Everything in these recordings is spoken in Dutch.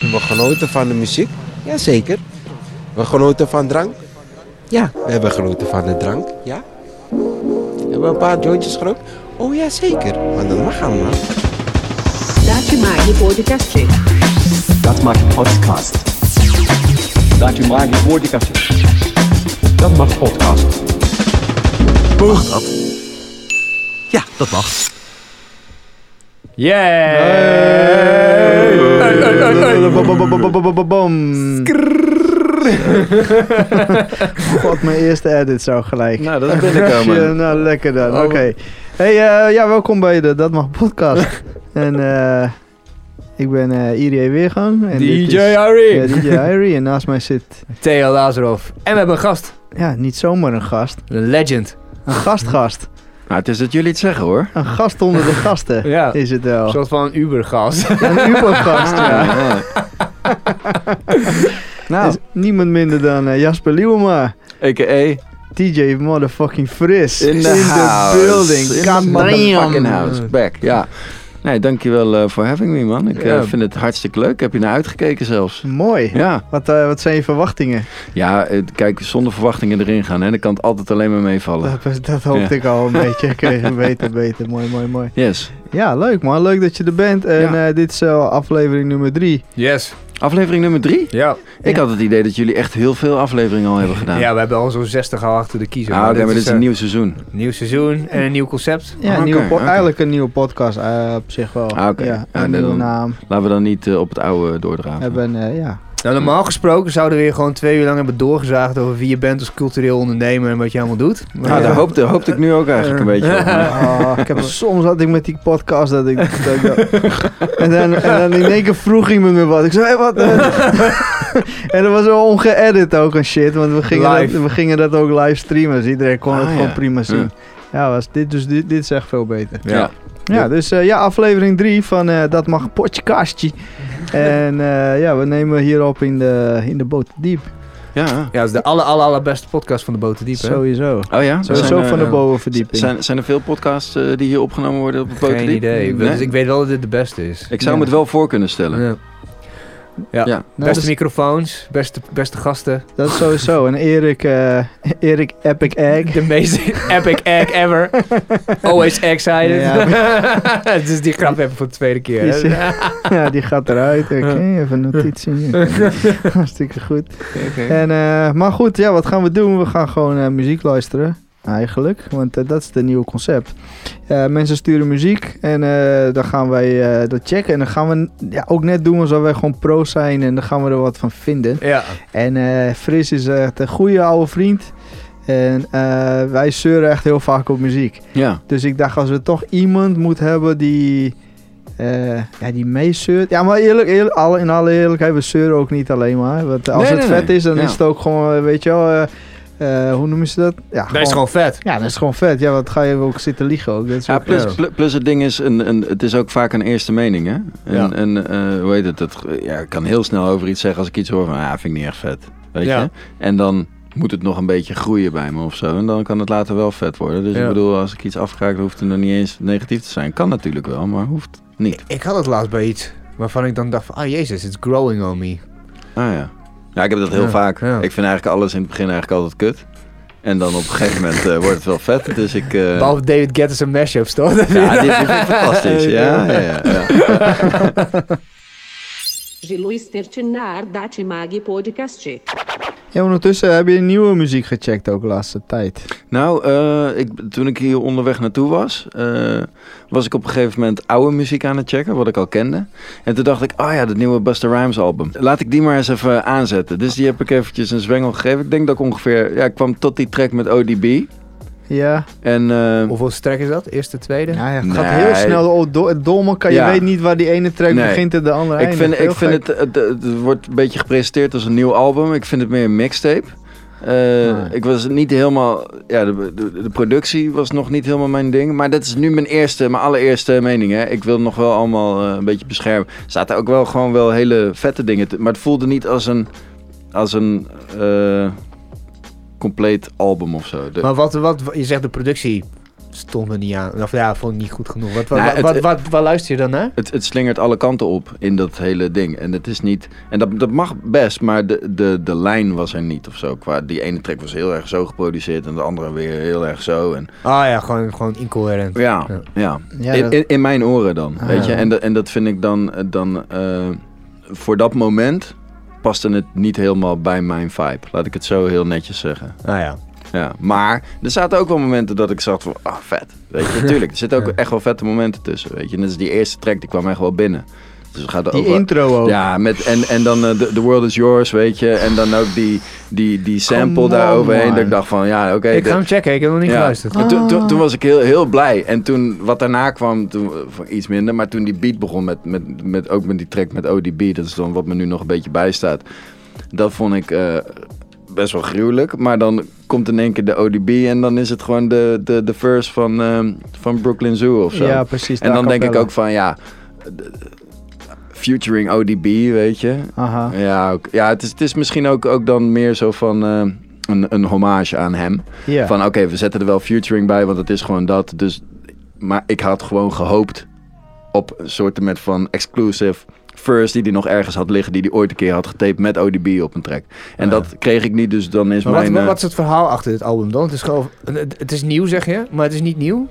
We genoten van de muziek? Jazeker. We genoten van drank? Ja, we hebben genoten van de drank, ja. Hebben we een paar jointjes gerookt? Oh ja, zeker. Maar dat mag allemaal. Daci Maghi Podcast. Dat maakt podcast. Dat je maakt podcast. Dat maakt podcast. Mag dat? Ja, dat mag. Bam. God, mijn eerste edit zo gelijk. Nou, dat is binnenkomen. Nou, lekker dan. Oh. Oké. Hey, eh, ja, welkom bij de Dat Mag podcast. en eh, ik ben eh Irie Weergang. En DJ Harry. Ja, DJ Harry. En naast mij zit, Theo Lazarov. En we hebben een gast. ja, niet zomaar een gast. Een legend. Een gastgast. Nou, het is dat jullie het zeggen hoor. Een gast onder de gasten Ja. is het Een wel. soort van een Uber-gast. Een Uber-gast, ja. ja. nou, Is niemand minder dan eh, Jasper Lieberma. a.k.a. DJ motherfucking Fris. In the the house. building. In the motherfucking damn. house. Back, ja. Nee, dankjewel eh voor having me, man. Ik eh, Ja. vind het hartstikke leuk. Ik heb je naar uitgekeken zelfs. Mooi. Ja, Wat, eh, wat zijn je verwachtingen? ja kijk, zonder verwachtingen erin gaan. Hè. Dan kan het altijd alleen maar meevallen. Dat, dat hoopte Ja. ik al een beetje. Oké, beter, beter. Mooi, mooi, mooi. Yes. Ja, leuk man. Leuk dat je er bent. En Ja. eh, dit is eh, aflevering nummer drie. Yes. Aflevering nummer drie. Ja. Ik Ja. had het idee dat jullie echt heel veel afleveringen al hebben gedaan. Ja, we hebben al zo'n 60 al achter de kiezer. Ah, oké, maar dit is eh, een nieuw seizoen. nieuw seizoen en een nieuw concept. Ja, oké. eigenlijk een nieuwe podcast eh, op zich wel. Ah. Ja, Ja, een nieuwe dan- naam. Laten we dan niet eh, op het oude We doordraven. hebben, eh, ja. Nou, normaal gesproken zouden we hier gewoon twee uur lang hebben doorgezaagd over wie je bent als cultureel ondernemer en wat je allemaal doet. Maar Ah, Ja. daar, hoopte, hoopte ik nu ook eigenlijk een beetje op. Oh, ik heb, soms had ik met die podcast dat ik... Dat ik dat- en, dan, en dan in één keer vroeg iemand me wat. Ik zei, hey, wat? eh?" en dat was wel ongeëdit ook en shit. Want we gingen, Live. dat, we gingen dat ook live streamen. Dus iedereen kon het Ah, gewoon ja. prima zien. Ja. Ja, was dit, dus dit, dit is echt veel beter. Ja. Ja, dus eh, ja, aflevering 3 van eh, Dat Mag Podcastje. En eh, ja, we nemen hier op in de, in de boot diep. Ja. Ja, dat is de aller, aller, allerbeste podcast van de Boterdiep, hè? Sowieso. Oh ja? Sowieso Zijn van de bovenverdieping. Zijn, zijn er veel podcasts eh, die hier opgenomen worden op Geen Boterdiep? idee. Ik, weet- Nee? dus ik weet wel dat dit de beste is. Ik zou Ja. me het wel voor kunnen stellen. Ja. Ja. Ja. Beste dus- microfoons, beste, beste gasten. Dat is sowieso. En Erik, eh, Erik Epic Egg. De meest epic egg ever. Always excited. Ja. dus die grap hebben voor de tweede keer. Is- ja, die gaat eruit. Oké, even een notitie. Hartstikke goed. En, eh, maar goed, ja, wat gaan we doen? We gaan gewoon eh, muziek luisteren. Eigenlijk, want eh, dat is het nieuwe concept. Eh, mensen sturen muziek en eh, dan gaan wij dat checken. En dan gaan we ja, ook net doen alsof wij gewoon pro zijn en dan gaan we er wat van vinden. Ja. En Fris is echt een goede oude vriend. En wij zeuren echt heel vaak op muziek. Ja. Dus ik dacht, als we toch iemand moeten hebben die, eh ja, die meezeurt. Ja, maar eerlijk, eerlijk alle, in alle eerlijkheid, we zeuren ook niet alleen maar. Want als Nee, het nee, vet nee. is, dan Ja. is het ook gewoon, weet je wel, eh, hoe noemen ze dat? Ja, Dat is gewoon vet. Ja, dat is gewoon vet. Ja, wat ga je ook zitten liegen ook. Dat is Ja, ook plus, vet. pl- plus het ding is, een, een, het is ook vaak een eerste mening, hè? En, Ja. en eh, hoe heet het? het ja, ik kan heel snel over iets zeggen als ik iets hoor van, ah, vind ik niet echt vet. Weet Ja. je? En dan moet het nog een beetje groeien bij me of zo. En dan kan het later wel vet worden. Dus Ja. ik bedoel, als ik iets afkraak, dan hoeft het nog niet eens negatief te zijn. Kan natuurlijk wel, maar hoeft niet. Ik had het laatst bij iets waarvan ik dan dacht van, ah jezus, it's growing on me. Ah ja. Ja, ik heb dat heel Ja, vaak. ja. Ik vind eigenlijk alles in het begin eigenlijk altijd kut. En dan op een gegeven moment eh, wordt het wel vet. Dus ik... eh, Behalve David Guetta's en mashups, toch? ja, die, die vind ik fantastisch. Ja, ja, ja. naar Daci Maghi Podcast. Ja, ondertussen heb je nieuwe muziek gecheckt ook de laatste tijd. Nou, eh, ik, toen ik hier onderweg naartoe was, eh, was ik op een gegeven moment oude muziek aan het checken, wat ik al kende. En toen dacht ik, oh ja, dat nieuwe Buster Rhymes album. Laat ik die maar eens even aanzetten. Dus die heb ik eventjes een zwengel gegeven. Ik denk dat ik ongeveer, ja, ik kwam tot die track met ODB. Ja, En eh, Hoeveel strek is dat? Eerste, tweede? ja het Nee. gaat heel snel oh, do- door elkaar. Je Ja. weet niet waar die ene track Nee. begint en de andere ik eindigt. vind, Heel ik vind gek. het, het, het, het wordt een beetje gepresenteerd als een nieuw album. Ik vind het meer een mixtape. Eh, Ah. Ik was niet helemaal. Ja, de, de, de productie was nog niet helemaal mijn ding. Maar dat is nu mijn eerste, mijn allereerste mening. Hè. Ik wil het nog wel allemaal eh, een beetje beschermen. Er zaten ook wel gewoon wel hele vette dingen. te- maar het voelde niet als een. Als een. Eh, compleet album of zo. De- Maar wat, wat, je zegt de productie stond me niet aan. Of ja, vond ik niet goed genoeg. Wat, wat, Nou, wat, het- wat, luister je dan naar? Het, het slingert alle kanten op in dat hele ding. En het is niet. En dat, dat mag best, maar de, de, de lijn was er niet of zo. Qua, die ene track was heel erg zo geproduceerd en de andere weer heel erg zo. En Ah ja, gewoon, gewoon incoherent. ja, Ja. ja. Ja, in, dat- in, in mijn oren dan. Ah. Weet je? En, dat- en dat vind ik dan. dan eh, voor dat moment paste het niet helemaal bij mijn vibe. Laat ik het zo heel netjes zeggen. Ah ja. Ja, maar er zaten ook wel momenten dat ik zag van, ah, vet. Weet je, natuurlijk. Er zitten ook echt wel vette momenten tussen, weet je. Net als die eerste track, die kwam echt wel binnen. Dus er Die wel- intro ook. Ja, met, en, en dan eh, the, the World is Yours, weet je. En dan ook die, die, die sample Come daar on, overheen. man. Dat ik dacht van, ja, oké. ik ga hem checken, ik heb nog niet ja. geluisterd. En toen, toen, toen was ik heel, heel blij. En toen, wat daarna kwam, toen, eh, iets minder. Maar toen die beat begon, met, met, met, ook met die track met ODB. Dat is dan wat me nu nog een beetje bijstaat. Dat vond ik eh, best wel gruwelijk. Maar dan komt in één keer de ODB. En dan is het gewoon de, de, de verse van, ehm, van Brooklyn Zoo of zo. Ja, precies. en dan denk ik ook van, ja... Featuring ODB, weet je. Aha. Ja, ook, ja het, is, het is misschien ook, ook dan meer zo van eh, een, een hommage aan hem. Van oké, we zetten er wel featuring bij, want het is gewoon dat. Dus, maar ik had gewoon gehoopt op een soort met van exclusive first die hij nog ergens had liggen, die hij ooit een keer had getaped met ODB op een track. En Ja. dat kreeg ik niet, dus dan is Maar mijn... wat, eh, wat is het verhaal achter dit album dan? Het is, gewoon, het is nieuw, zeg je, maar het is niet nieuw.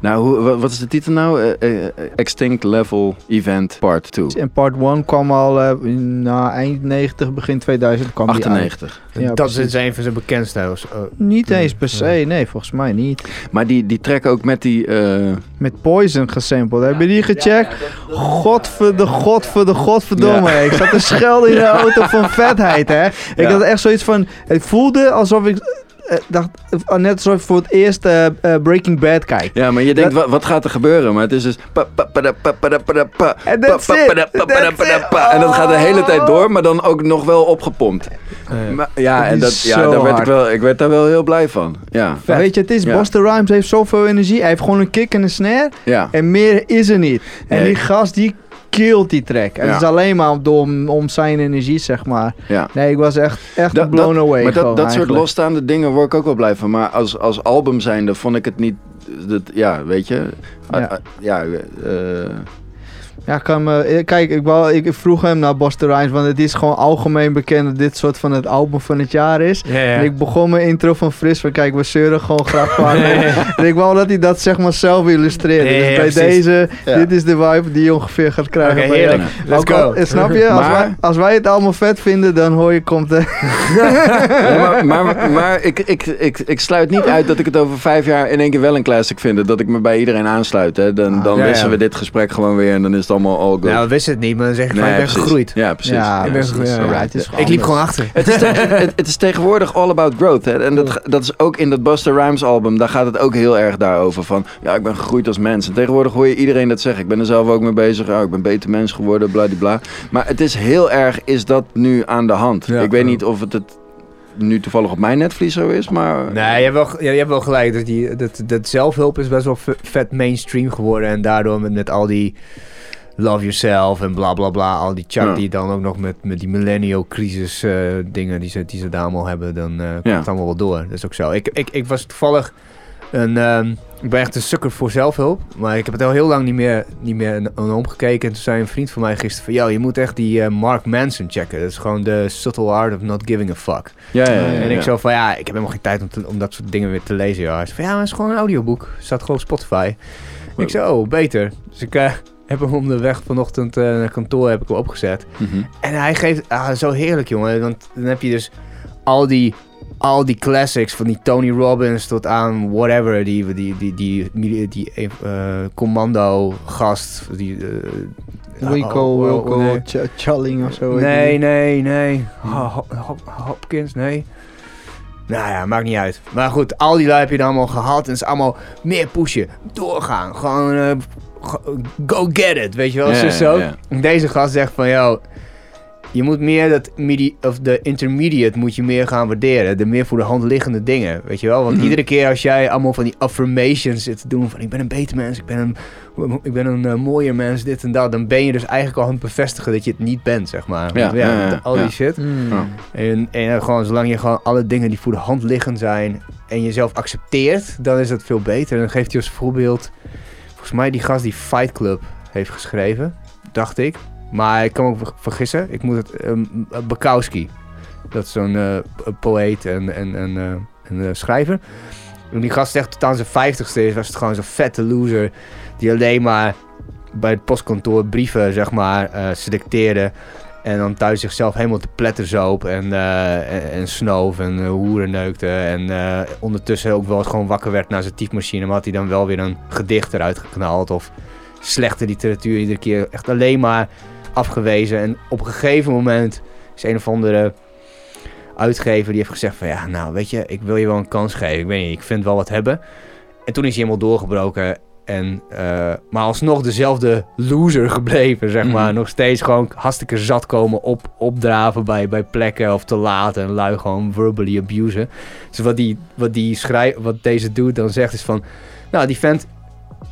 Nou, hoe, wat is de titel nou? Eh, eh, Extinct Level Event Part 2. En part 1 kwam al eh, na eind 90, begin 2000 kwam die uit. 98. Ja, dat precies. is een van zijn bekendste. Niet Ja. eens per se, nee, volgens mij niet. Maar die, die track ook met die... eh, Met Poison gesampled. Heb je die gecheckt? Godverde, godverde, godverdomme. Ja. Ik zat te schelden in de auto van vetheid, hè. Ik Ja. had echt zoiets van... Het voelde alsof ik... eh, dacht, eh, net alsof ik voor het eerst eh, eh, Breaking Bad kijk. Ja, maar je denkt, wat, wat gaat er gebeuren? Maar het is dus... pa, pa, pa, da, pa, pa, da, pa, da, pa, En dat gaat de hele tijd door, maar dan ook nog wel opgepompt. Maar, ja, Dat en dat, ja, daar werd ik, wel, ik werd daar wel heel blij van. Ja, Maar weet je, het is, Ja. Busta Rhymes heeft zoveel energie. Hij heeft gewoon een kick en een snare. ja. En meer is er niet. En Nee. die gast, die killt die track. En Ja. het is alleen maar om, om zijn energie, zeg maar. ja. Nee, ik was echt, echt Dat- blown dat- away Maar dat, dat soort losstaande dingen word ik ook wel blij van. Maar als, als album zijnde vond ik het niet... Dat, ja, weet je... Ja. Ah, ah, ja eh, Ja, ik kan me, eh, kijk, ik, wou, ik vroeg hem naar Busta Rhymes, want het is gewoon algemeen bekend dat dit soort van het album van het jaar is. Ja, ja. En ik begon mijn intro van Fris van, kijk, we zeuren gewoon graag van. en ik wou dat hij dat zeg maar zelf illustreerde. Ja, dus ja, bij precies. deze, Ja. dit is de vibe die je ongeveer gaat krijgen. Oké, bij heerlijk. Let's al- go. eh, snap je? Als, Maar- wij, als wij het allemaal vet vinden, dan hoor je, komt. Nee, maar maar, maar ik, ik, ik, ik sluit niet uit dat ik het over vijf jaar in één keer wel een classic vind. Dat ik me bij iedereen aansluit. Hè. Dan, dan Ah, ja, wisselen ja. we dit gesprek gewoon weer en dan is het allemaal all good. Nou, we wisten het niet, maar dan zeg ik van, ik ben precies. gegroeid. Ja, precies. Ja, ik ben precies. gegroeid. Ja, Ja, het is ik liep gewoon achter. Het is, te- het, het is tegenwoordig all about growth. Hè? En dat, dat is ook in dat Busta Rhymes album. Daar gaat het ook heel erg daarover. Van ja, ik ben gegroeid als mens. En tegenwoordig hoor je iedereen dat zeggen. Ik ben er zelf ook mee bezig. Ja, ik ben beter mens geworden, bladibla. Maar het is heel erg, is dat nu aan de hand. Ja. ik weet niet of het, het nu toevallig op mijn netvlies zo is. Maar Nee, je hebt wel, je hebt wel gelijk. Dat, die, dat, dat zelfhulp is best wel vet mainstream geworden. En daardoor met, met al die love yourself en bla bla bla. Al die chat Ja. die dan ook nog met, met die millennial crisis eh, dingen die ze, die ze daar allemaal hebben. Dan eh, komt Ja. het allemaal wel door. Dat is ook zo. Ik, ik, ik was toevallig een... ehm, ik ben echt een sukker voor zelfhulp. Maar ik heb het al heel lang niet meer, niet meer omgekeken. En toen zei een vriend van mij gisteren van... Yo, je moet echt die eh, Mark Manson checken. Dat is gewoon de subtle art of not giving a fuck. ja, ja, ja, En ja. ik zo van, ja, ik heb helemaal geen tijd om, te- om dat soort dingen weer te lezen. Ja. Hij zei van, ja, maar het is gewoon een audioboek. Staat gewoon op Spotify. En ik zei, oh, beter. Dus ik heb hem om de weg vanochtend eh, naar kantoor heb ik hem opgezet. Mhm. En hij geeft, ah, zo heerlijk, jongen. Want dan heb je dus al die, al die classics, van die Tony Robbins tot aan whatever, die, die, die, die, die, die eh, commando-gast, die... eh, Rico, oh, oh, Wilco, nee. Ch- Challing of zo. Nee, nee, nee. Hopkins, nee. Nou ja, maakt niet uit. Maar goed, al die lui heb je dan allemaal gehad. En het is allemaal meer pushen. Doorgaan. Gewoon go get it. Weet je wel, Ja, zo. Deze gast zegt van, yo... je moet meer dat midi of de intermediate moet je meer gaan waarderen. De meer voor de hand liggende dingen, weet je wel? Want Mhm. iedere keer als jij allemaal van die affirmations zit te doen van ik ben een beter mens, ik ben een, ik ben een eh, mooier mens, dit en dat, dan ben je dus eigenlijk al aan het bevestigen dat je het niet bent, zeg maar. Ja, ja, ja, al die ja. shit. Ja. En, en gewoon zolang je gewoon alle dingen die voor de hand liggend zijn en jezelf accepteert, dan is dat veel beter. En dan geeft hij als voorbeeld, volgens mij die gast die Fight Club heeft geschreven, dacht ik. Maar ik kan me ook ver- vergissen. Ik moet het, um, Bukowski. Dat is zo'n eh, poëet en, en, en, eh, en eh, schrijver. Toen die gast echt tot aan zijn vijftigste is, was het gewoon zo'n vette loser. Die alleen maar bij het postkantoor brieven, zeg maar, selecteerde. En dan thuis zichzelf helemaal te pletter zoop en, eh, en, en snoof en eh, hoeren neukte. En eh, ondertussen ook wel eens gewoon wakker werd naar zijn typemachine. Maar had hij dan wel weer een gedicht eruit geknald. Of slechte literatuur iedere keer echt alleen maar afgewezen. En op een gegeven moment is een of andere uitgever die heeft gezegd van... Ja, nou weet je, ik wil je wel een kans geven. Ik weet niet, ik vind wel wat hebben. En toen is hij helemaal doorgebroken. En, eh, maar alsnog dezelfde loser gebleven, zeg maar. Mhm. Nog steeds gewoon hartstikke zat komen op, opdraven bij, bij plekken of te laat. En lui gewoon verbally abusen. Dus wat, die, wat, die schrijf, wat deze dude dan zegt is van... Nou, die vent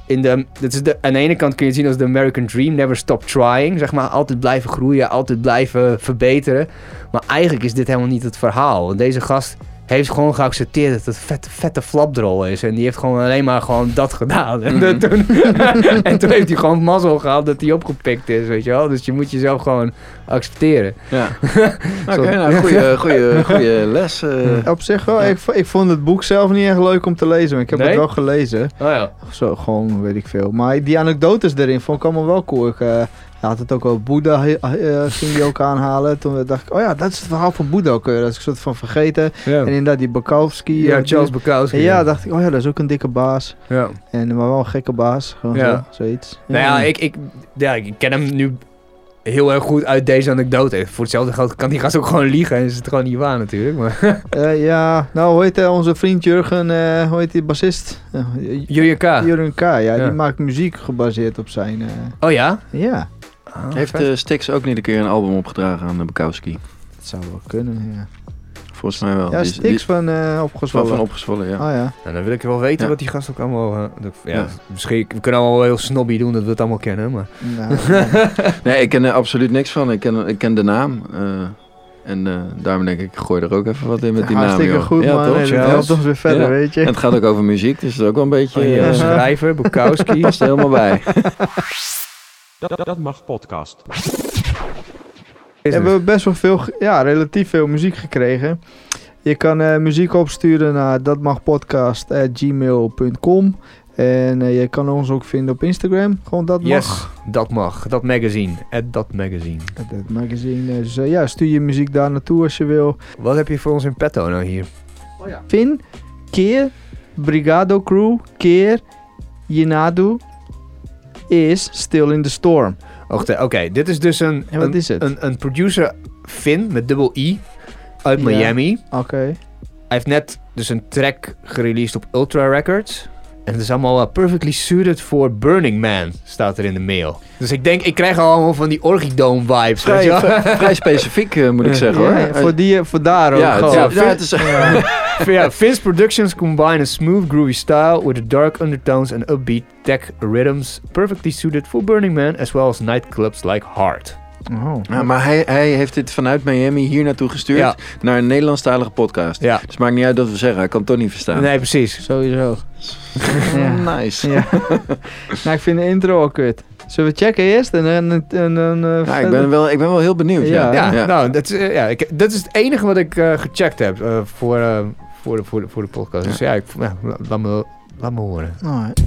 in de, dat is de, aan de ene kant kun je het zien als de American Dream, never stop trying, zeg maar, altijd blijven groeien, altijd blijven verbeteren. Maar eigenlijk is dit helemaal niet het verhaal. Deze gast heeft gewoon geaccepteerd dat het vette, vette flapdrol is. En die heeft gewoon alleen maar gewoon dat gedaan. En, Mhm. toen, en toen heeft hij gewoon mazzel gehad dat hij opgepikt is, weet je wel. Dus je moet jezelf gewoon accepteren. Ja. Oké, nou, goede, goede, goede les. eh. Op zich wel. Ja. Ik, ik vond het boek zelf niet echt leuk om te lezen. Maar ik heb Nee? het wel gelezen. Oh ja. Zo, gewoon, weet ik veel. Maar die anekdotes erin vond ik allemaal wel cool. Ik eh, had het ook over Boeddha, eh, eh, ging die ook aanhalen. Toen dacht ik, oh ja, dat is het verhaal van Boeddha ook. weer. Dat is ik soort van vergeten. Ja, En inderdaad, die Bukowski. ja eh, Charles die- Bukowski. En ja, dacht ik, oh ja, dat is ook een dikke baas. ja. En, maar wel een gekke baas. Gewoon Ja. zo, zoiets. Nou ja, ik, ik, ja, ik ken hem nu heel erg goed uit deze anekdote. Voor hetzelfde geld kan die gast ook gewoon liegen en is het gewoon niet waar natuurlijk. Maar Eh, ja, nou, hoe heet eh, onze vriend Jurgen, eh, hoe heet die bassist? Jurjen K. Jurgen K, ja, Ja. die maakt muziek gebaseerd op zijn... eh, Oh ja? ja, Heeft vet. eh Styx ook niet een keer een album opgedragen aan de Bukowski? dat zou wel kunnen, ja. Volgens mij wel. Ja, Stix van eh die- van, opgezwollen. van opgezwollen, ja. Oh ja. Nou, dan wil ik wel weten Ja. wat die gast ook allemaal... eh, ja, Ja. Misschien, we kunnen allemaal wel heel snobby doen dat we het allemaal kennen, maar... Nou, Nee, ik ken er absoluut niks van. Ik ken, ik ken de naam. eh, en eh, daarom denk ik, ik gooi er ook even wat in met die naam. hartstikke goed, ja, man. toch? Nee, helpt ons weer verder, Ja. weet je. En het gaat ook over muziek, dus dat is ook wel een beetje... Oh, ja, eh, schrijver, Bukowski. past er helemaal bij. Dat, dat mag podcast. We hebben best wel veel, ja, relatief veel muziek gekregen. Je kan eh, muziek opsturen naar datmagpodcast.gmail.com En eh, je kan ons ook vinden op Instagram. Gewoon dat Yes, mag. dat mag. Dat magazine. At dat magazine. Dat magazine. Dus eh, ja, stuur je muziek daar naartoe als je wil. Wat heb je voor ons in petto nou hier? Finn, keer, Brigado Crew, keer, Yenadu is Still in the Storm. Oké, oké, dit is dus een, En wat een, is het? een, een producer, Finn, met dubbel I, uit Ja. Miami. Oké. Hij heeft net dus een track gereleased op Ultra Records. En het is allemaal eh, perfectly suited for Burning Man, staat er in de mail. Dus ik denk, ik krijg allemaal van die Orgidome vibes. weet Vrij, je wel? vrij, vrij specifiek, eh, moet ik zeggen hoor. ja, voor, die, voor daar ook. ja, het, ja, Finn- het is, ja, Finn's productions combine a smooth, groovy style with the dark undertones and upbeat tech rhythms, perfectly suited for Burning Man as well as nightclubs like Heart. Oh. Ja, maar hij, hij heeft dit vanuit Miami hier naartoe gestuurd Ja. naar een Nederlandstalige podcast. Ja, Dus maakt niet uit dat we zeggen, hij kan het toch niet verstaan. nee, precies. Sowieso. Ja. Nice. Ja. nou, ik vind de intro al kut. Zullen we checken eerst? En dan... En, dan eh, Ja, ik, ben wel, ik ben wel heel benieuwd. Ja. Ja. Ja, nou, dat is, eh, ja ik, dat is het enige wat ik eh, gecheckt heb eh, voor, eh, voor, de, voor, de, voor de podcast. Dus ja, ik, ja la- laat, me, laat me horen. Alright.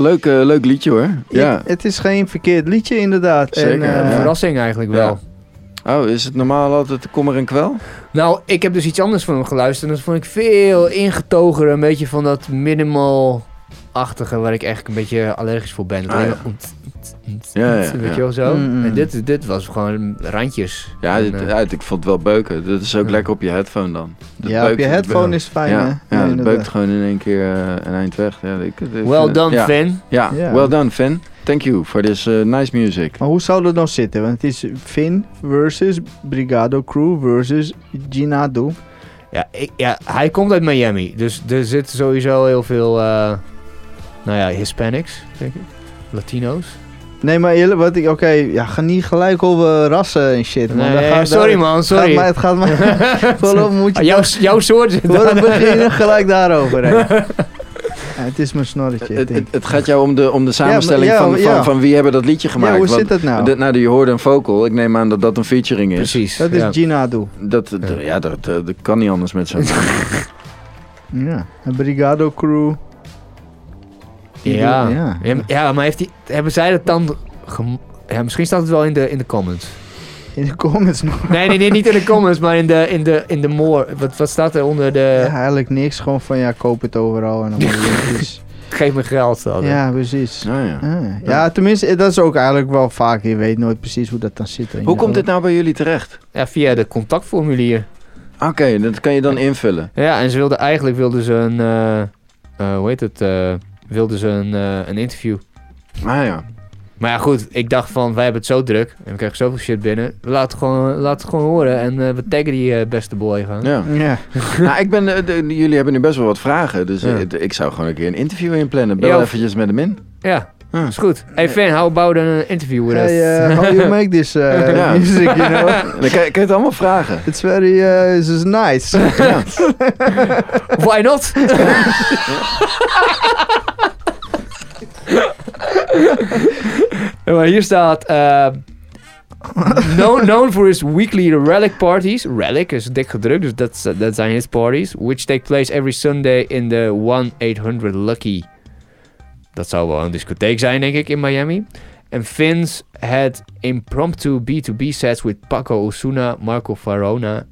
Nou, leuk, eh, leuk liedje hoor. Ja. Ik- het is geen verkeerd liedje inderdaad. Zeker, En, eh, verrassing eigenlijk wel. Oh, is het normaal altijd kommer en kwel? Nou, ik heb dus iets anders van hem geluisterd. En dat vond ik veel ingetogener. Een beetje van dat minimal-achtige waar ik eigenlijk een beetje allergisch voor ben. Dat Ah, ja. Ja, ja, Weet je wel zo? Mm, mm. En dit, dit was gewoon randjes. Ja, En, dit- eh, ja, ik vond het wel beuken. Dat is ook Ja. lekker op je headphone dan. Dat ja, op je headphone is fijn Ja, hè? ja, het beukt gewoon in één keer eh, een eind weg. Ja, ik, well het- done, ja. Finn. Ja, Ja. well done, Finn. Thank you for this uh, nice music. Maar hoe zou dat dan zitten? Want het is Finn versus Brigado Crew versus Ginado. Ja, ik, ja, hij komt uit Miami. Dus er zitten sowieso heel veel, eh, nou ja, Hispanics, denk ik. Latino's. Nee, maar eerlijk, wat ik, oké, ja, ga niet gelijk over rassen en shit. Man. Nee, gaat- sorry dan- man, sorry. Gaat maar, het gaat maar. Vooral moet je Ah, jouw, jouw soort zit Waarom daar. begin je gelijk daarover? hè? Ja, het is mijn snorretje. Het, het, het gaat jou om de, om de samenstelling ja, van, van, ja. van wie hebben dat liedje ja, gemaakt. hoe Want zit dat nou? de- nou, je hoorde een vocal. Ik neem aan dat dat een featuring is. Precies. dat is ja. Ginado. Dat, ja, dat, dat kan niet anders met zo'n Ja, een Brigado Crew. Ja. ja. Ja, ja, maar heeft die, hebben zij dat dan... Ja, misschien staat het wel in de, in de comments. In de comments nog. Nee, nee, nee, niet in de comments, maar in de, in de, in de more. Wat, wat staat er onder de... Ja, eigenlijk niks. Gewoon van ja, koop het overal en dan linkjes. Geef me geld. er. Ja, precies. Nou ja. Ah, ja, tenminste, eh, dat is ook eigenlijk wel vaak. Je weet nooit precies hoe dat dan zit. Hoe komt dit nou bij jullie terecht? Ja, via de contactformulier. Oké, dat kan je dan invullen. Ja, en ze wilden eigenlijk wilden ze een... eh, eh, hoe heet het? eh, wilden ze een, eh, een interview. Ah ja. Maar ja, goed, ik dacht van, wij hebben het zo druk. En we krijgen zoveel shit binnen. Laat het gewoon, laat het gewoon horen. En eh, we taggen die eh, beste boy gaan. ja. Ja, nou, ik ben, de- jullie hebben nu best wel wat vragen. Dus Ja. ik zou gewoon een keer een interview inplannen. Bel Ja. eventjes met hem in. Ja, Ah. is goed. Hey Finn, how about an interview with us? hey, uh, how you make this uh, Ja. music, you know? En dan kan, je- kan je het allemaal vragen. It's very, uh, this is nice. Why not? Maar hier staat... eh, known, known for his weekly relic parties. Relic is dik gedrukt, dus dat dat zijn his parties. Which take place every Sunday in the 1-800 Lucky. Dat zou wel een discotheek zijn, denk ik, in Miami. En Vince had impromptu B2B sets with Paco Osuna, Marco Farona,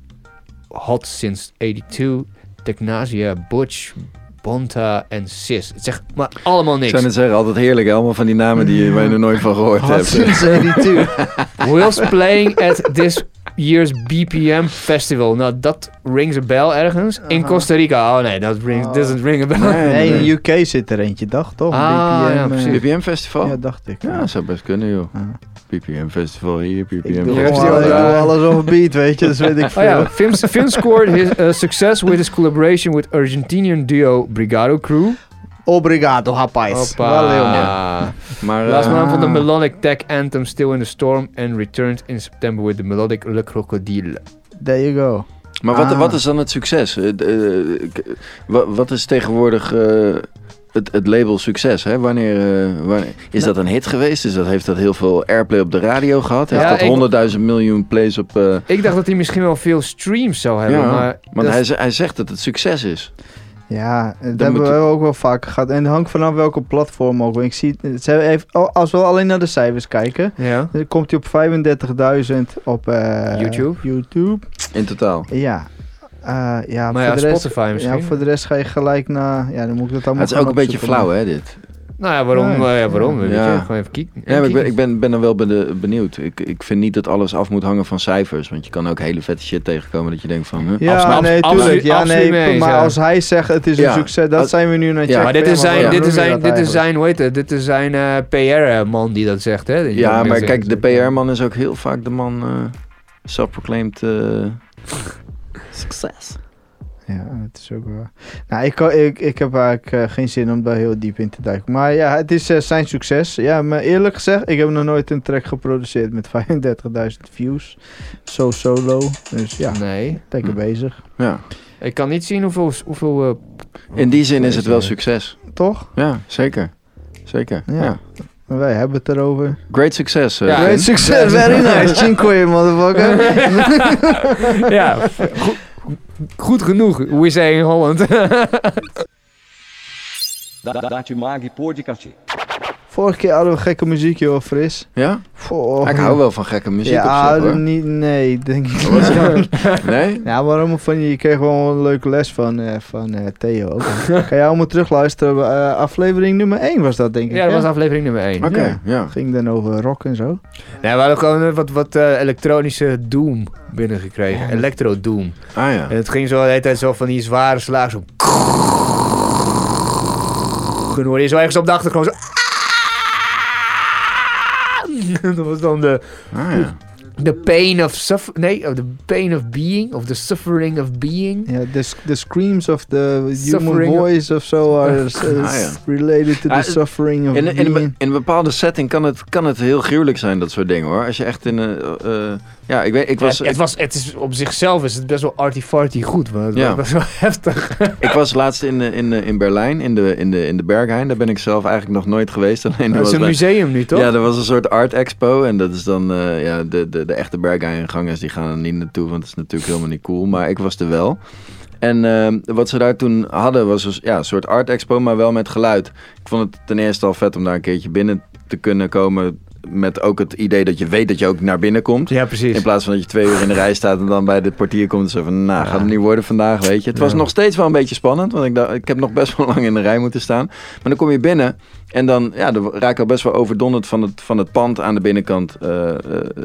Hot Since 82, Technasia, Butch, Bonta en Sis. Het zegt maar allemaal Ik niks. zou net zeggen, altijd heerlijk. Allemaal van die namen die je je nog nooit van gehoord Hot hebt. since 82. Whilst playing at this year's BPM festival. Nou, dat rings a bell ergens. In. Costa Rica. Oh nee, dat rings, Oh. doesn't ring a bell. Nee, in UK zit er eentje, dacht toch? Ah, BPM, ja, eh, precies. BPM Festival? Ja, Ja, dacht ik. zou best kunnen, joh. Ah. BPM Festival hier, BPM Festival daar. eh, doe alles over beat, weet je, dus weet ik veel. Oh ja, Finn, Finn scored his uh, success with his collaboration with Argentinian duo Brigado Crew. Obrigado, rapaz. Valeu, man. Hoppa. Maar Last eh, the Ah. melodic tech anthem Still in the Storm and returned in September with the melodic Le Crocodile. There you go. Maar wat, Ah. wat is dan het succes? Eh, eh, wat is tegenwoordig eh, het, het label succes? Hè? Wanneer, eh, wanneer, is Nou- dat een hit geweest? Is dat, heeft dat heel veel airplay op de radio gehad? Heeft Ja, dat 100.000 miljoen plays op... eh, Ik dacht dat hij misschien wel veel streams zou hebben, ja, maar... want hij, hij zegt dat het succes is. Ja, dat Dan hebben we ook wel vaker gehad. En het hangt vanaf welke platform ook. Ik zie, ze hebben even, oh, als we alleen naar de cijfers kijken, Ja. dan komt hij op 35.000 op eh, YouTube? YouTube. In totaal. Ja. Eh, ja, Maar voor ja, de rest, Spotify misschien. Ja, voor de rest ga je gelijk naar... Ja, dan moet ik dat allemaal Het is ook een beetje flauw, hè, dit? Nou ja, waarom? Nee. eh, ja, waarom? Weet Ja. je, gewoon even kieken. Ja, ik ben, ik ben, ben dan wel benieuwd. Ik, ik vind niet dat alles af moet hangen van cijfers. Want je kan ook hele vette shit tegenkomen dat je denkt van... Huh? Ja, Absoluut, nee, absoluut, tuurlijk. Ja, nee, eens, maar ja. als hij zegt het is Ja. een succes, dat zijn we nu naar Ja. checken. Maar dit is zijn, dit is zijn, Hoe dit is zijn, hoe heet het? Dit is zijn eh, PR-man die dat zegt, hè? Die Ja, maar kijk, de PR-man is ook heel vaak de man... eh self-proclaimed... eh, succes. Ja, het is ook wel. Nou, ik, ik, ik heb eigenlijk eh, geen zin om daar heel diep in te duiken. Maar ja, het is eh, zijn succes. Ja, maar eerlijk gezegd, ik heb nog nooit een track geproduceerd met 35.000 views. Zo solo. Dus ja, Nee, lekker Hm. bezig. Ja. ik kan niet zien hoeveel... hoeveel eh, In die zin is het wel succes. Toch? Ja, zeker. Zeker. Ja. Wij hebben het erover. Great succes. Ja. Finn. Great succes, very nice. Cinque, motherfucker. ja, goed, goed genoeg, we say in Holland. Da- da- Dati Mag Podcast. Vorige keer hadden we gekke muziek, joh, fris. Ja? Oh, ik hou wel van gekke muziek ja, op zich, hoor. niet, nee, denk ik niet. Nee? Ja, waarom van je? Je kreeg wel een leuke les van, eh, van eh, Theo ook. kan jij allemaal terugluisteren? Eh, aflevering nummer 1 was dat, denk ik. Ja, dat hè? was aflevering nummer 1. Oké, ja. Ging dan over rock en zo. Ja, we hadden gewoon wat, wat eh, elektronische doom binnengekregen. Electro doom. Ah ja. En het ging zo de hele tijd zo van die zware slagen zo... En hoorde je zo ergens op de achtergrond zo... Dat was dan de, Ah ja. De pain of suffer... Nee, of the pain of being. Of the suffering of being. Ja, the, the screams of the human Suffering of- voice of so are uh, Ah, ja. related to the Ah, suffering of In, in, in een bepaalde setting kan het, kan het heel gruwelijk zijn, dat soort dingen hoor. Als je echt in een. eh, eh, ja, ik weet, ik was, Ja, het, was, het is op zichzelf is het best wel arty-farty goed, maar het Ja. was best wel heftig. ik was laatst in, eh, in, in Berlijn, in de, in, de, in de Berghain. Daar ben ik zelf eigenlijk nog nooit geweest. Alleen Dat is was een bij- museum nu, toch? Ja, er was een soort art expo. En dat is dan, eh, ja, de, de, de echte Berghain-gangers die gaan er niet naartoe. Want het is natuurlijk helemaal niet cool. Maar ik was er wel. En eh, wat ze daar toen hadden was dus, ja, een soort art expo, maar wel met geluid. Ik vond het ten eerste al vet om daar een keertje binnen te kunnen komen. Met ook het idee dat je weet dat je ook naar binnen komt. Ja, precies. In plaats van dat je twee uur in de rij staat en dan bij de portier komt en zo van, nou, gaat het niet worden vandaag, weet je. Het was nog steeds wel een beetje spannend, want ik, dacht, ik heb nog best wel lang in de rij moeten staan. Maar dan kom je binnen en dan, ja, dan raak ik al best wel overdonderd van het, van het pand aan de binnenkant eh, eh,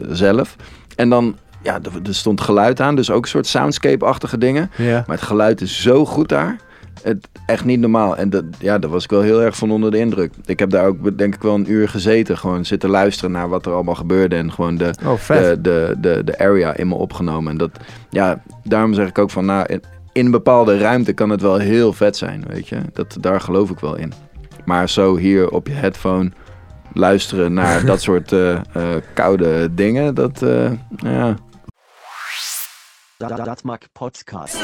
zelf. En dan, ja, er, er stond geluid aan, dus ook een soort soundscape-achtige dingen. Ja. Maar het geluid is zo goed daar. Het, echt niet normaal. En dat, ja, daar was ik wel heel erg van onder de indruk. Ik heb daar ook denk ik wel een uur gezeten. Gewoon zitten luisteren naar wat er allemaal gebeurde. En gewoon de, Oh, de, de, de, de area in me opgenomen. En dat, ja, daarom zeg ik ook van, nou, in, in een bepaalde ruimte kan het wel heel vet zijn, weet je. Dat, daar geloof ik wel in. Maar zo hier op je headphone luisteren naar dat soort eh, eh, koude dingen, dat, eh, ja. Dat, dat maakt podcast.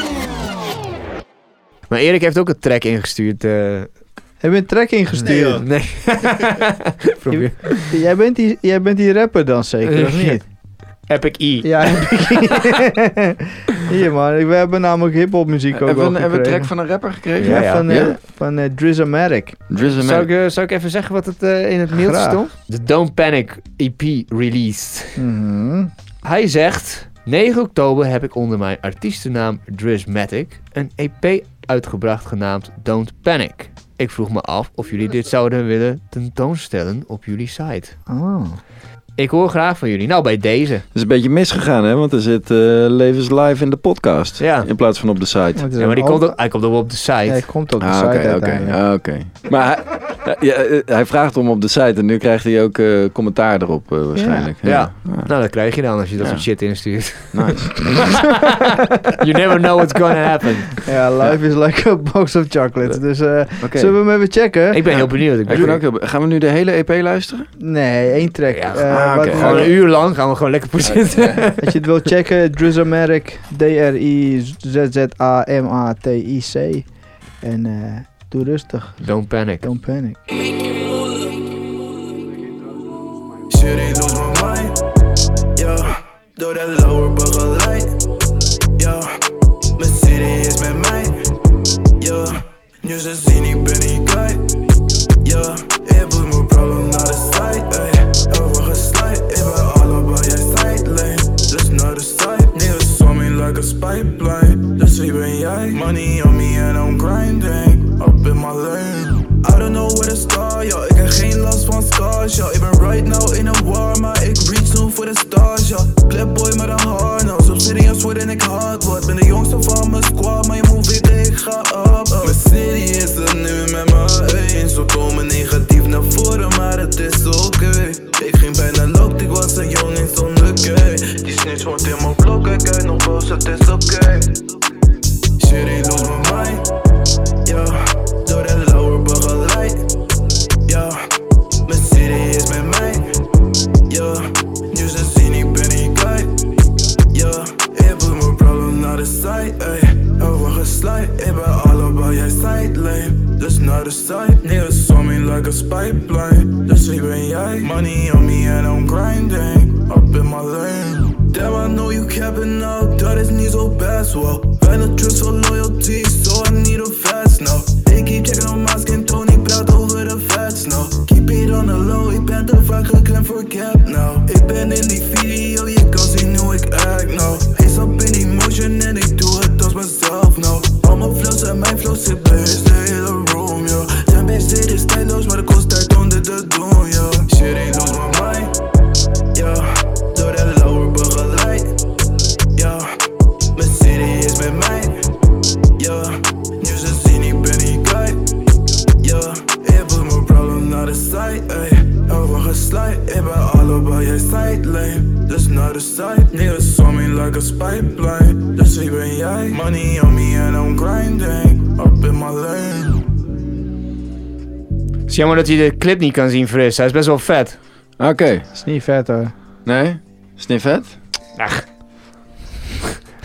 Maar Erik heeft ook een track ingestuurd. eh Heb je een track ingestuurd? nee. Probeer. jij, bent die, jij bent die rapper dan zeker, of niet? Epic E. Ja, hier man. We hebben namelijk hip-hop muziek ook Hebben we wel een, hebben we een track van een rapper gekregen? Ja, Ja, ja. van, eh Ja? van eh, Drizzomatic. Drizzy Zou ik, eh, zou ik even zeggen wat het eh, in het mailtje stond? De Don't Panic EP released. Mhm. Hij zegt... 9 oktober heb ik onder mijn artiestennaam Drizmatic een EP uitgebracht genaamd Don't Panic. Ik vroeg me af of jullie dit zouden willen tentoonstellen op jullie site. Oh. Ik hoor graag van jullie. Nou, bij deze. Het is een beetje misgegaan, hè? Want er zit eh, Levens Live in de podcast. Ja. In plaats van op de site. Ja, maar die komt ook, hij komt ook op de site. Ja, hij komt op de Ah, site oké, oké. uiteindelijk. ah, oké. Maar hij, ja, eh, hij vraagt om op de site en nu krijgt hij ook eh, commentaar erop eh, waarschijnlijk. Ja. Nou, dat krijg je dan als je dat Ja. soort shit instuurt. nice. you never know what's gonna happen. Ja, life is like a box of chocolates. Dus eh, Oké. zullen we hem even checken? Ik ben heel benieuwd. Ik ben ook heel Gaan we nu de hele EP luisteren? Nee, één track. Ja, Eh, ah, wat- oké. Gewoon een uur lang gaan we gewoon lekker zitten. Als je het wilt checken, Drizzomatic, D-R-I-Z-Z-A-M-A-T-I-C. En eh, doe rustig, Don't panic. don't panic. Shit ain't lose my mind. Yeah, door de lower begeleid. Yeah, mijn city is met mij. Yeah, nu ze zien ik ben niet saw me like a pipeline. Dus wie ben jij? Money on me and I'm grinding. Up in my lane. I don't know where to start, yo. Ik heb geen last van scars, yo. Ik ben right now in a war, maar ik reach nu voor de stars, yo. Clipboy met een harnas, op serieus word en ik hard word. Ben de jongste van mijn squad, maar je move it, ik ga up. Mijn city is er nu met me eens. We komen negatief naar voren, maar het is oké. Ik ging bijna locked, ik was een jongen zonder gay. Die snitch wordt in mijn blok, ik kijk nog boos, het is oké. Shit ain't lose my mind. Ja, door de lower begeleid. Ja, mijn city is met mij. Ja, nu ze zien ik ben niet kwijt. Ja, ik moet mijn problem naar de side. Ey, over geslijt, ik ben allebei jij sideline. Dus not a side, niggas saw me like a. Dus wie ben jij? Money on me and I'm grinding. Up in my lane. Damn, I know you capping dat is niet zo best well. Trust for loyalty, so I need a fast now. They keep checking on my skin On the low, ik ben te vaak geklemd voor cap. Nou Ik ben in die video, je kan zien hoe ik act nou Ik stap in emotion en ik doe het als mezelf nou Al mijn flows en mijn flows zit bij de hele room yo. Zijn bezig is tijdloos, maar de kost tijd om dit te doen yo. Shit ain't Geslijt, ik ben allebei jij sideline Dus naar de side, niggas saw me like a pipeline Dus ik ben jij, money on me and I'm grinding Up in my lane Het is jammer dat je de clip niet kan zien, Fris. Hij is best wel vet. Oké. is niet vet hoor. Nee? Is het niet vet?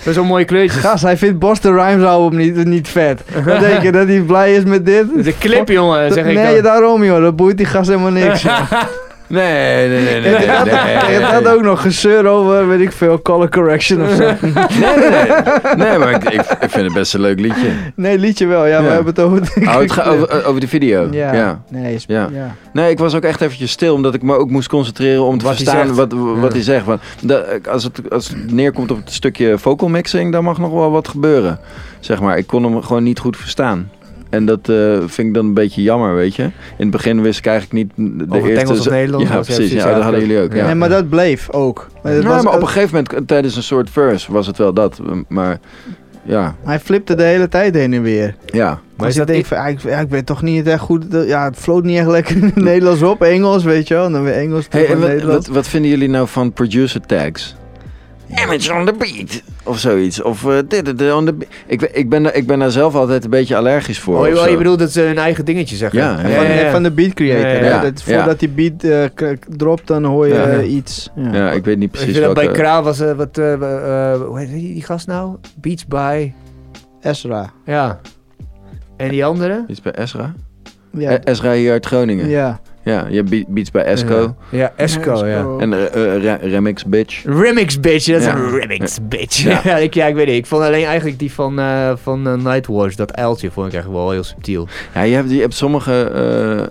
Best wel mooie kleurtjes. Gast, hij vindt Busta Rhymes album niet, niet vet. Dan denk je dat hij blij is met dit? De clip, jongen, zeg ik nee, dan. daarom joh. Dat boeit die gast helemaal niks. joh. Nee, nee, nee, nee. nee, nee, dat- dat ook nog gezeur over, weet ik veel, color correction of zo. nee, nee, nee. Nee, maar ik, ik, vind het best een leuk liedje. Nee, liedje wel. Ja, we hebben het over... Oh, het gaat over, over de video. Ja. ja. Nee, is, Ja. ja. Nee, ik was ook echt eventjes stil, omdat ik me ook moest concentreren om te Wat verstaan wat, wat hij zegt. Want de- als, het, als het neerkomt op het stukje vocal mixing, dan mag nog wel wat gebeuren. Zeg maar, ik kon hem gewoon niet goed verstaan. En dat eh, vind ik dan een beetje jammer, weet je. In het begin wist ik eigenlijk niet de Of het eerste... Engels of Nederlands, Ja, precies. Ja, dat hadden jullie ook. Ja. Nee, maar dat bleef ook. Maar het Ja, was- maar op een gegeven moment, eh, tijdens een soort verse, was het wel dat. Maar ja, Hij flipte de hele tijd heen en weer. ja. Maar is ik dat ik... ik, ja, ik weet toch niet echt goed. Ja, het floot niet echt lekker in het Nederlands op. Engels, weet je wel. En dan weer Engels, Hey, en naar wat, Nederlands. wat, wat vinden jullie nou van producer tags? Image on the beat. Of zoiets. Of eh, dit, on the beat. Ik, ik, ben, daar- ik ben daar zelf altijd een beetje allergisch voor. Oh, je, je bedoelt dat ze hun eigen dingetje zeggen? Ja, Van, ja, van de beat creator. Ja, hè. ja. Dat, Ja. voordat die beat eh, dropt, dan hoor je Ja. iets. Ja. Ja, ik weet niet Ik precies dat bij. Kraal was... eh, wat, eh, eh, hoe heet die, gast nou? Beats by... Ezra. Ja. En die andere? Iets bij Ezra? Ja. Eh, Ezra hier uit Groningen. Ja, ja. je hebt be- beats bij Esco. Ja, ja Esco, ja. En eh, eh, Re- Remix Bitch. Remix bitch, dat is Ja. een remix bitch. Ja. Ja. ik, ja, ik weet niet. Ik vond alleen eigenlijk die van, eh van Nightwatch, dat uiltje, vond ik echt wel heel subtiel. Ja, je hebt, je hebt sommige...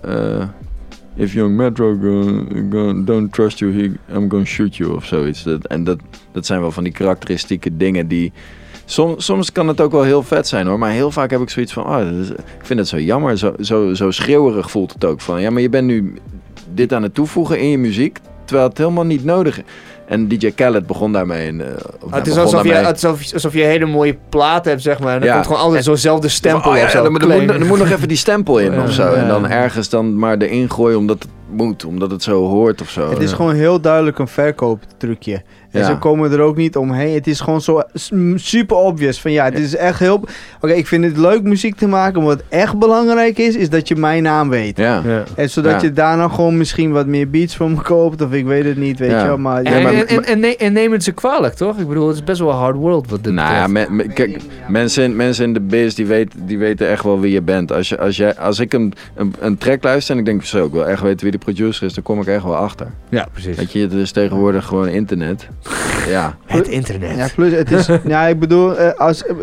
eh, eh, If young Metro go, go- don't trust you, he, I'm gonna shoot you of zoiets. Dat, en dat, dat zijn wel van die karakteristieke dingen die... Som, soms kan het ook wel heel vet zijn hoor, maar heel vaak heb ik zoiets van... Oh, dat is- ik vind het zo jammer, zo, zo, zo schreeuwerig voelt het ook van... Ja, maar je bent nu dit aan het toevoegen in je muziek, terwijl het helemaal niet nodig is. En DJ Khaled begon daarmee. En, eh, of het is alsof je, daarmee. alsof, alsof je een hele mooie plaat hebt, zeg maar. En er Ja. komt gewoon altijd zo'nzelfde stempel Oh ja, of zo. er, moet- er, claim. moet, er moet nog even die stempel in of zo. En dan ergens dan maar erin gooien omdat het moet, omdat het zo hoort of zo. Het is Ja. gewoon heel duidelijk een verkooptrucje. En Ja. ze komen er ook niet omheen. Het is gewoon zo super obvious. Van ja, het is echt heel... Oké, ik vind het leuk muziek te maken. Maar wat echt belangrijk is, is dat je mijn naam weet. Ja. Ja. En zodat Ja. je daar dan gewoon misschien wat meer beats van me koopt. Of ik weet het niet, weet Ja. je wel. Maar, En, maar- en, en, en, ne- en neem het ze kwalijk, toch? Ik bedoel, het is best wel een hard world wat dit Nou ja, betreft. me- me- kijk, mensen, in- mensen in de biz die weten, die weten echt wel wie je bent. Als, je, als, jij, als ik een, een, een track luister en ik denk zo, ik wil echt weten wie de producer is, dan kom ik echt wel achter. Ja, precies. Weet je, het is tegenwoordig gewoon internet. Ja. Het internet. Ja, plus het is... ja, ik bedoel, eh, als... eh,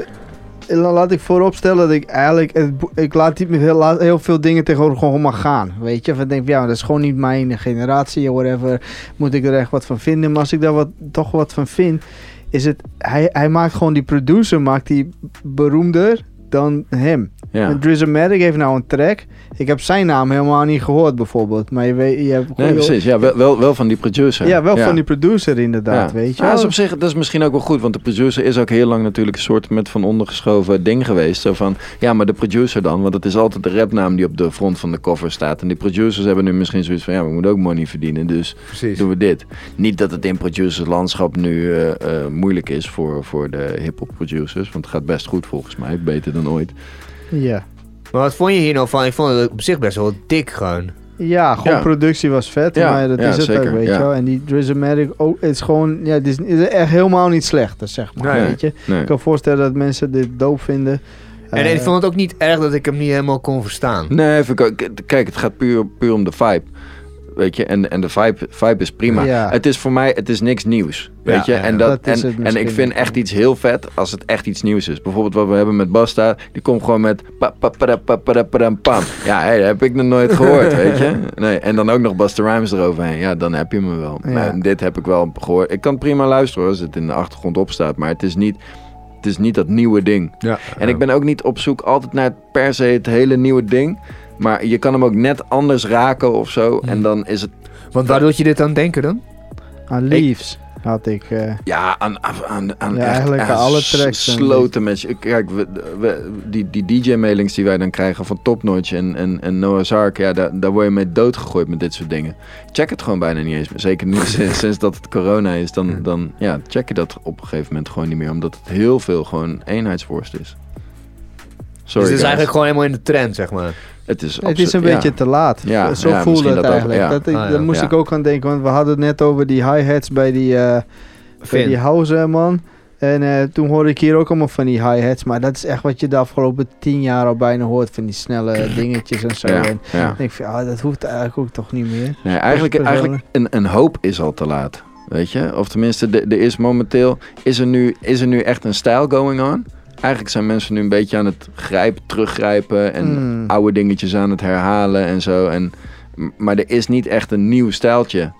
la- Laat ik vooropstellen dat ik eigenlijk... ik laat niet met heel, laat heel veel dingen tegenwoordig gewoon maar gaan. Weet je? Of ik denk, van, ja, dat is gewoon niet mijn generatie, whatever. Moet ik er echt wat van vinden? Maar als ik daar wat, toch wat van vind... Is het... Hij, hij maakt gewoon die producer, maakt die beroemder dan hem. ja. En Drizzomatic heeft nou een track. Ik heb zijn naam helemaal niet gehoord bijvoorbeeld. Maar je weet... Je hebt Nee, precies. Ja, wel, wel, wel van die producer. Ja, wel van die producer inderdaad, Ja. weet je Ja, dat is op zich, dat is misschien ook wel goed, want de producer is ook heel lang natuurlijk een soort met van ondergeschoven ding geweest. Zo van, ja, maar de producer dan, want het is altijd de rapnaam die op de front van de cover staat. En die producers hebben nu misschien zoiets van, ja, we moeten ook money verdienen, dus Precies. doen we dit. Niet dat het in producerslandschap nu eh, eh, moeilijk is voor, voor de hip-hop producers, want het gaat best goed volgens mij, beter dan ooit. Ja. Maar wat vond je hier nou van? Ik vond het op zich best wel dik gewoon. Ja, gewoon Ja. productie was vet, Ja, maar dat ja, is het zeker, ook, weet ja. je wel. En die Drizzomatic ook, het is gewoon, ja, het is, echt helemaal niet slecht, dat zeg maar, Nee. weet je. Nee. Ik kan voorstellen dat mensen dit doop vinden. En Eh, ik vond het ook niet erg dat ik hem niet helemaal kon verstaan. Nee, ook- kijk, het gaat puur, puur om de vibe. Weet je, en, en de vibe, vibe is prima. Ja. Het is voor mij, het is niks nieuws. Weet Ja, je, ja, en, dat, en, ik vind echt iets heel vet als het echt iets nieuws is. Bijvoorbeeld wat we hebben met Basta, die komt gewoon met pa, pa, pa, pa, pa, pa, pa, pam. Ja, hey, dat heb ik nog nooit gehoord, weet je. Nee, en dan ook nog Busta Rhymes eroverheen. Ja, dan heb je me wel. Ja. Maar dit heb ik wel gehoord. Ik kan prima luisteren hoor, als het in de achtergrond opstaat, maar het is niet... Het is niet dat nieuwe ding. Ja. En ik ben ook niet op zoek altijd naar per se het hele nieuwe ding. Maar je kan hem ook net anders raken of zo. En dan is het Want waar doet je dit aan denken dan? Aan Leaves had ik... eh, Ja, aan, aan, aan, Ja, echt, eigenlijk aan aan alle tracks en Sloten met je. Kijk, we, we- die, die DJ-mailings die wij dan krijgen van Top Notch en, en, en Noah's Ark, ja, daar, daar word je mee doodgegooid met dit soort dingen. Check het gewoon bijna niet eens meer. Zeker nu, sinds, sinds dat het corona is, dan, dan ja, check je dat op een gegeven moment gewoon niet meer. Omdat het heel veel gewoon eenheidsworst is. Sorry, dus het is guys. eigenlijk gewoon helemaal in de trend, zeg maar. Het is, het is een ja. beetje te laat. Ja, Zo ja, voelde het dat eigenlijk. ja. Dat, ik- Ah. Daar moest Ja. ik ook aan denken, want we hadden het net over die hi-hats bij die, eh bij die house, man. En eh, toen hoorde ik hier ook allemaal van die hi-hats. Maar dat is echt wat je de afgelopen tien jaar al bijna hoort. Van die snelle dingetjes en zo. Ja, En ja. ik denk van, ah, dat hoeft eigenlijk ook toch niet meer. Nee, eigenlijk, eigenlijk een, een hoop is al te laat. Weet je? Of tenminste, de- er is momenteel... Is er, nu, is er nu echt een stijl going on? Eigenlijk zijn mensen nu een beetje aan het grijpen, teruggrijpen... en Hmm. oude dingetjes aan het herhalen en zo. En, maar er is niet echt een nieuw stijltje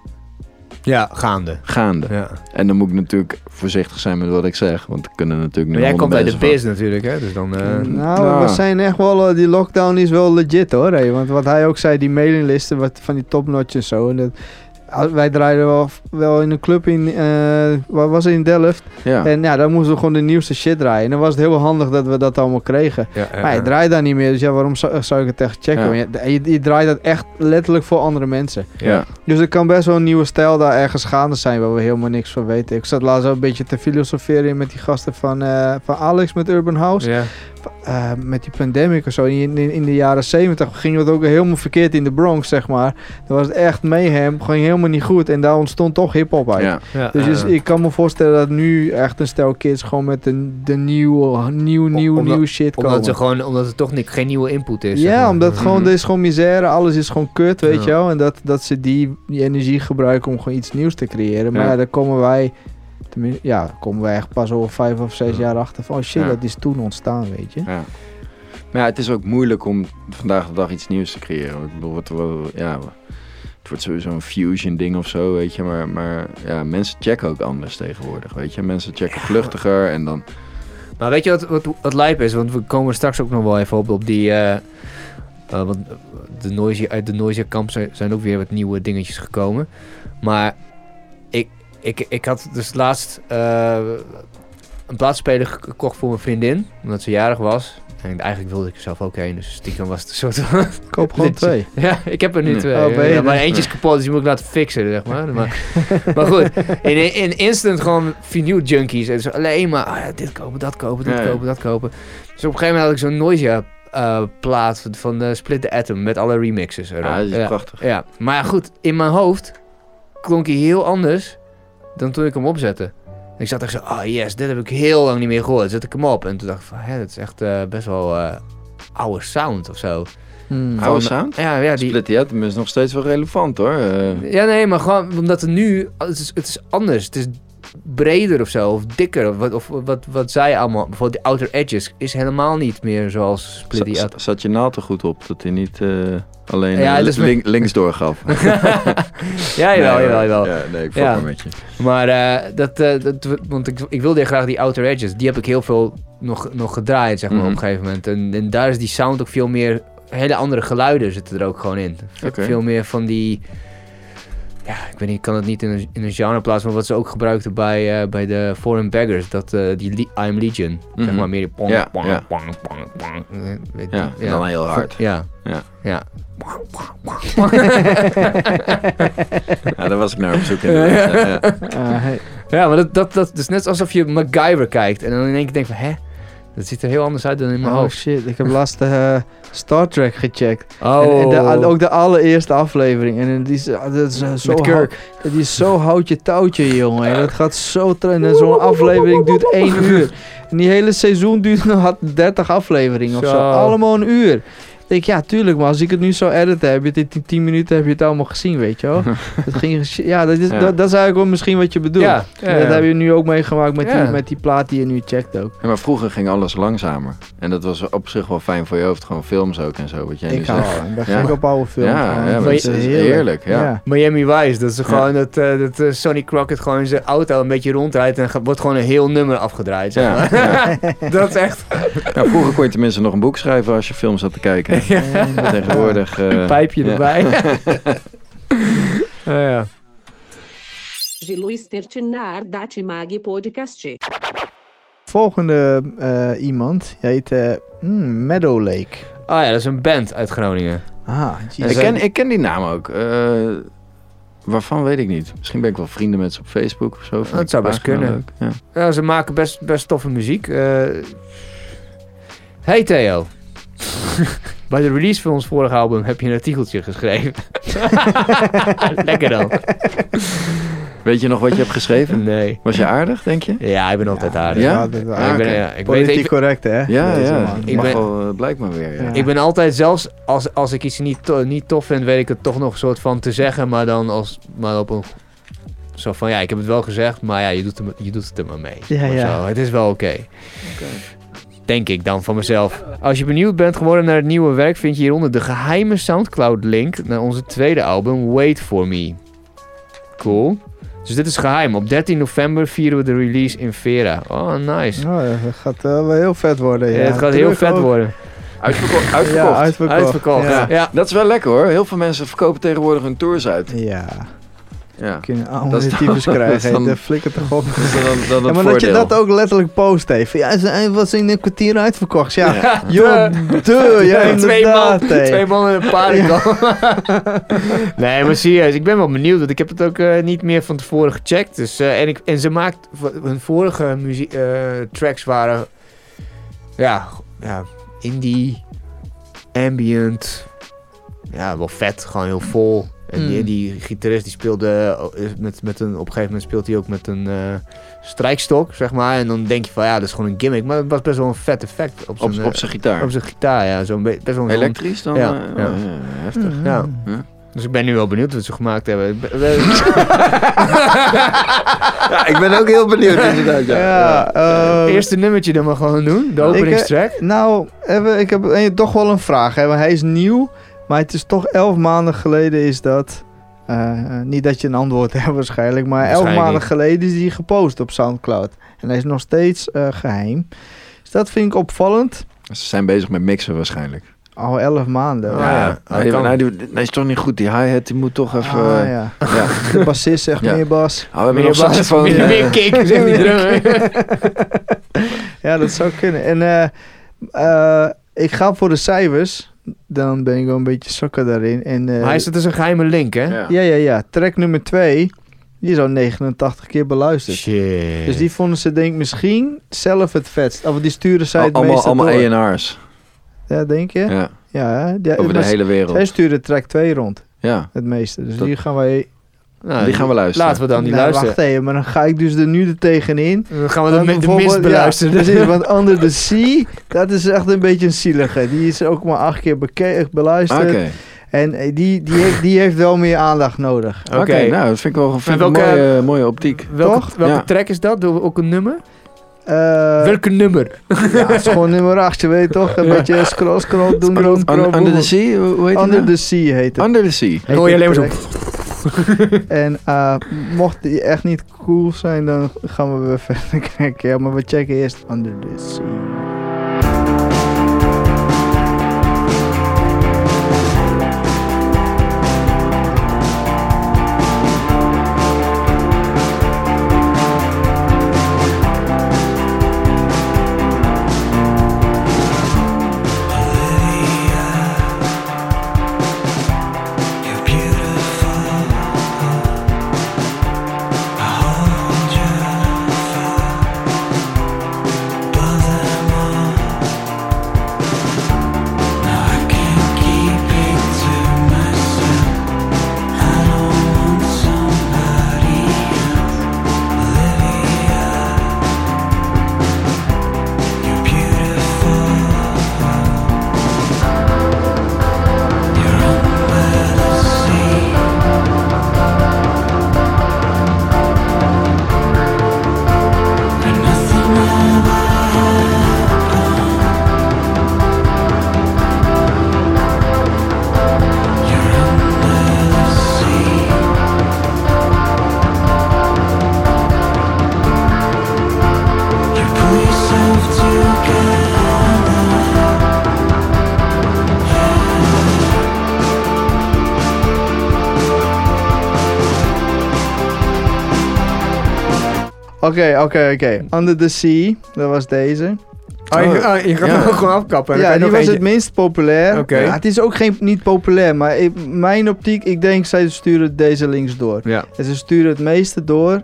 Ja, gaande. gaande. Ja. En dan moet ik natuurlijk voorzichtig zijn met wat ik zeg. Want er kunnen natuurlijk nu Maar jij komt uit de biz natuurlijk, hè? Dus dan... eh, nou, nou. we zijn echt wel, eh, die lockdown is wel legit hoor. hé. Want wat hij ook zei, die mailinglisten wat, van die topnotch en zo. En dat, wij draaiden wel, wel in een club in, eh was het in Delft. Ja. En ja, dan moesten we gewoon de nieuwste shit draaien. En dan was het heel handig dat we dat allemaal kregen. ja, ja, maar je draait daar niet meer, dus ja, waarom zou, zou ik het echt checken? Je, je, je draait dat echt letterlijk voor andere mensen. ja. Dus er kan best wel een nieuwe stijl daar ergens gaande zijn waar we helemaal niks van weten. Ik zat laatst ook een beetje te filosoferen met die gasten van, eh, van Alex met Urban House. Eh, met die pandemic of zo. In, in, in de jaren 70 ging het ook helemaal verkeerd in de Bronx, zeg maar. Dan was het echt mayhem, ging helemaal niet goed. En daar ontstond toch hip-hop uit. Ja. Ja, Dus is- ik kan me voorstellen dat nu echt een stel kids gewoon met de, de nieuwe, nieuw, nieuw, Omdat- nieuw shit komen. Omdat, ze gewoon, omdat het toch niet, geen nieuwe input is. zeg Ja, maar. omdat gewoon, Mhm. er is gewoon misère, alles is gewoon kut, weet Ja. je wel. En dat, dat ze die, die energie gebruiken om gewoon iets nieuws te creëren. Maar Ja. ja, daar komen wij, tenminste, ja, komen wij echt pas over vijf of zes Ja. jaar achter van, oh shit, Ja. dat is toen ontstaan, weet je. Ja. Maar ja, het is ook moeilijk om vandaag de dag iets nieuws te creëren. Ik bedoel, het, wordt- ja, het wordt sowieso een fusion ding of zo, weet je. Maar, maar ja, mensen checken ook anders tegenwoordig, weet je. Mensen checken vluchtiger en dan... Maar weet je wat, wat, wat lijp is? Want we komen straks ook nog wel even op, op die... eh, eh, want de noisy, uit de Noisia kamp zijn, zijn ook weer wat nieuwe dingetjes gekomen. Maar ik, ik, had dus laatst eh, een plaatspeler gekocht voor mijn vriendin. Omdat ze jarig was. En eigenlijk wilde ik er zelf ook heen. Dus stiekem was het een soort van... Koop gewoon twee. Ja, ik heb er nu twee. Oh, Ja, maar eentje is kapot, dus die moet ik laten fixen, zeg maar. Maar, maar goed, in, in instant gewoon vinyl junkies. En dus alleen maar, ah dit kopen, dat kopen, dit Ja, kopen, dat kopen. Dus op een gegeven moment had ik zo'n Noisia eh, plaat van, eh, Split the Atom met alle remixes erop. Ja, dat is ja, prachtig. ja, maar ja, goed, in mijn hoofd klonk hij heel anders dan toen ik hem opzette. Ik zat echt zo, oh yes, dit heb ik heel lang niet meer gehoord. Zet ik hem op. En toen dacht ik van, hè, dat is echt eh, best wel eh, oude sound of zo. Hmm. Oude sound? Ja, ja die, Split the Atom is nog steeds wel relevant hoor. Eh, ja, nee, maar gewoon omdat er nu... Het is, het is anders. Het is breder of zo. Of dikker. Of wat, of wat, wat zij allemaal... Bijvoorbeeld de outer edges is helemaal niet meer zoals Split the za- Atom. zat je naald er goed op dat hij niet eh, alleen Ja, link- links doorgaf? ja, jawel, Nee, jawel, jawel. Ja, nee, ik volg Ja. maar met je. Maar eh, dat, dat... Want ik, ik wilde graag die outer edges. Die heb ik heel veel nog, nog gedraaid, zeg maar, Mhm. op een gegeven moment. En, en daar is die sound ook veel meer... Hele andere geluiden zitten er ook gewoon in. Veel meer van die... Ja, ik weet niet, ik kan het niet in een, in een genre plaatsen, maar wat ze ook gebruikten bij, eh, bij de Foreign Beggars, dat, eh, die Le- I'm Legion, zeg Mhm. maar meer die pong, Ja, pong, ja. pong, pong, pong, weet Ja, je, en dan heel hard. Ja. Ja. Ja. Ja, daar was ik naar op zoek. inderdaad. Ja, ja. Hey. ja, maar dat, dat, dat is net alsof je MacGyver kijkt en dan in één keer denkt van, hè, dat ziet er heel anders uit dan in mijn Oh hoofd. shit, ik heb laatst eh, Star Trek gecheckt. Oh, En, en de- al- ook de allereerste aflevering. En die is, dat is eh, zo met Kirk. hout- die is zo houtje touwtje, jongen. Dat gaat zo trainen. En zo'n aflevering duurt één uur. En die hele seizoen duurt nog 30 afleveringen of. Zo. Allemaal een uur. Denk ik, ja, tuurlijk, maar als ik het nu zo editen, heb je het in die 10 minuten heb je het allemaal gezien, weet je wel. dat ging, ja, dat is, Ja. Dat, dat is eigenlijk wel misschien wat je bedoelt. Ja, ja, dat ja. heb je nu ook meegemaakt met, Ja. die, met die plaat die je nu checkt ook. Ja, maar vroeger ging alles langzamer. En dat was op zich wel fijn voor je hoofd. Gewoon films ook en zo, wat jij nu Ik hou zegt. ik op oude films. Ja, Dat is heerlijk, ja. Miami Vice, dat is gewoon dat, eh, dat Sonny Crockett gewoon in zijn auto een beetje rondrijdt en gaat- wordt gewoon een heel nummer afgedraaid. zeg Ja, maar. ja. dat is echt Ja, vroeger kon je tenminste nog een boek schrijven als je film zat te kijken. Tegenwoordig... eh, een pijpje ja. erbij. Ja, ja. Magi podcastje. Volgende eh, iemand, heet eh, hmm, Meadow Lake. Ah ja, dat is een band uit Groningen. Ah, Ik ken, ik ken die naam ook. Eh, waarvan weet ik niet. Misschien ben ik wel vrienden met ze op Facebook of zo. Dat zou best kunnen. Ja. Ja, ze maken best, best toffe muziek. Eh hey Theo. Bij de release van ons vorige album heb je een artikeltje geschreven. Lekker dan. Weet je nog wat je hebt geschreven? Nee. Was je aardig, denk je? Ja, ik ben altijd aardig. Ja? ik ben, ja, ik weet, Politiek ik, correct, hè? Ja, ja. Ik Mag ben- wel, eh, blijkt maar weer. Ja. Ja. ik ben altijd, zelfs als, als ik iets niet, to- niet tof vind, weet ik het toch nog een soort van te zeggen. Maar dan als, maar op een... Zo van, ja, ik heb het wel gezegd, maar ja, je doet, er, je doet het er maar mee. Ja, ja. zo. Het is wel oké. Denk ik dan van mezelf. Als je benieuwd bent geworden naar het nieuwe werk, vind je hieronder de geheime Soundcloud-link naar onze tweede album, Wait For Me. Cool. Dus dit is geheim. Op 13 november vieren we de release in Vera. Oh, nice. Oh, dat gaat eh, wel heel vet worden. Ja, Ja, het gaat heel vet ook. worden. Uitverko- uitverkocht. Ja, uitverkocht. Uitverkocht. Ja. Ja. Dat is wel lekker hoor. Heel veel mensen verkopen tegenwoordig hun tours uit. Ja, Ja. dat is krijgen. dan- De flikker toch op. Dan, Ja, maar dat je dat ook letterlijk post heeft. Ja, ze was in een kwartier uitverkocht. Ja, Ja. joh, duh, ja, twee, man, hey. twee mannen en een paard. nee, maar serieus, ik ben wel benieuwd. Want ik heb het ook eh, niet meer van tevoren gecheckt. Dus, eh, en, ik, en ze maakt... Hun vorige muziek, eh, tracks waren... Ja, ja, indie, ambient. Ja, wel vet. Gewoon heel vol. En die, Mm. die gitarist die speelde eh, met, met een... Op een gegeven moment speelt hij ook met een... eh, strijkstok, zeg maar. En dan denk je van ja, dat is gewoon een gimmick. Maar het was best wel een vet effect op zijn, Op, op zijn gitaar. op zijn gitaar, ja. Zo'n be- best wel een Elektrisch dan? Ja, eh, ja. oh, heftig. Ja. Ja. Dus ik ben nu wel benieuwd wat ze gemaakt hebben. Ik ben- Ja, ik ook heel benieuwd inderdaad. Ja. Ja, eh, Eerste nummertje dan maar gewoon doen. De openingstrack. Nou, even, ik heb toch wel een vraag. Hè? want Hij is nieuw, maar het is toch elf maanden geleden is dat... eh, niet dat je een antwoord hebt waarschijnlijk, maar elf maanden geleden is hij gepost op Soundcloud. En hij is nog steeds eh, geheim. Dus dat vind ik opvallend. Ze zijn bezig met mixen waarschijnlijk. Al elf maanden. Ja. Nee, dat kan. die, nee, is toch niet goed. Die hi-hat die moet toch even... Ah, eh, ja. ja. De bassist zegt Ja. meer bas. Oh, we hebben Meer bas, saxofoon. meer, eh, meer kick, zegt die drummer. Ja, dat zou kunnen. En eh, eh, ik ga voor de cijfers. Dan ben ik wel een beetje sokker daarin. En, eh, Hij is het dus een geheime link, hè? ja. Ja, ja, ja. Track nummer 2, die is al 89 keer beluisterd. Shit. Dus die vonden ze denk ik misschien zelf het vetst. Of die sturen zij het Al- allemaal meeste allemaal door. A&R's. Ja, denk je? Ja. Ja. Over de maar hele wereld. Zij sturen track 2 rond, Ja. het meeste. Dus Dat- die gaan wij... Nou, die gaan we luisteren. Laten we dan die Nou, luisteren. Wacht even, maar dan ga ik dus er nu er tegenin. Dan gaan we mi- de mist beluisteren. Ja, precies, want Under the Sea, dat is echt een beetje een zielige. Die is ook maar acht keer beke- beluisterd. Oké. En eh, die, die, heeft, die heeft wel meer aandacht nodig. Oké. Nou, dat vind ik wel vind welke- een mooie, mooie optiek. Welke, Toch? welke Ja. track is dat? Doe ook een nummer? Eh, Welke nummer? ja, het is gewoon nummer 8, je weet toch? Een beetje scroll, scroll, doen, doen, Under the. Sea, hoe heet Under nou? the Sea heet het. Under the Sea. Heet hoor je alleen maar track. En eh, mocht die echt niet cool zijn, dan gaan we weer verder kijken. Ja, maar we checken eerst Under the Sea. Oké, oké, oké. Under the Sea, dat was deze. Oh, je, oh, je gaat Ja. hem ook gewoon afkappen. en dan Ja, die was eentje- het minst populair. Oké. Ja, het is ook geen, niet populair, maar in mijn optiek, ik denk zij sturen deze links door. Ja. En ze sturen het meeste door,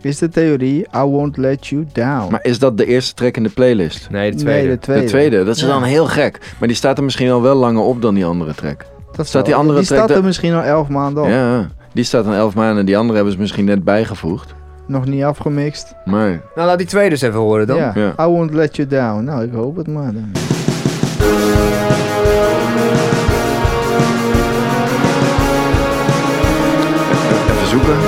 is de theorie, I won't let you down. Maar is dat de eerste track in de playlist? Nee, de tweede. Nee, de tweede. De tweede, dat is Ja. dan heel gek. Maar die staat er misschien al wel langer op dan die andere track. Dat staat die andere Die track staat er misschien al elf maanden op. Ja, die staat aan 11 maanden. Die andere hebben ze misschien net bijgevoegd. Nog niet afgemixt. Maar Nou, laat die tweede eens even horen dan. Ja. Ja. I won't let you down. Nou, ik hoop het maar dan. even zoeken.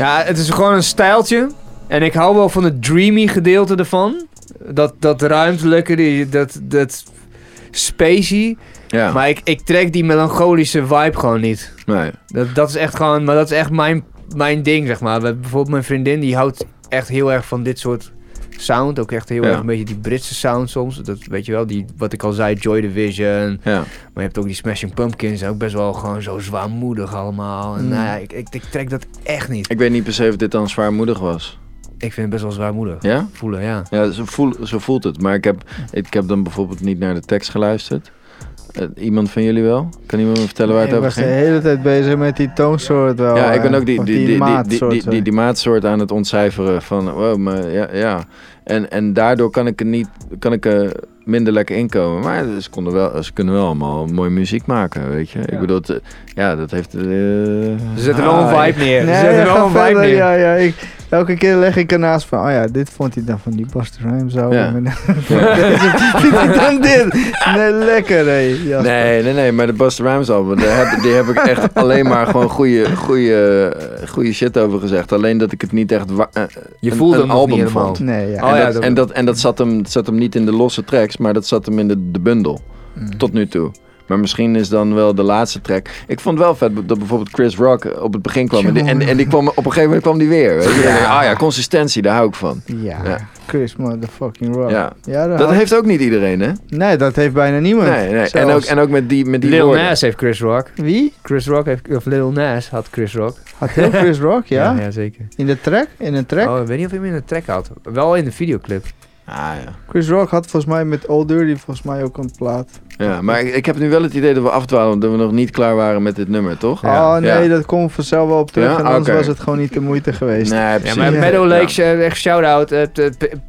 Ja, het is gewoon een stijltje. En ik hou wel van het dreamy gedeelte ervan. Dat, dat ruimtelijke, die, dat, dat spacey. Ja, Maar ik, ik trek die melancholische vibe gewoon niet. nee. Dat, dat is echt gewoon, maar dat is echt mijn, mijn ding, zeg maar. Bijvoorbeeld mijn vriendin, die houdt echt heel erg van dit soort sound. Ook echt heel Ja. erg een beetje die Britse sound soms. Dat weet je wel, die, wat ik al zei, Joy Division. Ja. Maar je hebt ook die Smashing Pumpkins, ook best wel gewoon zo zwaarmoedig allemaal. En Mm. nou ja, ik, ik, ik trek dat echt niet. Ik weet niet per se of dit dan zwaarmoedig was. Ik vind het best wel zwaarmoedig. Ja? Voelen, ja. Ja, zo, voel, zo voelt het. Maar ik heb, ik heb dan bijvoorbeeld niet naar de tekst geluisterd. Eh, iemand van jullie wel? Kan iemand me vertellen waar ik het over was de ging? hele tijd bezig met die toonsoort wel. Ja, ik ben eh, ook die, die, die, die, die, maatsoort, die, die, die maatsoort aan het ontcijferen van, wow, maar ja, ja. En, en daardoor kan ik er niet, kan ik er minder lekker inkomen. Maar ze, konden wel, ze kunnen wel allemaal mooie muziek maken, weet je. Ik bedoel, ja, dat heeft... eh, Ze zetten wel ah, een vibe neer. Ze Nee, zetten ga wel een vibe verder, neer. ja, ja. Ik, elke keer leg ik ernaast van, oh ja, dit vond hij dan van die Buster Rhymes zo. Ja. En dan dit. Nee, lekker, hé. Nee, nee, nee, maar de Buster Rhymes album, daar heb, die heb ik echt alleen maar gewoon goede, goede, goede shit over gezegd. Alleen dat ik het niet echt eh, Je voelde een hem album vond. Nee, ja. Oh en, ja, dat, dat- en, dat, en dat zat hem, zat hem niet in de losse tracks, maar dat zat hem in de, de bundel. Mm. Tot nu toe. Maar misschien is dan wel de laatste track. Ik vond wel vet dat bijvoorbeeld Chris Rock op het begin kwam. En en, en die kwam op een gegeven moment kwam die weer. Weet je? Ah ja, consistentie, daar hou ik van. Ja, Ja. Chris motherfucking Rock. Ja. Dat heeft ook niet iedereen, hè? Nee, dat heeft bijna niemand. Nee, nee. En ook, en ook met die, met die Lil woorden. Nas heeft Chris Rock. Wie? Chris Rock heeft, of Lil Nas had Chris Rock. Had heel Chris Rock, ja? ja, zeker. In de track? In een track? Oh, ik weet niet of hij hem in de track had. Wel in de videoclip. Ah ja. Chris Rock had volgens mij met Old Dirty volgens mij ook een plaat. Ja, maar ik, ik heb nu wel het idee dat we afdwalen, omdat we nog niet klaar waren met dit nummer, toch? Ja. oh nee, Ja. dat komt vanzelf wel op terug. Ja? En anders was het gewoon niet de moeite geweest. Nee, Ja, precies. maar Ja. Meadow Ja. Lakes, eh, echt shout-out.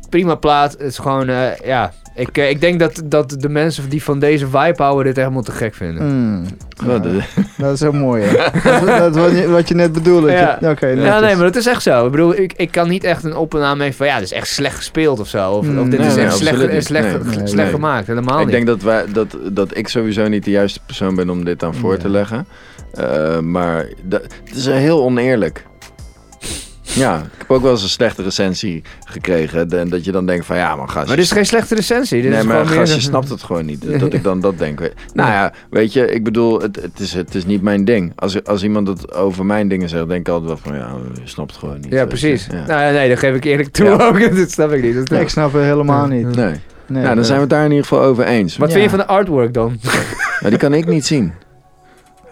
Prima plaat. Het is gewoon, eh, ja... Ik, eh, ik denk dat, dat de mensen die van deze vibe houden dit helemaal te gek vinden. Hmm. Wat, eh, Dat is ook mooi, hè? dat, dat is wat je, wat je net bedoelde. Ja. Ja. Oké, Ja, nee, maar dat is echt zo. Ik bedoel, ik, ik kan niet echt een op en van... Ja, dit is echt slecht gespeeld of zo. Of, Mm, of dit nee, is nee, echt slecht, absoluut niet. slecht, Nee, nee, slecht nee. gemaakt. Helemaal ik niet. denk dat, wij, dat, dat ik sowieso niet de juiste persoon ben om dit aan voor te leggen. Eh, maar dat, het is heel oneerlijk. Ja, ik heb ook wel eens een slechte recensie gekregen. En dat je dan denkt van ja, maar gast. Maar dit is geen slechte recensie. Dit nee, is maar gast, je een- snapt het gewoon niet. Dat ik dan dat denk. Nou ja, weet je, ik bedoel, het, het, is, het is niet mijn ding. Als, als iemand het over mijn dingen zegt, denk ik altijd wel van ja, je snapt het gewoon niet. Ja, precies. Ja. Nou ja, nee, dat geef ik eerlijk toe Ja. ook. dat snap ik niet. Dat Nee, ik snap het helemaal niet. Nee. Nee, nou, dan zijn we het daar in ieder geval over eens. Wat Ja. vind je van de artwork dan? Maar die kan ik niet zien.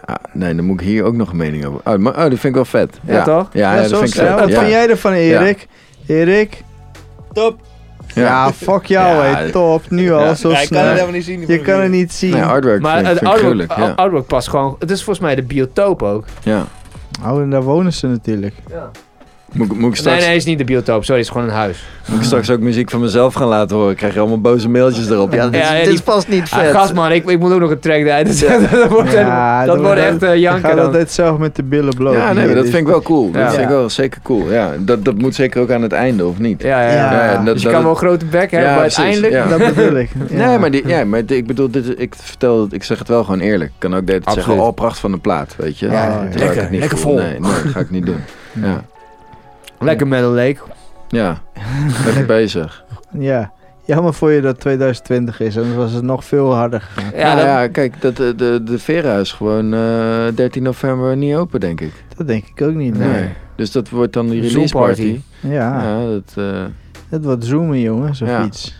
Ah, nee, dan moet ik hier ook nog een mening over. Oh, maar, oh die vind ik wel vet. Ja, toch? Ja, Ja, ja, dat vind ik snel. vet. Wat ja. vind jij ervan, Erik? Erik? Ja, fuck jou, Ja, hé. Top, nu al, Ja. zo Ja, ik kan snel. het helemaal niet zien. Je kan het niet zien. Nee, artwork Maar vind, het vind ik artwork. Ja. artwork past gewoon... Het is volgens mij de biotoop ook. ja. Oh, en daar wonen ze natuurlijk. Moet, ik- moet, ik straks, Nee, nee, het is niet de biotoop. Sorry, het is gewoon een huis. moet ik straks ook muziek van mezelf gaan laten horen? Krijg je allemaal boze mailtjes erop. Ja, dit, Ja, ja, dit die- is vast niet Ah, vet. gast man, ik, ik moet ook nog een track eruit zetten. dat wordt, Ja, dat wordt echt eh, Je janken gaat dan. altijd zelf met de billen bloot. ja, nee, dat dus- vind ik wel cool. Ja. Dat vind ik wel zeker cool. Ja, dat, dat moet zeker ook aan het einde, of niet? Ja, ja, ja. Ja, dat- dus je dat- kan wel een grote bek hebben, Ja, maar uiteindelijk... ja. Dat bedoel ik. Ja. Nee, maar die, ja, maar die- ik bedoel, dit, ik vertel, ik zeg het wel gewoon eerlijk. Ik kan ook dit zeggen, Absoluut. oh, pracht van de plaat, weet je. Ik Lekker, vol. Nee, nee, dat ga ik niet doen. Ja, Lekker Meadow Lake. ja. lekker bezig. Ja. Jammer voor je dat 2020 is, anders was het nog veel harder gegaan. Ja, Ja, ja kijk, dat, de, de, de Vera is gewoon eh 13 november niet open, denk ik. Dat denk ik ook niet. Nee. Nee. Dus dat wordt dan die Zoom release party. Ja, Ja, dat, eh, het wordt zoomen, jongens, of Ja. iets.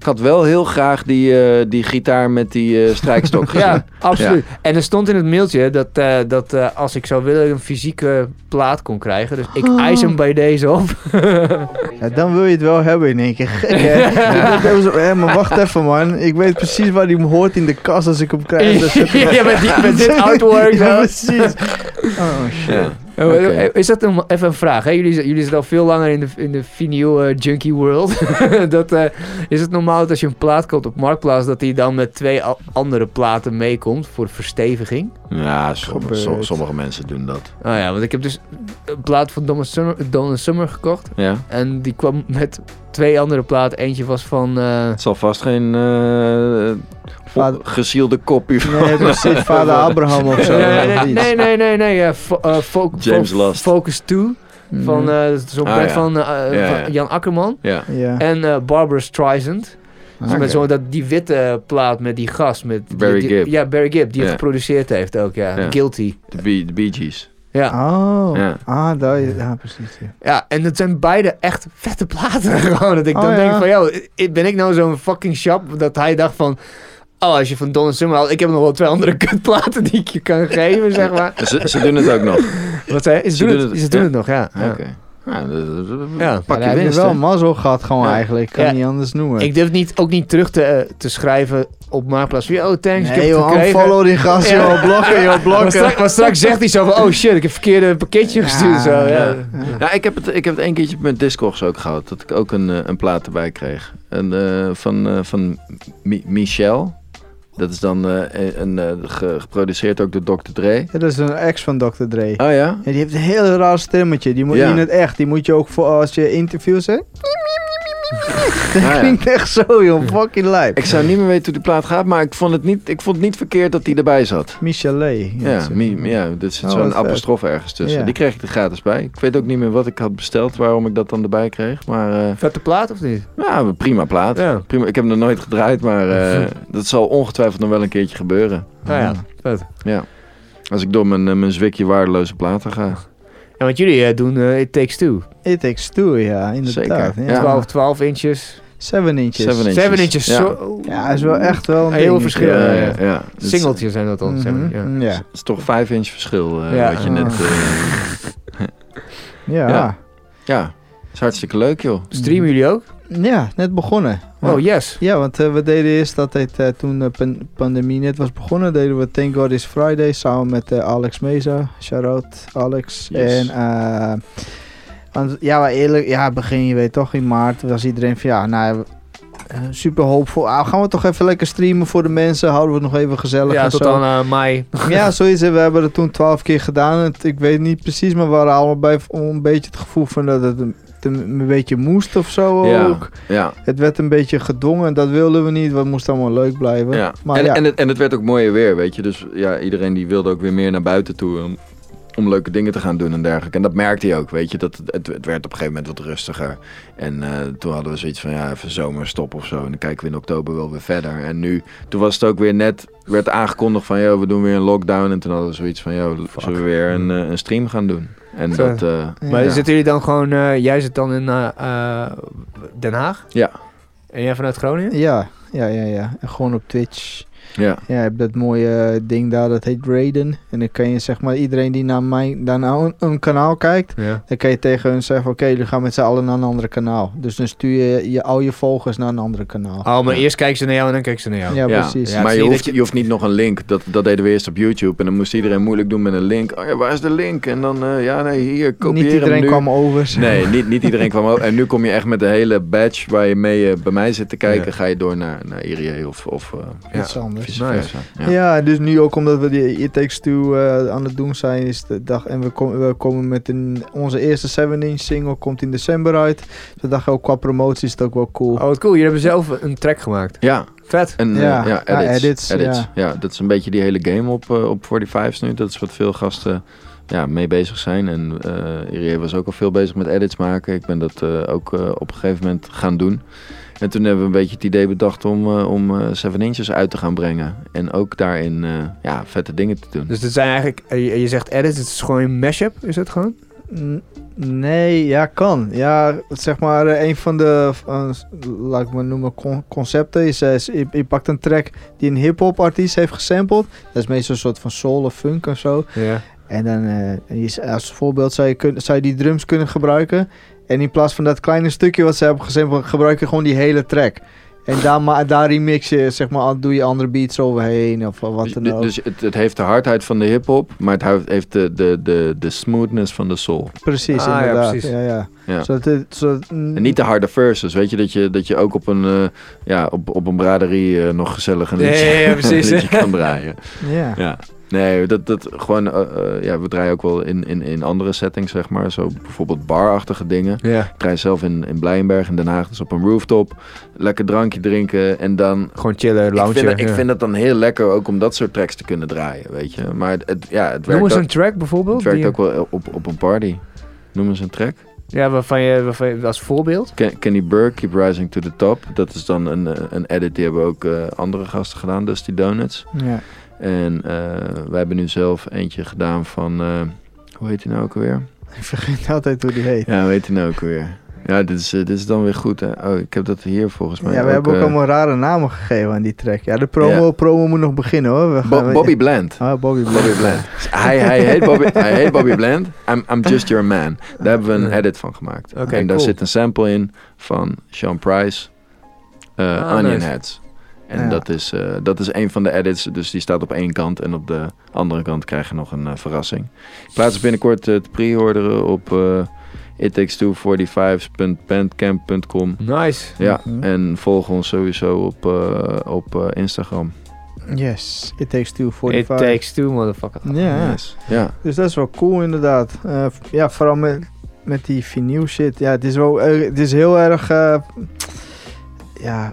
Ik had wel heel graag die, eh, die gitaar met die eh, strijkstok gezien. Ja, absoluut. En er stond in het mailtje dat, eh, dat eh, als ik zou willen een fysieke plaat kon krijgen. Dus ik eis hem bij deze op. Ja, dan wil je het wel hebben in één keer. Gek, hè? Maar wacht even, man. Ik weet precies waar hij hem hoort in de kast als ik hem krijg. Dus ja, met, die, met dit artwork. Ja, precies. Oh, shit. Oh, Oké. Is dat een, even een vraag? Hè? Jullie, jullie zitten al veel langer in de, in de vinyl eh, junkie world. dat, eh, is het normaal dat als je een plaat koopt op Marktplaats... dat die dan met twee andere platen meekomt voor versteviging? Ja, sommige, Gebeurt. som- sommige mensen doen dat. Oh ja, want ik heb dus een plaat van Donna Summer, Donna Summer gekocht. Ja. En die kwam met twee andere platen. Eentje was van... eh, Het zal vast geen eh Vader- gezielde kopie van Nee, precies. Vader Abraham of zo. nee, nee, nee, nee, James Last. Focus 2 Mhm. van eh, zo'n Ah, van, eh, Ja, van ja. Jan Akkerman. Ja. Ja. En eh, Barbara Streisand. Dus Oké. met zo dat, die witte plaat met die gast. Met die- Barry die- Gibb. Ja, Barry Gibb. Die Ja. het geproduceerd heeft ook, ja. Ja. Guilty. De Bee, de Bee Gees. Ja. Oh, Ja. ah, daar, ja, precies. Ja. ja, en het zijn beide echt vette platen gewoon. Dat ik Oh, dan ja. denk van, joh, ben ik nou zo'n fucking shop dat hij dacht van... Oh, als je van Don Summer had, ik heb nog wel twee andere kutplaten die ik je kan geven, zeg maar. Ze, ze doen het ook nog. Wat zei? Ze, Ze doen doen het, het- ze doen ja. het nog, ja. ja. Oké. Ja, pak Maar je heb wel hè? mazzel gehad gewoon Ja. eigenlijk. Kan Ja. niet anders noemen. Ik durf niet, ook niet terug te, eh, te schrijven op Marktplaats. van, Oh, thanks, ik nee heb joh, gekregen. unfollow die gast, joh. Blokken, joh, Maar blokken. straks, maar straks zegt hij zo van, oh shit, ik heb een verkeerde pakketje gestuurd. Zo, ja. Ja. Ja, ik heb, het, ik heb het één keertje met Discogs ook gehad. Dat ik ook een, eh, een plaat erbij kreeg. En, eh, van eh, van Mi- Michel. Dat is dan eh, een, eh, ge- geproduceerd ook door Dr. Dre. Ja, dat is een ex van Dr. Dre. Oh ja? Ja, die heeft een heel raar stemmetje. Die moet Ja. je in het echt. Die moet je ook voor als je interviews hebt. Dat Nou ja. klinkt echt zo, joh. Fucking lijp. Ik zou niet meer weten hoe die plaat gaat, maar ik vond het niet, ik vond het niet verkeerd dat die erbij zat. Michelet. Ja, mi, ja er zit Oh, zo'n apostrof ergens tussen. Ja. Die kreeg ik er gratis bij. Ik weet ook niet meer wat ik had besteld, waarom ik dat dan erbij kreeg. Maar eh, Vette plaat of niet? ja, een prima plaat. Ja. Prima. Ik heb hem nog nooit gedraaid, maar eh, dat zal ongetwijfeld nog wel een keertje gebeuren. Nou ja, vet. Ja. Als ik door mijn, eh, mijn zwikje waardeloze platen ga. Ja, want jullie eh, doen eh, It Takes Two. It Takes Two, ja, inderdaad. Zeker, Ja. ja. 12, 12 inches. Seven inches. Seven inches. 7 inches. Ja. Zo, Ja, is wel echt wel een Heel ding. verschil, Ja, ja, ja, ja. Singeltjes zijn dat dan. Mhm, seven, ja. ja. Het is toch vijf inch verschil eh, Ja. wat je net... eh, Ja. Ja. Ja. ja, is hartstikke leuk joh. Streamen jullie ook? Net begonnen. Oh, yes. Ja, want eh, we deden eerst altijd, eh, toen de pan- pandemie net was begonnen, deden we Thank God is Friday samen met eh, Alex Meza. Shout-out Alex. Yes. En want, ja, maar eerlijk, ja, begin je weet toch in maart was iedereen van ja, nou, super hoopvol. Ah, gaan we toch even lekker streamen voor de mensen, houden we het nog even gezellig Ja, en tot zo. aan eh, mei. Ja, zoiets. We hebben het toen twaalf keer gedaan. Het, ik weet niet precies, maar we waren allemaal bij om een beetje het gevoel van dat het een, een, een beetje moest of zo Ja, ook. ja. Het werd een beetje gedwongen en dat wilden we niet. We moesten allemaal leuk blijven. Ja. Maar en, ja, En, het, en het werd ook mooier weer, weet je. Dus ja, iedereen die wilde ook weer meer naar buiten toe om, om leuke dingen te gaan doen en dergelijke. En dat merkte je ook, weet je. Dat, het, het werd op een gegeven moment wat rustiger. En eh, toen hadden we zoiets van, ja, even zomerstop of zo. En dan kijken we in oktober wel weer verder. En nu, toen was het ook weer net, werd aangekondigd van, joh, we doen weer een lockdown. En toen hadden we zoiets van, joh, zullen we weer een, eh, een stream gaan doen. En Zo. dat, eh, Ja. Maar Ja. zitten jullie dan gewoon... eh, jij zit dan in eh, eh, Den Haag? Ja. En jij vanuit Groningen? ja, ja, ja, ja. En gewoon op Twitch. Ja. Ja, je hebt dat mooie eh, ding daar, dat heet Raiden. En dan kan je zeg maar, iedereen die naar, mijn, naar een, een kanaal kijkt, Ja. dan kan je tegen hun zeggen, oké, jullie gaan met z'n allen naar een andere kanaal. Dus dan stuur je, je al je volgers naar een andere kanaal. Oh, maar eerst kijken ze naar jou en dan kijken ze naar jou. ja, Ja, precies. Ja, maar je je hoeft, je... hoeft niet nog een link. Dat, dat deden we eerst op YouTube. En dan moest iedereen moeilijk doen met een link. Oh ja, waar is de link? En dan, eh, ja, nee, hier, kopieer Niet hem iedereen nu. kwam over. Nee, niet, niet iedereen kwam ook. En nu kom je echt met de hele badge waar je mee eh, bij mij zit te kijken. Ja. Ga je door naar, naar Irie of, of eh, Iets anders. Nice. versa. Ja. Ja. dus nu ook omdat we die It Takes Two eh, aan het doen zijn, is de dag. En we, kom- we komen met een, onze eerste 7-inch single, komt in december uit. Dus we dachten ook qua promotie is het ook wel cool. Oh, wat cool. Jullie hebben zelf een track gemaakt. ja, Vet. en eh, Ja, ja, ja, edits. edits, ja. dat is een beetje die hele game op, eh, op 45's nu. Dat is wat veel gasten ja, mee bezig zijn. En eh Irie was ook al veel bezig met edits maken. Ik ben dat eh, ook eh, op een gegeven moment gaan doen. En toen hebben we een beetje het idee bedacht om, eh, om eh, Seven Inches uit te gaan brengen. En ook daarin eh, ja, vette dingen te doen. Dus dit zijn eigenlijk... Je, je zegt edit, het is gewoon een mashup, is het gewoon? N- Nee, ja, kan. Ja, zeg maar, een van de, laat ik maar noemen, con- concepten is, is je, je pakt een track die een hip-hop artiest heeft gesampled. Dat is meestal een soort van soul of funk of zo. Ja. En dan, eh, je- als voorbeeld zou je, kun, zou je die drums kunnen gebruiken. En in plaats van dat kleine stukje wat ze hebben gesampled, gebruik je gewoon die hele track. En daar, ma- daar remix je, zeg maar, doe je andere beats overheen of wat Dus, dan ook. dus het, het heeft de hardheid van de hip-hop, maar het heeft de, de, de, de smoothness van de soul. precies, Ah, ja, inderdaad. precies. Ja, ja. Ja. Zodat het, zodat, En niet de harde verses, weet je, dat je, dat je ook op een, eh, ja, op, op een braderie eh, nog gezellig een liedje, ja, ja, precies. een liedje kan draaien. ja. Ja. Nee, dat, dat gewoon, eh, eh, ja, we draaien ook wel in, in, in andere settings, zeg maar. Zo bijvoorbeeld barachtige dingen. Ja. Ik draai zelf in, in Blijenberg in Den Haag, dus op een rooftop. Lekker drankje drinken en dan... Gewoon chillen, Ik loungen. vind, het- ik ja. vind het dan heel lekker ook om dat soort tracks te kunnen draaien, weet je. Maar het, het- ja, het Noem werkt, eens ook, een track bijvoorbeeld. het werkt die- ook wel op, op een party. Noem eens een track. Ja, waarvan je, waarvan je als voorbeeld. Ken- Kenny Burke, Keep Rising to the Top. Dat is dan een, eh, een edit, die hebben ook eh, andere gasten gedaan, Dusty Donuts. ja. En eh, wij hebben nu zelf eentje gedaan van, eh, hoe heet die nou ook alweer? Ik vergeet altijd hoe die heet. Ja, hoe heet die nou ook alweer? Ja, dit is, eh, dit is dan weer goed, hè? Oh, ik heb dat hier volgens mij Ja, we hebben ook allemaal rare namen gegeven aan die track. Ja, de promo, promo moet nog beginnen hoor. We Bo- gaan- Bobby Bland. Ah, Bobby Bland. Bobby Bland. hij, hij, heet Bobby, hij heet Bobby Bland. I'm, I'm just your man. Daar hebben we een edit van gemaakt. Oké, en daar cool. zit een sample in van Sean Price, eh, Ah, Onion nice. Heads. En Ja. dat, is, eh, dat is een van de edits, dus die staat op één kant. En op de andere kant krijg je nog een eh, verrassing. Ik plaats het binnenkort eh, te pre-orderen op uh, ittakes245.bandcamp.com. Nice. Ja, Mhm. en volg ons sowieso op, eh, op eh, Instagram. Yes, it takes two It 45. takes two, motherfucker. Ja, Yes. Ja, dus dat is wel cool inderdaad. Eh, ja, vooral met met die vinyl shit. Ja, het is wel, eh, het is heel erg, eh, ja,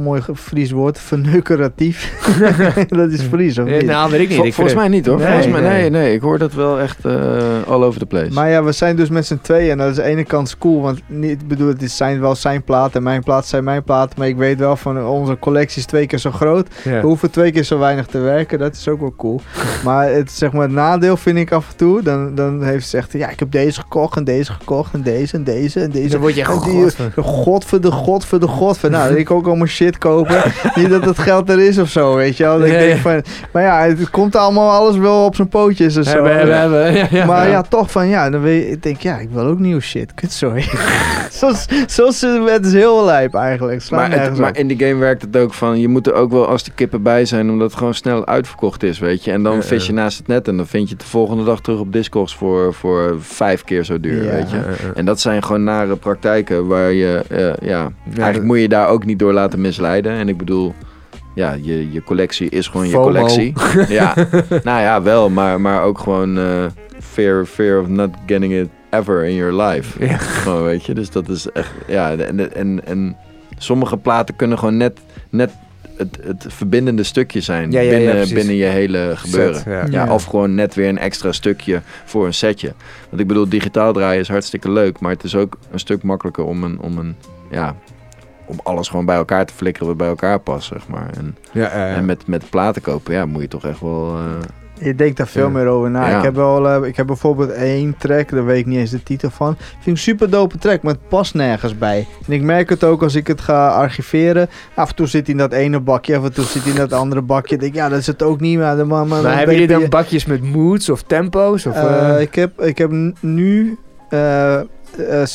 mooi Fries woord, verneukeratief. dat is Fries, of Eh, niet? nou, weet ik niet. Vol- Ik volgens vind mij niet hoor. Nee, volgens mij, nee. nee, nee, ik hoor dat wel echt eh all over the place. Maar ja, we zijn dus met z'n tweeën en dat is aan de ene kant cool, want niet, ik bedoel, het is zijn wel zijn plaat en mijn plaat zijn mijn plaat, maar ik weet wel van onze collectie is twee keer zo groot. We hoeven twee keer zo weinig te werken, dat is ook wel cool. maar het, zeg maar, het nadeel vind ik af en toe, dan, dan heeft ze echt, ja, ik heb deze gekocht en deze gekocht en deze en deze en deze. Dan word je echt En die- god van. de God voor de God voor de God. Nou, ik ook allemaal shit kopen. Niet dat het geld er is of zo, weet je wel. Ik denk ja. van, maar ja, het komt allemaal alles wel op zijn pootjes en zo. Hebben, hebben, hebben. Ja, ja. Maar ja, toch van ja, dan weet je, ik denk ja, ik wil ook nieuw shit. Kut, sorry. zoals, zoals het is heel lijp eigenlijk. Slaat Maar, het- maar in die game werkt het ook van, je moet er ook wel als de kippen bij zijn, omdat het gewoon snel uitverkocht is, weet je. En dan vis je naast het net en dan vind je het de volgende dag terug op Discogs voor, voor vijf keer zo duur, Ja. weet je. En dat zijn gewoon nare praktijken waar je, eh, ja, eigenlijk moet je daar ook niet door laten misleiden. En ik bedoel, ja, je, je collectie is gewoon je collectie. ja, nou ja, wel, maar, maar ook gewoon eh, fear, fear of not getting it ever in your life. Ja. Gewoon, weet je, dus dat is echt, ja, en, en, en sommige platen kunnen gewoon net, net het, het verbindende stukje zijn Ja, ja, ja, binnen, binnen je hele gebeuren. Set, Ja. of gewoon net weer een extra stukje voor een setje. Want ik bedoel, digitaal draaien is hartstikke leuk, maar het is ook een stuk makkelijker om een, om een, ja, om alles gewoon bij elkaar te flikkeren wat bij elkaar past, zeg maar. En, Ja, ja, ja. en met, met platen kopen, ja, moet je toch echt wel... eh, Je denkt daar veel Ja. meer over na. Ja. Ik heb wel, eh, ik heb bijvoorbeeld één track, daar weet ik niet eens de titel van. Vind ik een super dope track, maar het past nergens bij. En ik merk het ook als ik het ga archiveren. Af en toe zit hij in dat ene bakje, af en toe zit hij in dat andere bakje. Ik denk, ja, dat is het ook niet. Maar, maar, maar, Maar maar hebben jullie dan bakjes met moods of tempo's? Of, Eh, eh, ik, heb, ik heb nu eh, eh,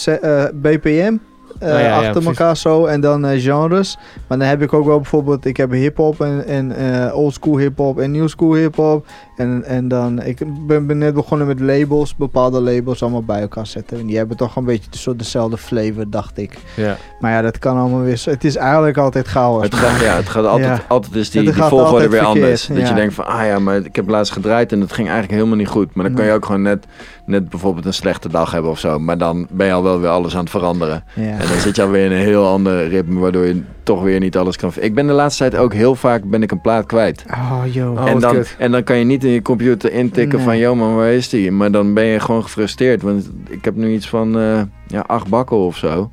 eh, BPM eh, Nou ja, achter elkaar zo en dan eh, genres. Maar dan heb ik ook wel bijvoorbeeld, ik heb hip-hop en, en eh, old school hip-hop en new school hip-hop. En, en dan, ik ben, ben net begonnen met labels, bepaalde labels allemaal bij elkaar zetten. En die hebben toch een beetje soort dezelfde flavor, dacht ik. ja. Maar ja, dat kan allemaal weer. Het is eigenlijk altijd chaos. Het gaat, ja, het gaat altijd, Ja. altijd is die, Het die volgorde weer verkeerd, anders. Dat ja. je denkt van, ah ja, maar ik heb laatst gedraaid en dat ging eigenlijk helemaal niet goed. Maar dan kan je ook gewoon net, net bijvoorbeeld een slechte dag hebben of zo. Maar dan ben je al wel weer alles aan het veranderen. ja. En dan zit je alweer in een heel ander ritme, waardoor je toch weer niet alles kan... Ik ben de laatste tijd ook heel vaak ben ik een plaat kwijt. Oh, joh. Oh, en, wat dan, en dan kan je niet in je computer intikken Nee. van, yo man, waar is die? Maar dan ben je gewoon gefrustreerd. Want ik heb nu iets van eh, ja, acht bakken of zo.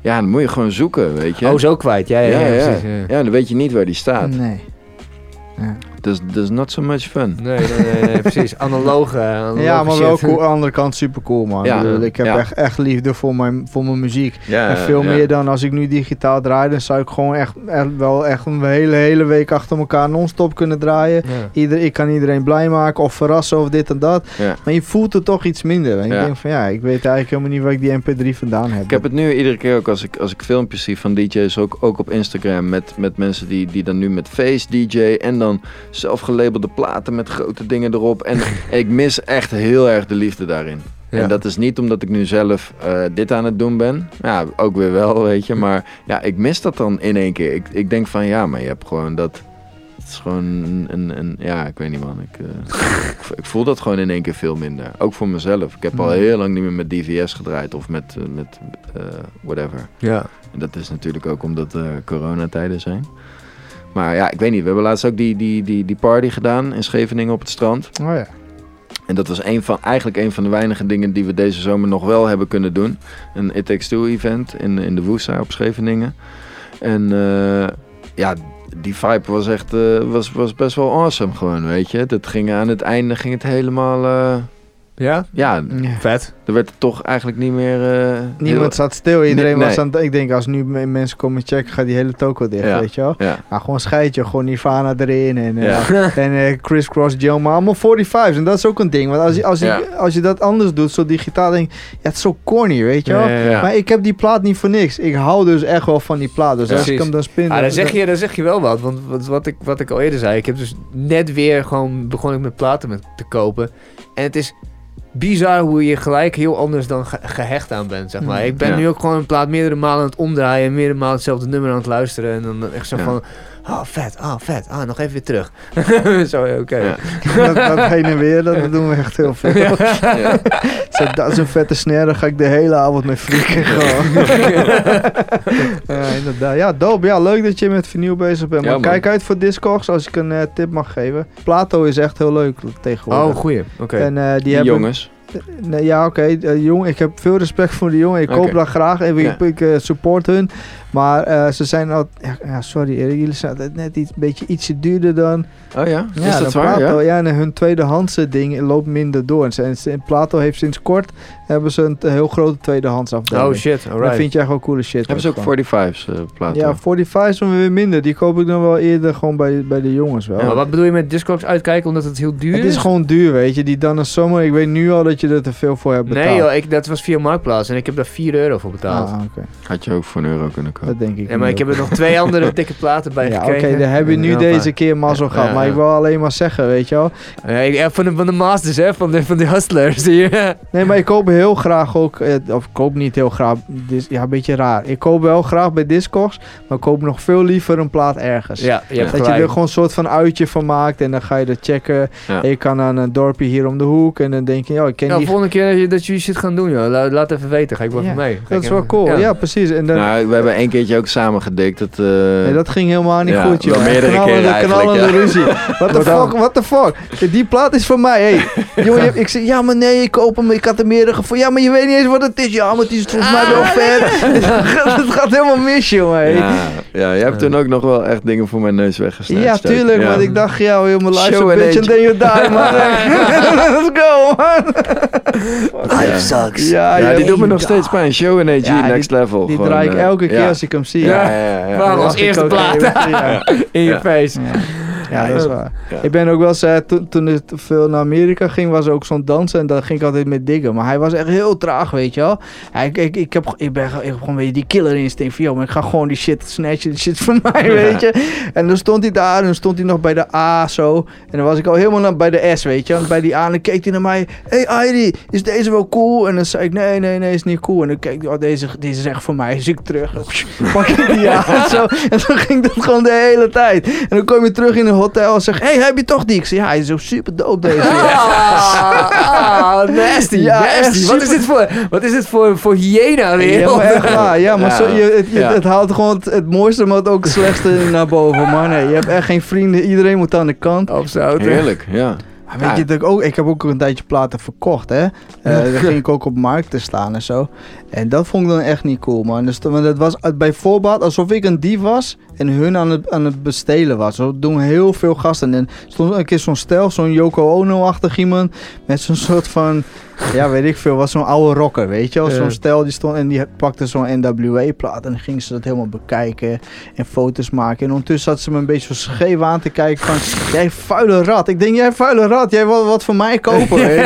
Ja, dan moet je gewoon zoeken, weet je. Oh, zo kwijt. Ja, ja, ja, Ja, ja. precies. Ja. Ja, dan weet je niet waar die staat. Nee. Ja. Dus dus not so much fun. Nee, nee, nee, nee, precies. Analoge, analoge Ja, maar wel cool, aan de andere kant super cool, man. Ja. ik, bedoel, ik heb Ja. echt, echt liefde voor mijn, voor mijn muziek. Ja, en veel ja. meer dan als ik nu digitaal draai, dan zou ik gewoon echt, echt wel echt een hele, hele week achter elkaar non-stop kunnen draaien. Ja. Ieder, ik kan iedereen blij maken of verrassen of dit en dat. Ja. Maar je voelt het toch iets minder. En Ja. ik denk van ja, ik weet eigenlijk helemaal niet waar ik die mp3 vandaan heb. Ik heb het nu iedere keer ook als ik, als ik filmpjes zie van DJ's, ook, ook op Instagram, met, met mensen die, die dan nu met Face DJ en dan zelfgelabelde platen met grote dingen erop. En ik mis echt heel erg de liefde daarin. Ja. En dat is niet omdat ik nu zelf eh, dit aan het doen ben. Ja, ook weer wel, weet je. Maar ja, ik mis dat dan in één keer. Ik, ik denk van ja, maar je hebt gewoon dat. Het is gewoon een, een, een- ja, ik weet niet man. Ik, eh, ik, ik voel dat gewoon in één keer veel minder. Ook voor mezelf. Ik heb al Mm. heel lang niet meer met DVS gedraaid of met, eh, met whatever. Ja. En dat is natuurlijk ook omdat er coronatijden zijn. Maar ja, ik weet niet. We hebben laatst ook die, die, die, die party gedaan in Scheveningen op het strand. Oh ja. En dat was een van, eigenlijk een van de weinige dingen die we deze zomer nog wel hebben kunnen doen. Een It Takes Two event in, in de Woesta op Scheveningen. En eh, ja, die vibe was echt eh, was, was best wel awesome gewoon, weet je. Dat ging aan het einde ging het helemaal... eh, Ja? ja, Ja. Vet. er werd toch eigenlijk niet meer... eh, Niemand heel- zat stil. Iedereen Nee, was nee. aan het... Ik denk, als nu me- mensen komen checken, gaat die hele toko dicht, Ja. weet je wel. Ja, Maar gewoon scheidje, gewoon Nirvana erin en, ja. en eh, Cross Joe, maar allemaal 45's. En dat is ook een ding. Want als je, als je, Ja. als je dat anders doet, zo digitaal, denk je, ja, het is zo corny, weet je wel. Ja, ja, ja. Maar ik heb die plaat niet voor niks. Ik hou dus echt wel van die plaat. Dus Ja. als ik hem dan spin... Ah, dan, zeg je, dan zeg je wel wat. Want wat, wat, ik, wat ik al eerder zei, ik heb dus net weer gewoon begon ik met platen met, te kopen. En het is bizar hoe je gelijk heel anders dan ge- gehecht aan bent, zeg maar. Mm. Ik ben Ja. nu ook gewoon een plaat meerdere malen aan het omdraaien, meerdere malen hetzelfde nummer aan het luisteren. En dan echt zo Ja. van, Oh, vet, oh, vet. Ah, nog even weer terug. Zo, oké. Ja. dat, dat heen en weer, dat doen we echt heel veel. Ja. Zo, dat is een vette snare, daar ga ik de hele avond mee frikken gewoon. ja, inderdaad. Ja, dope. Ja, leuk dat je met vinyl bezig bent. Maar kijk uit voor Discogs, als ik een eh, tip mag geven. Plato is echt heel leuk tegenwoordig. Oh, goeie. Oké. En eh, die Die hebben... jongens. Nee, ja, oké. eh, jong, ik heb veel respect voor die jongen. Ik koop dat graag. Ik, Ja. ik, support hun. Maar eh, ze zijn al... Ja, ja, sorry Erik, jullie zijn altijd net iets, een beetje ietsje duurder dan... Oh ja? Ja, is dat dan waar? Plato. Ja? Ja, en hun tweedehandse ding loopt minder door. En, Plato heeft sinds kort hebben ze een, heel grote tweedehands afdeling. Oh shit, alright. vind je echt wel coole shit. Hebben ze ook gewoon. 45's eh platen? Ja, 45 is dan weer minder. Die koop ik dan wel eerder gewoon bij, bij de jongens wel. Maar wat bedoel je met Discogs uitkijken omdat het heel duur het is gewoon duur, weet je. Die dan een zomer. Ik weet nu al dat je er te veel voor hebt betaald. Nee joh, ik, dat was via Marktplaats en ik heb daar 4 euro voor betaald. Ah, oké. Had je ook voor een euro kunnen kopen. Dat denk ik ja, maar ik heb er nog twee andere dikke platen bij Ja, oké, gekregen. dan heb je nu Ja, deze keer mazzel gehad. Ja, maar ja. ik wil alleen maar zeggen, weet je wel. Ja, ik- ja, van, de, van de masters, hè, van de, van de hustlers. Ja, Nee, maar ik koop heel graag ook... eh, of ik koop niet heel graag... Dis, ja, een beetje raar. Ik koop wel graag bij Discogs. Maar ik koop nog veel liever een plaat ergens. ja je hebt Dat je er gewoon een soort van uitje van maakt. En dan ga je dat checken. Ja. En je kan aan een dorpje hier om de hoek. En dan denk je, ja, ik ken Ja, die... volgende keer dat je- jullie shit gaan doen, joh. La- laat even weten, ga ik wel Ja, even mee. Ga Dat is wel cool. Ja, precies. En dan, Nou, we hebben één keertje ook samen gedikt. Dat, eh, nee, dat ging helemaal niet ja, goed, joh. meerdere knallende, keren eigenlijk, knallende ja. ruzie. What the fuck, what the fuck? Die plaat is voor mij, hey. Jongen, je- ik zeg, ja, maar nee, ik koop hem. Ik had er meerdere gevonden. Ja, maar je weet niet eens wat het is. Ja, maar het is volgens mij wel ver. het gaat helemaal mis, jongen. ja, ja, je hebt toen ook nog wel echt dingen voor mijn neus weggesneden. Ja, tuurlijk, want ik dacht, ja, joh, mijn life Show is and then you die, man. Let's go, man. Life sucks. Ja, Ja, ja, die doet me nog steeds pijn. Show and AG, Ja, next level. Die Gewoon, draai ik eh, elke keer ja. Als ik hem zie. Ja, ja, ja. Dan als eerste plaat. Ja. In je Ja. face. Ja, dat is waar. Ik ben ook wel eens, toen, toen ik veel naar Amerika ging, was er ook zo'n dansen en daar ging ik altijd mee diggen. Maar hij was echt heel traag, weet je wel. Ja, ik, ik, ik, heb, ik ben ik heb gewoon weer die killer instinct van, joh, maar ik ga gewoon die shit snatchen, die shit van mij, weet je. En dan stond hij daar en dan stond hij nog bij de A zo. En dan was ik al helemaal naar, bij de S, weet je. En bij die A en dan keek hij naar mij, hey Heidi, is deze wel cool? En dan zei ik, nee, nee, nee, is niet cool. En dan keek hij, oh, deze, deze is echt voor mij. Dus ik terug, pak ik die aan zo. En zo ging dat gewoon de hele tijd. En dan kom je terug in een hotel en zeg, hey, heb je toch die? Ik zeg, ja, hij is zo super dope deze. Ah, nasty, Ja, nasty. Wat is dit voor, wat is dit voor, voor hyena weer? Ja, maar echt waar. Ja, maar Ja. Zo, je, het, je- Ja. het haalt gewoon het, het mooiste, maar ook het slechtste naar boven. Maar nee, je hebt echt geen vrienden. Iedereen moet aan de kant. Of zo. Heerlijk, ja. Weet je dat ik ook? Ik heb ook een tijdje platen verkocht, hè. Eh dan ging ik ook op markten staan en zo. En dat vond ik dan echt niet cool, man. Dus, want het was bij voorbaat alsof ik een dief was en hun aan het, aan het bestelen was. Zo doen heel veel gasten. En stond een keer zo'n stel, zo'n Yoko Ono-achtig iemand, met zo'n soort van, ja, weet ik veel, was zo'n oude rocker, weet je wel. Zo'n stel die stond en die pakte zo'n NWA-plaat en dan gingen ze dat helemaal bekijken en foto's maken. En ondertussen zat ze me een beetje zo scheef aan te kijken van, jij vuile rat. Ik denk, jij vuile rat, jij wil wat voor mij kopen.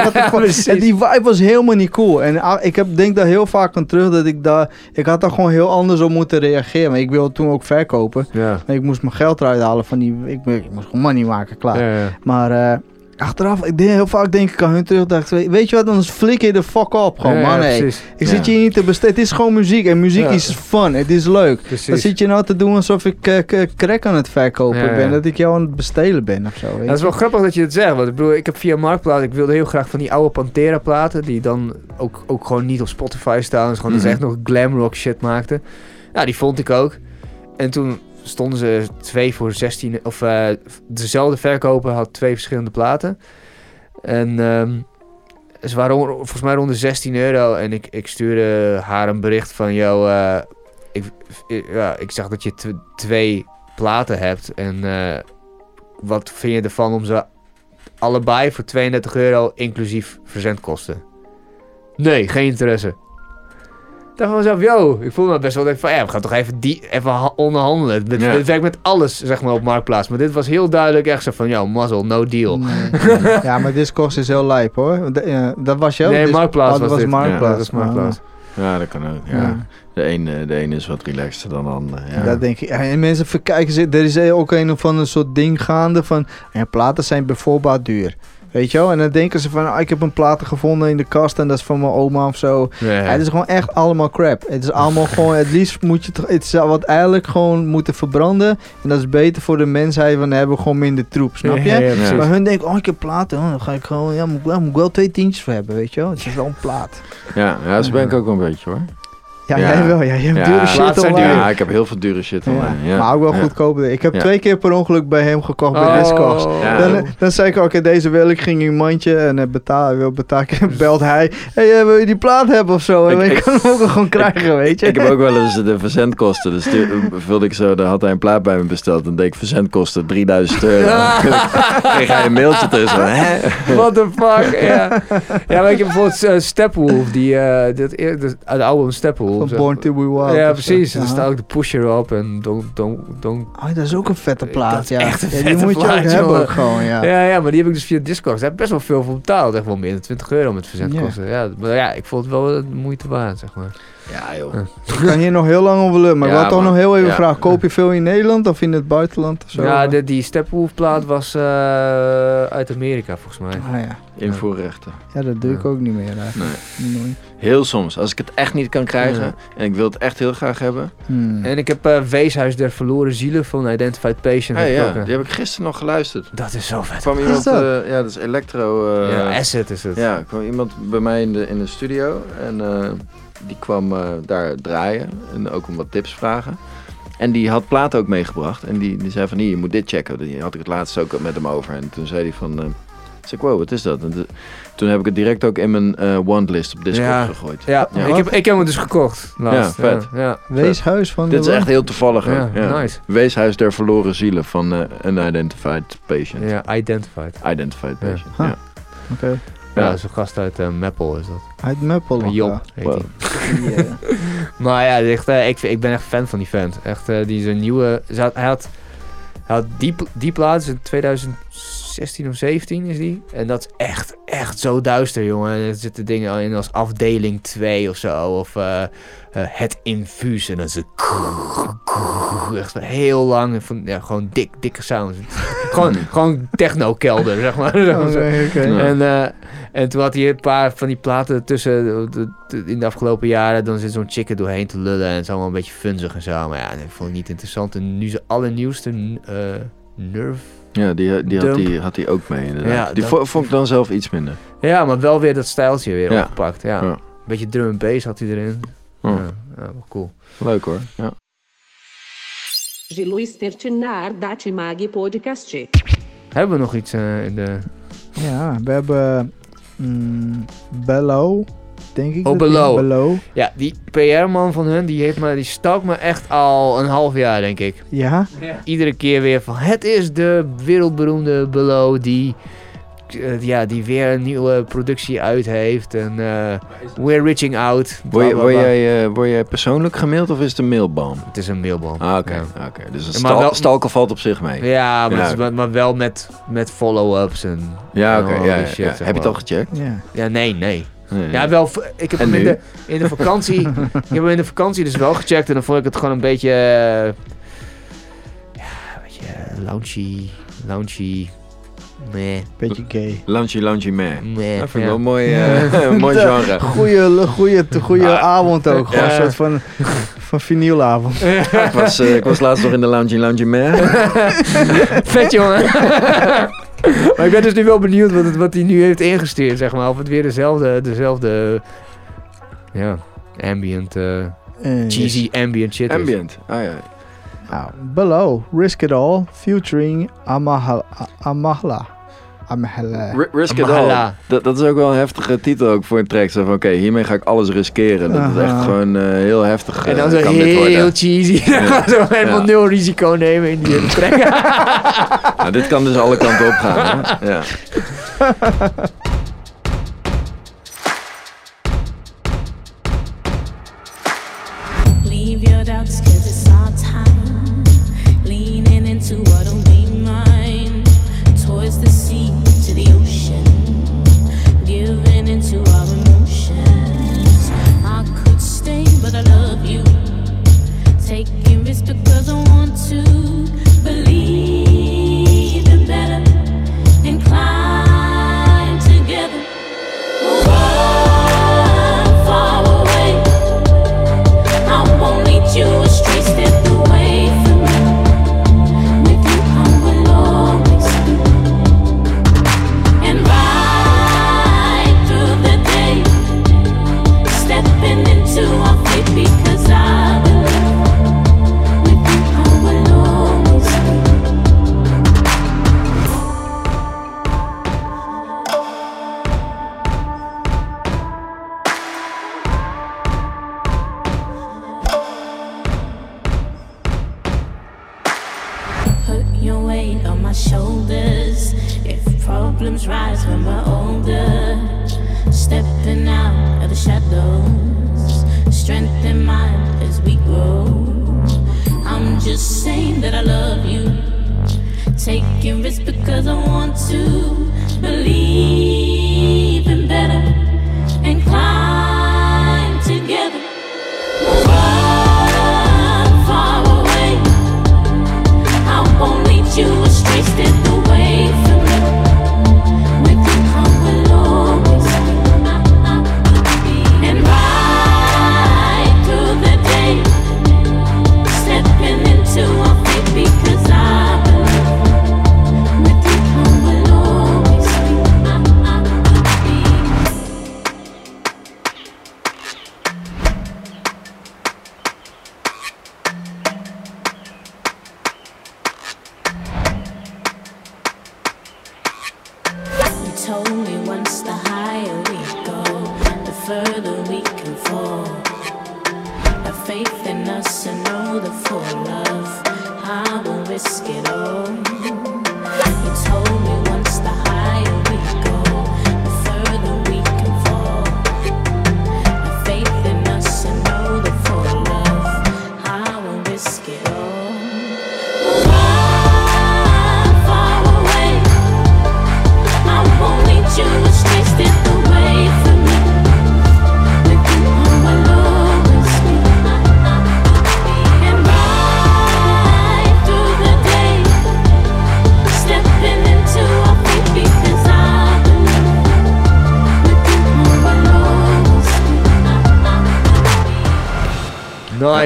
en die vibe was helemaal niet cool. En ah, ik heb, denk daar heel vaak aan terug dat ik daar, ik had daar gewoon heel anders op moeten reageren. Maar ik wilde toen ook verkopen. Ja. En ik moest mijn geld eruit halen van die, ik, ik moest gewoon money maken, klaar. Ja. Maar eh, achteraf, ik denk, heel vaak denk ik aan hun terug, dacht ik, weet je wat, dan flikker je de fuck op gewoon, man. hey. Ik zit hier niet te besteden. Het is gewoon muziek. En muziek is fun. Het is leuk. Dan Precies. zit je nou te doen alsof ik k- crack aan het verkopen ben. Dat ik jou aan het bestelen ben of zo. Ja, dat is wel grappig dat je het zegt. Want ik bedoel, ik heb via Marktplaats, ik wilde heel graag van die oude Pantera platen. Die dan ook, ook gewoon niet op Spotify staan. Dus gewoon Mhm. echt nog glam rock shit maakten. Ja, die vond ik ook. En toen stonden ze twee voor 16. Of eh, dezelfde verkoper had twee verschillende platen. En ehm, ze waren volgens mij rond de 16 euro. En ik, ik stuurde haar een bericht van: Yo, eh, ik, ja, ik zag dat je tw- twee platen hebt. En eh, wat vind je ervan om ze allebei voor 32 euro inclusief verzendkosten? Nee, geen interesse. Ik dacht van mezelf, yo, ik voel me best wel denk van, ja, we gaan toch even, die, even ha- onderhandelen. Dit, Ja. dit werkt met alles, zeg maar, op Marktplaats. Maar dit was heel duidelijk echt zo van, yo, mazzel, no deal. Nee. ja, maar Discogs is heel lijp hoor. Eh, dat was jou? nee, Dis- Marktplaats oh, dat was, dit. Marktplaats. Ja, dat is Marktplaats. Ja, dat kan ook. Ja. Ja. De, een, de een is wat relaxter dan de ander. Ja. Dat denk ik. En mensen verkijken zich. Er is ook een of ander soort ding gaande van. Ja, platen zijn bijvoorbeeld duur. Weet je wel? En dan denken ze van, ah, ik heb een platen gevonden in de kast en dat is van mijn oma of zo. Ja, Ja, het is gewoon echt allemaal crap. Het is allemaal gewoon, het liefst moet je het, het zou wat eigenlijk gewoon moeten verbranden. En dat is beter voor de mensheid, want dan hebben we gewoon minder troep, snap je? Ja. Maar hun denken, oh ik heb platen, oh, dan ga ik gewoon, ja, moet, ik wel- moet ik wel twee tientjes voor hebben, weet je wel? Het is wel een plaat. Ja, ja, zo ben ik ook wel een beetje hoor. Ja, Ja. jij wel, ja, je hebt Ja, dure shit online. duur. Ja, ik heb heel veel dure shit Ja. online. Ja. Maar ook wel Ja. goedkoop. Ik heb Ja. twee keer per ongeluk bij hem gekocht bij Oh. Discogs. Dan, dan zei ik, oké, deze wil ik, ging in een mandje en hij betaal, wil betalen. belt hij, hey, eh, wil je die plaat hebben of zo? En Ik- ik ik- kan hem ook gewoon krijgen, weet je. Ik heb ook wel eens de verzendkosten. Dus stuur- vulde ik zo, dan had hij een plaat bij me besteld. Dan deed ik verzendkosten 3000 euro. Dan kreeg hij een mailtje tussen. Hè? What the fuck, ja. Ja, maar ik heb bijvoorbeeld eh, Steppenwolf, die, eh dat, het album Van Born maar. to Be Wild. Ja, precies. Er Ja. staat ook de Pusher op en Don't, don't, don't Oh, dat is ook een vette plaat, ja. echt een Ja, die vette moet je plaat, ook hebben ook gewoon, ja. Ja. ja, maar die heb ik dus via Discogs. Daar heb ik best wel veel voor betaald. Echt wel meer dan 20 euro met verzendkosten. Ja. maar ja, ik vond het wel de moeite waard, zeg maar. Ja, joh. Ik kan hier nog heel lang over lullen, maar ik Ja, wil toch nog heel even Ja. vragen. Koop je veel in Nederland of in het buitenland of zo? Ja, de, die Steppenwolf plaat was eh, uit Amerika, volgens mij. Ah, ja. Invoerrechten. ja, dat doe ik Ja. ook niet meer eigenlijk. Nee. Heel soms. Als ik het echt niet kan krijgen. Ja. En ik wil het echt heel graag hebben. Hmm. En ik heb eh, Weeshuis der Verloren Zielen van Identified Patient. Hey, ik ja, die heb ik gisteren nog geluisterd. Dat is zo Er vet. kwam is iemand, dat? eh, ja, dat is Electro. eh, ja, Asset is het. Ja, kwam iemand bij mij in de, in de studio en eh, die kwam eh, daar draaien en ook om wat tips vragen. En die had platen ook meegebracht en die, die zei van hier, je moet dit checken. Die had ik het laatst ook met hem over en toen zei hij van, eh zei ik, wow, wat is dat? En de- toen heb ik het direct ook in mijn eh wantlist op Discord Ja. gegooid. Ja, Ja. Ik, heb, ik heb hem dus gekocht. Laatst. Ja, vet. Ja, ja. Weeshuis van Dit is echt heel toevallig. Ja, nice. Weeshuis der verloren zielen van eh Unidentified Patient. Ja, Identified. Identified Ja. Patient, Huh. ja. Oké. Ja, ja zo'n gast uit uh, Meppel is dat. Uit Meppel? Uh, Job, ja. Wow. yeah. maar ja, echt, uh, ik, ik ben echt fan van die vent. Echt, eh, die zijn nieuwe... Hij had, hij had die, die plaats in 2007 16 of 17 is die. En dat is echt, echt zo duister, jongen. Er zitten dingen in als afdeling 2 of zo. Of eh, eh, het infuus. En dan ze. Echt heel lang. Van, ja, gewoon dik, dikke sounds. gewoon gewoon techno-kelder, zeg maar. Oh, en, eh, en toen had hij een paar van die platen tussen in de afgelopen jaren. Dan zit zo'n chicken doorheen te lullen. En het is allemaal een beetje funzig en zo. Maar ja, dat vond ik niet interessant. En nu zijn allernieuwste... Nerve ja, die, die, had, die had hij ook mee inderdaad. Ja, die dat- vond ik dan zelf iets minder. Ja, maar wel weer dat stijltje weer Ja. opgepakt. Ja. Ja. Beetje drum en bass had hij erin. Ja, ja, wel cool. Leuk hoor. Ja. Magi podcastje. Hebben we nog iets eh, in de... Ja, we hebben mm, Bello, denk ik. Oh. Bello. Ja, die PR-man van hun, die, heeft me, die stalkt me echt al een half jaar, denk ik. Ja? Iedere keer weer van, het is de wereldberoemde Below die, eh, ja, die weer een nieuwe productie uit heeft. En eh we're reaching out. bla, Word, bla, jij, eh, word jij persoonlijk gemaild of is het een mailbom? Het is een mailbom. Ah, oké. Ja. Oké. Dus een stal, wel- stalker valt op zich mee. Ja, maar, Ja. het is- maar, wel met, met follow-ups en... Ja, oké. ja, shit, Heb je het al gecheckt? Ja. Ja, nee, nee. Nee, Ja, nee. wel, ik heb En hem in de, in de vakantie, ik heb hem in de vakantie dus wel gecheckt en dan vond ik het gewoon een beetje, eh, ja, een beetje eh, loungy, loungy, meh, Beetje gay. Launchy, launchy man. meh. Dat vind ik ja. wel een mooi, eh, een mooi genre. Goeie, goeie, goeie Ah. avond ook. Gewoon Ja. een soort van, van vinylavond. ik, was, ik was laatst nog in de Launchy, launchy man. Vet jongen. maar ik ben dus nu wel benieuwd wat, het, wat hij nu heeft ingestuurd, zeg maar. Of het weer dezelfde, dezelfde, ja, ambient, eh, Eh, cheesy ambient shit is. Ambient. Ah ja. Nou, Below, Risk It All, featuring Amahla. Amahla. Amahla. R- Risk It All. Dat, dat is ook wel een heftige titel ook voor een track. Zo van, oké, hiermee ga ik alles riskeren. Dat Aha. echt gewoon eh, heel heftig En dan eh, zo kan dit heel cheesy. Ja. zo helemaal Ja. nul risico nemen in die track. Nou, dit kan dus alle kanten op gaan. Hè? Ja. Leave your doubts cause it's our time. Leaning into what'll Because I want to. Stepping out of the shadows, strength in mind as we grow. I'm just saying that I love you. Taking risks because I want to believe in better and climb together. Run far away. I won't lead you astray. Step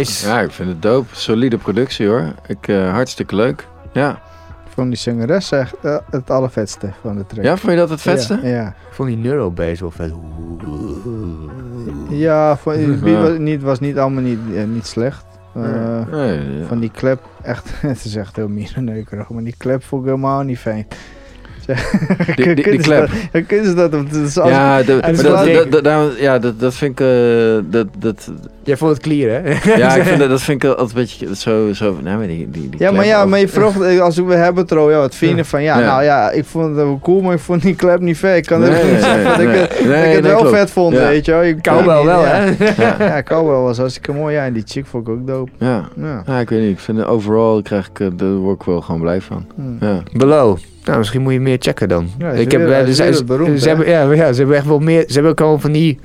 Ja, ik vind het dope. Solide productie hoor. Ik, eh, hartstikke leuk. Ja. Van die zangeres echt eh, het allervetste van de track. ja, vond je dat het vetste? Ja, ja. Ik vond die neurobass wel vet. Ja, beat Ja. was niet, was niet allemaal niet, eh, niet slecht. Eh, Nee, ja. Van die klep, echt, het is echt heel mierenneukerig, maar die klep vond ik helemaal niet fijn. Die- die- die Kunnen ze klep. dat- Ja, kunnen ze dat? Is Ja, de- maar dat, dat, ja, dat, dat vind ik... eh, dat, dat, Jij vond het clear, hè? ja, ik vind dat, dat vind ik altijd een beetje zo... zo nou, maar die, die, die Ja, maar ja, maar je vroeg, eh, als we hebben het erover, ja, wat vind je Ja. van? Ja, Ja. nou ja, ik vond het wel cool, maar ik vond die klep niet vet. Ik kan Nee, niet nee, zeggen dat ik nee. het, dat ik het nee, wel klopt. vet vond, Ja. weet je wel. Je kan Cowbell wel, ja. hè? Ja, Ja, Cowbell was hartstikke mooi. Ja, en die chick vond ik ook dope. ja. Ja. Ja, ik weet niet. Ik vind het overal krijg ik, eh, daar word ik wel gewoon blij van. Hm. Ja. Below. Nou, misschien moet je meer checken dan. Ja, ik heb, weer- eh, ze, hè? hebben, ja, ja, ze hebben echt wel meer. Ze hebben ook al van die.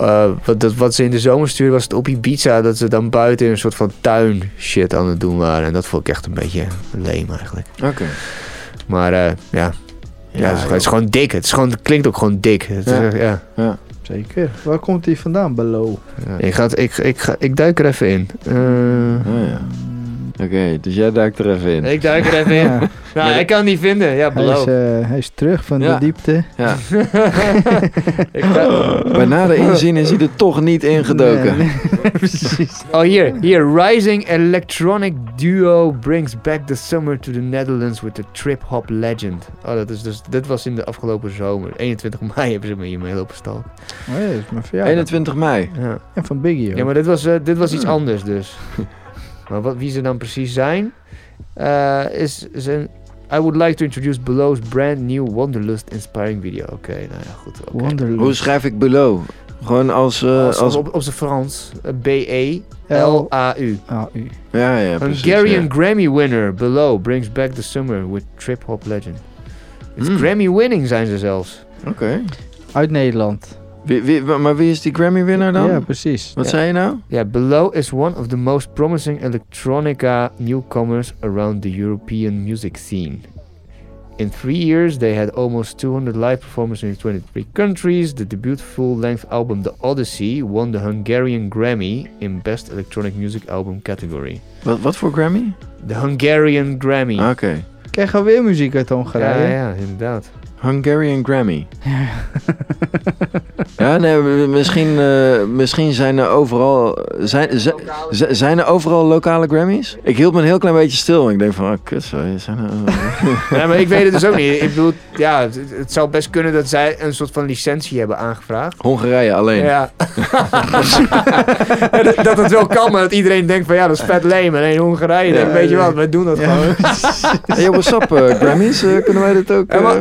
Eh, wat, dat, wat ze in de zomer stuurden was het op Ibiza dat ze dan buiten een soort van tuin shit aan het doen waren. En dat vond ik echt een beetje leem eigenlijk. Oké. Maar eh, ja, ja, het, is, het is gewoon dik. Het, is gewoon, het klinkt ook gewoon dik. Het is Ja. echt- ja. Ja. Zeker. Waar komt die vandaan, Below? Ja. Ik, ga, het- ik, ik, ga, ik duik er even in. Eh, Oh, ja. Oké, dus jij duikt er even in. ik duik er even in. Ja, Nou, ik kan het niet vinden. Ja, hij, is, below. eh, hij is terug van Ja. de diepte. Ja. Ik ga- Bij nader inzien is hij er toch niet ingedoken. Nee, nee, precies. Oh, hier. Hier. Rising electronic duo brings back the summer to the Netherlands with the trip-hop legend. Oh, dat is dus... Dit was in de afgelopen zomer. 21 mei hebben ze me hiermee lopen stalken. Oh ja, dat is mijn verjaardag. 21 mei. Ja. En van Biggie ook. ja, maar dit was, eh, dit was iets Hmm. anders dus. Maar wat, wie ze dan precies zijn... eh, is, is een... I would like to introduce Below's brand new Wanderlust inspiring video. Oké, nou ja, goed. Wonderlust. Hoe schrijf ik below? Gewoon als... eh, Als, als... op, op zijn Frans. eh, B-E-L-A-U. Ah, u. Ja, ja, precies. Hungarian ja. Grammy winner below brings back the summer with trip hop legend. It's Hmm. Grammy winning zijn ze zelfs. Oké. Uit Nederland. Wie, wie, maar wie is die Grammy winnaar dan? Ja, precies. Wat Ja. zei je nou? Yeah, below is one of the most promising electronica newcomers around the European music scene. In three years, they had almost 200 live performances in 23 countries. The debut full-length album The Odyssey won the Hungarian Grammy in Best Electronic Music Album category. Wat, wat voor Grammy? De Hungarian Grammy. Ah, Oké. Krijgen we weer muziek uit ja, Hongarije? ja, inderdaad. Hungarian Grammy. Ja, nee, m- misschien, eh, misschien zijn er overal... Zijn, zijn er overal lokale Grammys? Ik hield me een heel klein beetje stil. en Ik denk van, oh, kut, sorry, zijn er... Ja, maar ik weet het dus ook niet. Ik bedoel, ja, het, het zou best kunnen dat zij een soort van licentie hebben aangevraagd. Hongarije alleen. Ja. Dat, dat het wel kan, maar dat iedereen denkt van ja, dat is vet lame. En in Hongarije weet je wat, wij doen dat gewoon. Hey, what's up, eh, Grammys? Eh, kunnen wij dit ook? Ja, maar,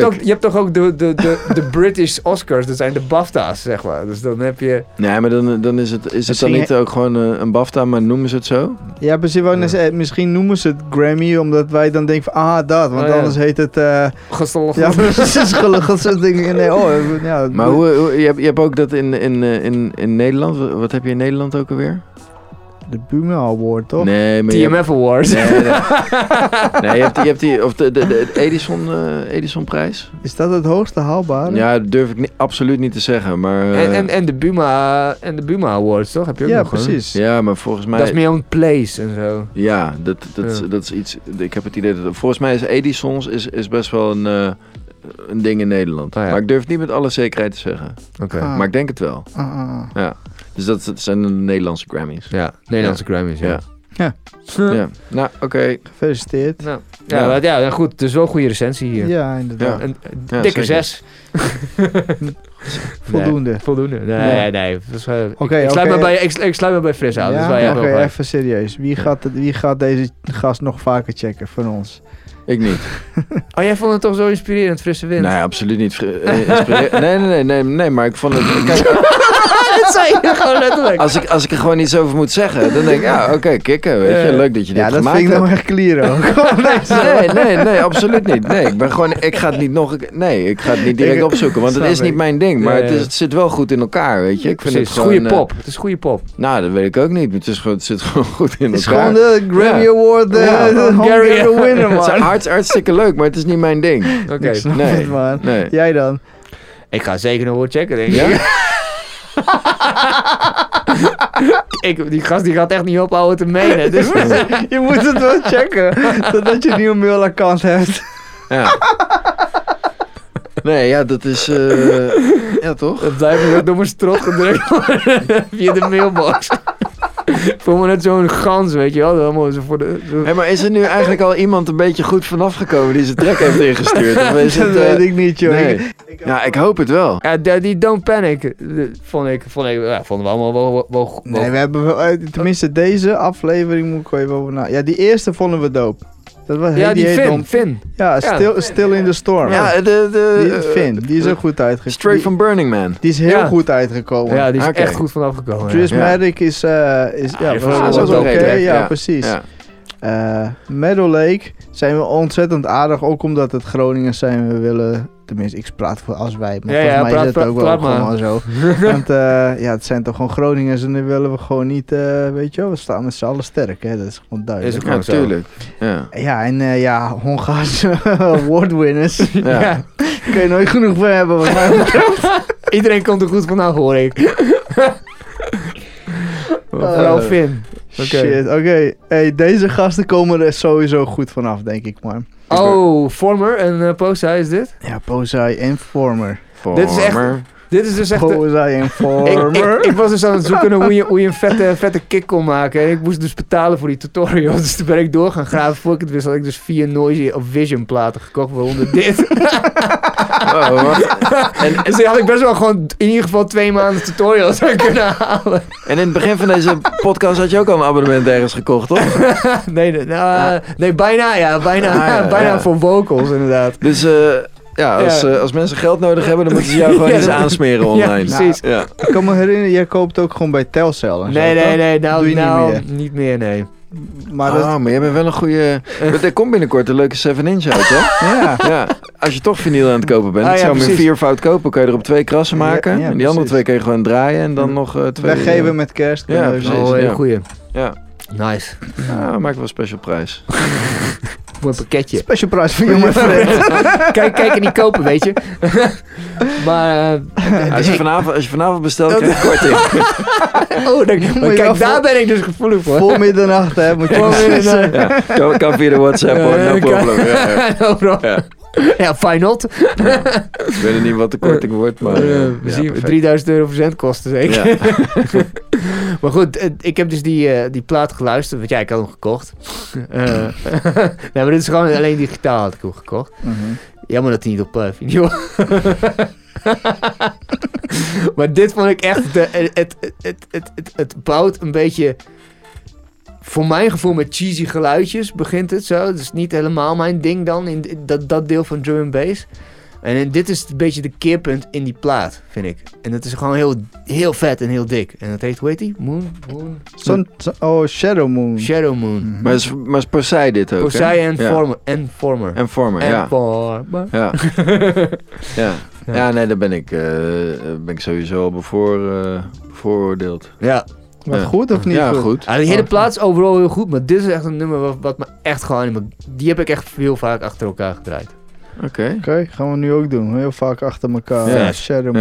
hebt tuurlijk. ook, je hebt toch ook de, de, de, de British Oscars, dat zijn de BAFTA's, zeg maar. Dus dan heb je... Nee, maar dan, dan is het, is het dan niet ook gewoon eh, een BAFTA, maar noemen ze het zo? Ja, precies. zeggen, Misschien noemen ze het Grammy, omdat wij dan denken van, ah, dat. Want Oh, ja. anders heet het... eh, Gestol, ja, precies. Gelukkig. Nee, oh, ja. Maar hoe, hoe- je, hebt, je hebt ook dat in, in, eh, in, in Nederland. Wat heb je in Nederland ook alweer? De Buma Award, toch? Nee, maar je hebt, TMF Awards. nee, nee. nee, je hebt, die- je hebt die, of de, de, de Edison, eh, Edison prijs. Is dat het hoogste haalbare? Ja, dat durf ik niet, absoluut niet te zeggen, maar... eh, En, en, en, de Buma, en de Buma Awards, toch? Heb je ook Ja, nog, precies. ja, maar volgens mij... Dat is meer een place en zo. Ja, dat, dat, is- Ja. dat is iets. Ik heb het idee dat. Volgens mij is Edisons is, is best wel een, eh, een ding in Nederland. Ah, ja. Maar ik durf het niet met alle zekerheid te zeggen. Oké. Ah. Maar ik denk het wel. Ah, ah, ah. Dus dat, dat zijn de Nederlandse Grammys. Ja, Nederlandse Grammys, ja. Ja. Ja. Ja. Nou, oké. Gefeliciteerd. Nou, ja, Ja. maar ja, nou goed, dus wel een goede recensie hier. Ja, inderdaad. Ja. Een, dikke zes. Voldoende. Nee, voldoende. Nee, Nee. nee. nee. Dat is, eh, ik- Oké, ik, sluit me bij, ik, ik sluit me bij Fris aan. Ja, jij oké, even serieus. Wie gaat, wie gaat deze gast nog vaker checken van ons? Ik niet. Oh, jij vond het toch zo inspirerend, frisse wind? Nee, absoluut niet. eh, nee, nee, nee, nee, nee, maar ik vond het. Kijk, dat zei je gewoon letterlijk. als ik, als ik er gewoon iets over moet zeggen, dan denk ik, ja, oké, kikken, weet je, leuk dat je dit Ja, dat gemaakt vind ik nou echt clear ook. Nee, nee, nee, absoluut niet. Nee, ik ben gewoon, ik ga het niet nog, nee, ik ga het niet direct opzoeken, want het is niet mijn ding. Maar het, is, het zit wel goed in elkaar, weet je. Ik vind Precies, het gewoon, goede eh, pop. Het is goede pop. nou, dat weet ik ook niet. maar Het, is gewoon, het zit gewoon goed in Het is elkaar. gewoon de Grammy Ja. Award, de, Ja. de Gary- winner, Het is man. hart, hartstikke leuk, maar het is niet mijn ding. Oké. Nee. man. Nee. Jij dan? Ik ga zeker nog wel checken, denk ik. Ja? Ik. Die gast die gaat echt niet ophouden te menen. Dus je moet het wel checken, totdat je een nieuwe mailaccount hebt. Ja. Nee, ja, dat is... eh, ja, toch? dat blijft ook door mijn strot gedrukt via de mailbox. Ik voel me net zo'n gans, weet je wel. Dat Allemaal zo voor de, zo- Hé, maar is er nu eigenlijk al iemand een beetje goed vanaf gekomen die zijn track heeft ingestuurd? Of is dat het, eh, weet ik niet, joh. Nee. Ik- Ja, ik hoop het wel. Ja, die- Don't Panic eh, vond ik, vond ik, ja, vonden we allemaal wel, wel, wel, wel- Nee, we hebben wel, eh, tenminste deze aflevering moet ik wel even over na. Ja, die eerste vonden we dope. Dat was Ja, die heet Finn, Finn. Ja, Still, Still in the Storm. Ja, de... de die, eh, Finn, die is ook goed uitgekomen. Straight from Burning Man. Die is heel Ja. goed uitgekomen. Ja, die is echt goed vanaf gekomen. Prismatic is, eh is ja, die was was ook oké. redelijk, ja, ja. precies. Ja. Eh, Meadow Lake zijn we ontzettend aardig, ook omdat het Groningers zijn. We willen, tenminste, ik praat voor als wij, maar Ja, ja, volgens mij praat- is het ook wel gewoon zo. Want eh, ja, het zijn toch gewoon Groningers en dan willen we gewoon niet, eh, weet je wel, we staan met z'n allen sterk, hè? dat is gewoon duidelijk. Is ook Ja, Gewoon zo. tuurlijk. Ja. Ja, en eh, ja, Hongaarse awardwinners, Ja. ja. kun je nooit genoeg van hebben, wat mij betreft. Iedereen komt er goed vanaf, hoor ik. Vooral Finn. Oké. Shit, oké. Hey, deze gasten komen er sowieso goed vanaf, denk ik, man. Oh, Former en uh, Posa is dit? Ja, Posai Informer. Dit is echt- Former. Dit is dus echt... ik, Informer. ik, ik was dus aan het zoeken naar hoe je, hoe je een vette, vette kick kon maken. En ik moest dus betalen voor die tutorial. Dus toen ben ik door gaan graven. Voor ik het wist had ik dus vier Noisy of Vision platen gekocht. Waaronder dit. Oh? En, dus had ik best wel gewoon in ieder geval twee maanden tutorials kunnen halen. en in het begin van deze podcast had je ook al een abonnement ergens gekocht, toch? nee, nee, nou, nee, bijna ja. Bijna, Ah, ja, bijna ja. voor vocals inderdaad. Dus eh, ja, als, Ja. eh, als mensen geld nodig hebben, dan moeten ze jou gewoon Ja, eens aansmeren Ja, online. precies. Ja. Ik kan me herinneren, jij koopt ook gewoon bij Telcel en zo, Nee, nee, nee. Doe Nou, je niet nou meer. niet meer, nee. Maar oh, dat, maar jij bent wel een goede... Er komt binnenkort een leuke 7-inch uit, hè? ja. Ja, als je toch vinyl aan het kopen bent. Ah, ja, zou in precies. viervoud kopen. Kan je er op twee krassen maken. ja, en die andere twee kun je gewoon draaien. En dan nog eh, twee... Weggeven met kerst. Ja, precies. Oh, ja. goeie. Ja, Nice. ja maak wel een special prijs. Mooi pakketje. Special price voor jonge vriend. kijk, kijk en niet kopen, weet je. maar, eh, Als je vanavond, als je vanavond bestelt, krijg je korting. oh, dan, maar kijk, daar voor- ben ik dus gevoelig voor. Voor middernacht, hè, moet je Voor. Ja, kan, kan via de WhatsApp hoor, no Ja, problem. Ja, ja. no problem. Ja. ja, Feyenoord. Ik weet niet wat de korting wordt, maar... Eh, we ja, zien perfect. 3000 euro verzendkosten zeker. Ja. maar goed, eh, ik heb dus die, eh, die plaat geluisterd. Want ja, ik had hem gekocht. Nee, maar dit is gewoon alleen digitaal had ik hem gekocht. Mhm. Jammer dat hij niet op uh, video. maar dit vond ik echt. De, het, het, het, het, het, het bouwt een beetje. Voor mijn gevoel met cheesy geluidjes begint het zo. Dat is niet helemaal mijn ding dan. In dat, dat deel van drum and bass. En dit is een beetje de keerpunt in die plaat, vind ik. En het is gewoon heel, heel vet en heel dik. En dat heet, hoe heet die? Moon? Moon? Zo- oh, Shadow Moon. Shadow Moon. Mhm. Maar is, maar is Posei dit ook, hè? Posei en Ja. Former. En Former. En Vormer, En ja. Former. Ja. ja. Ja, nee, daar ben ik, eh, ben ik sowieso al bevoor, eh, bevooroordeeld. Ja. Ja. goed of niet Ja, goed? goed. Die hele plaat is overal heel goed, maar dit is echt een nummer wat, wat me echt gewoon... Die heb ik echt heel vaak achter elkaar gedraaid. Oké. Oké, gaan we nu ook doen. Heel vaak achter elkaar. Ja. Shadow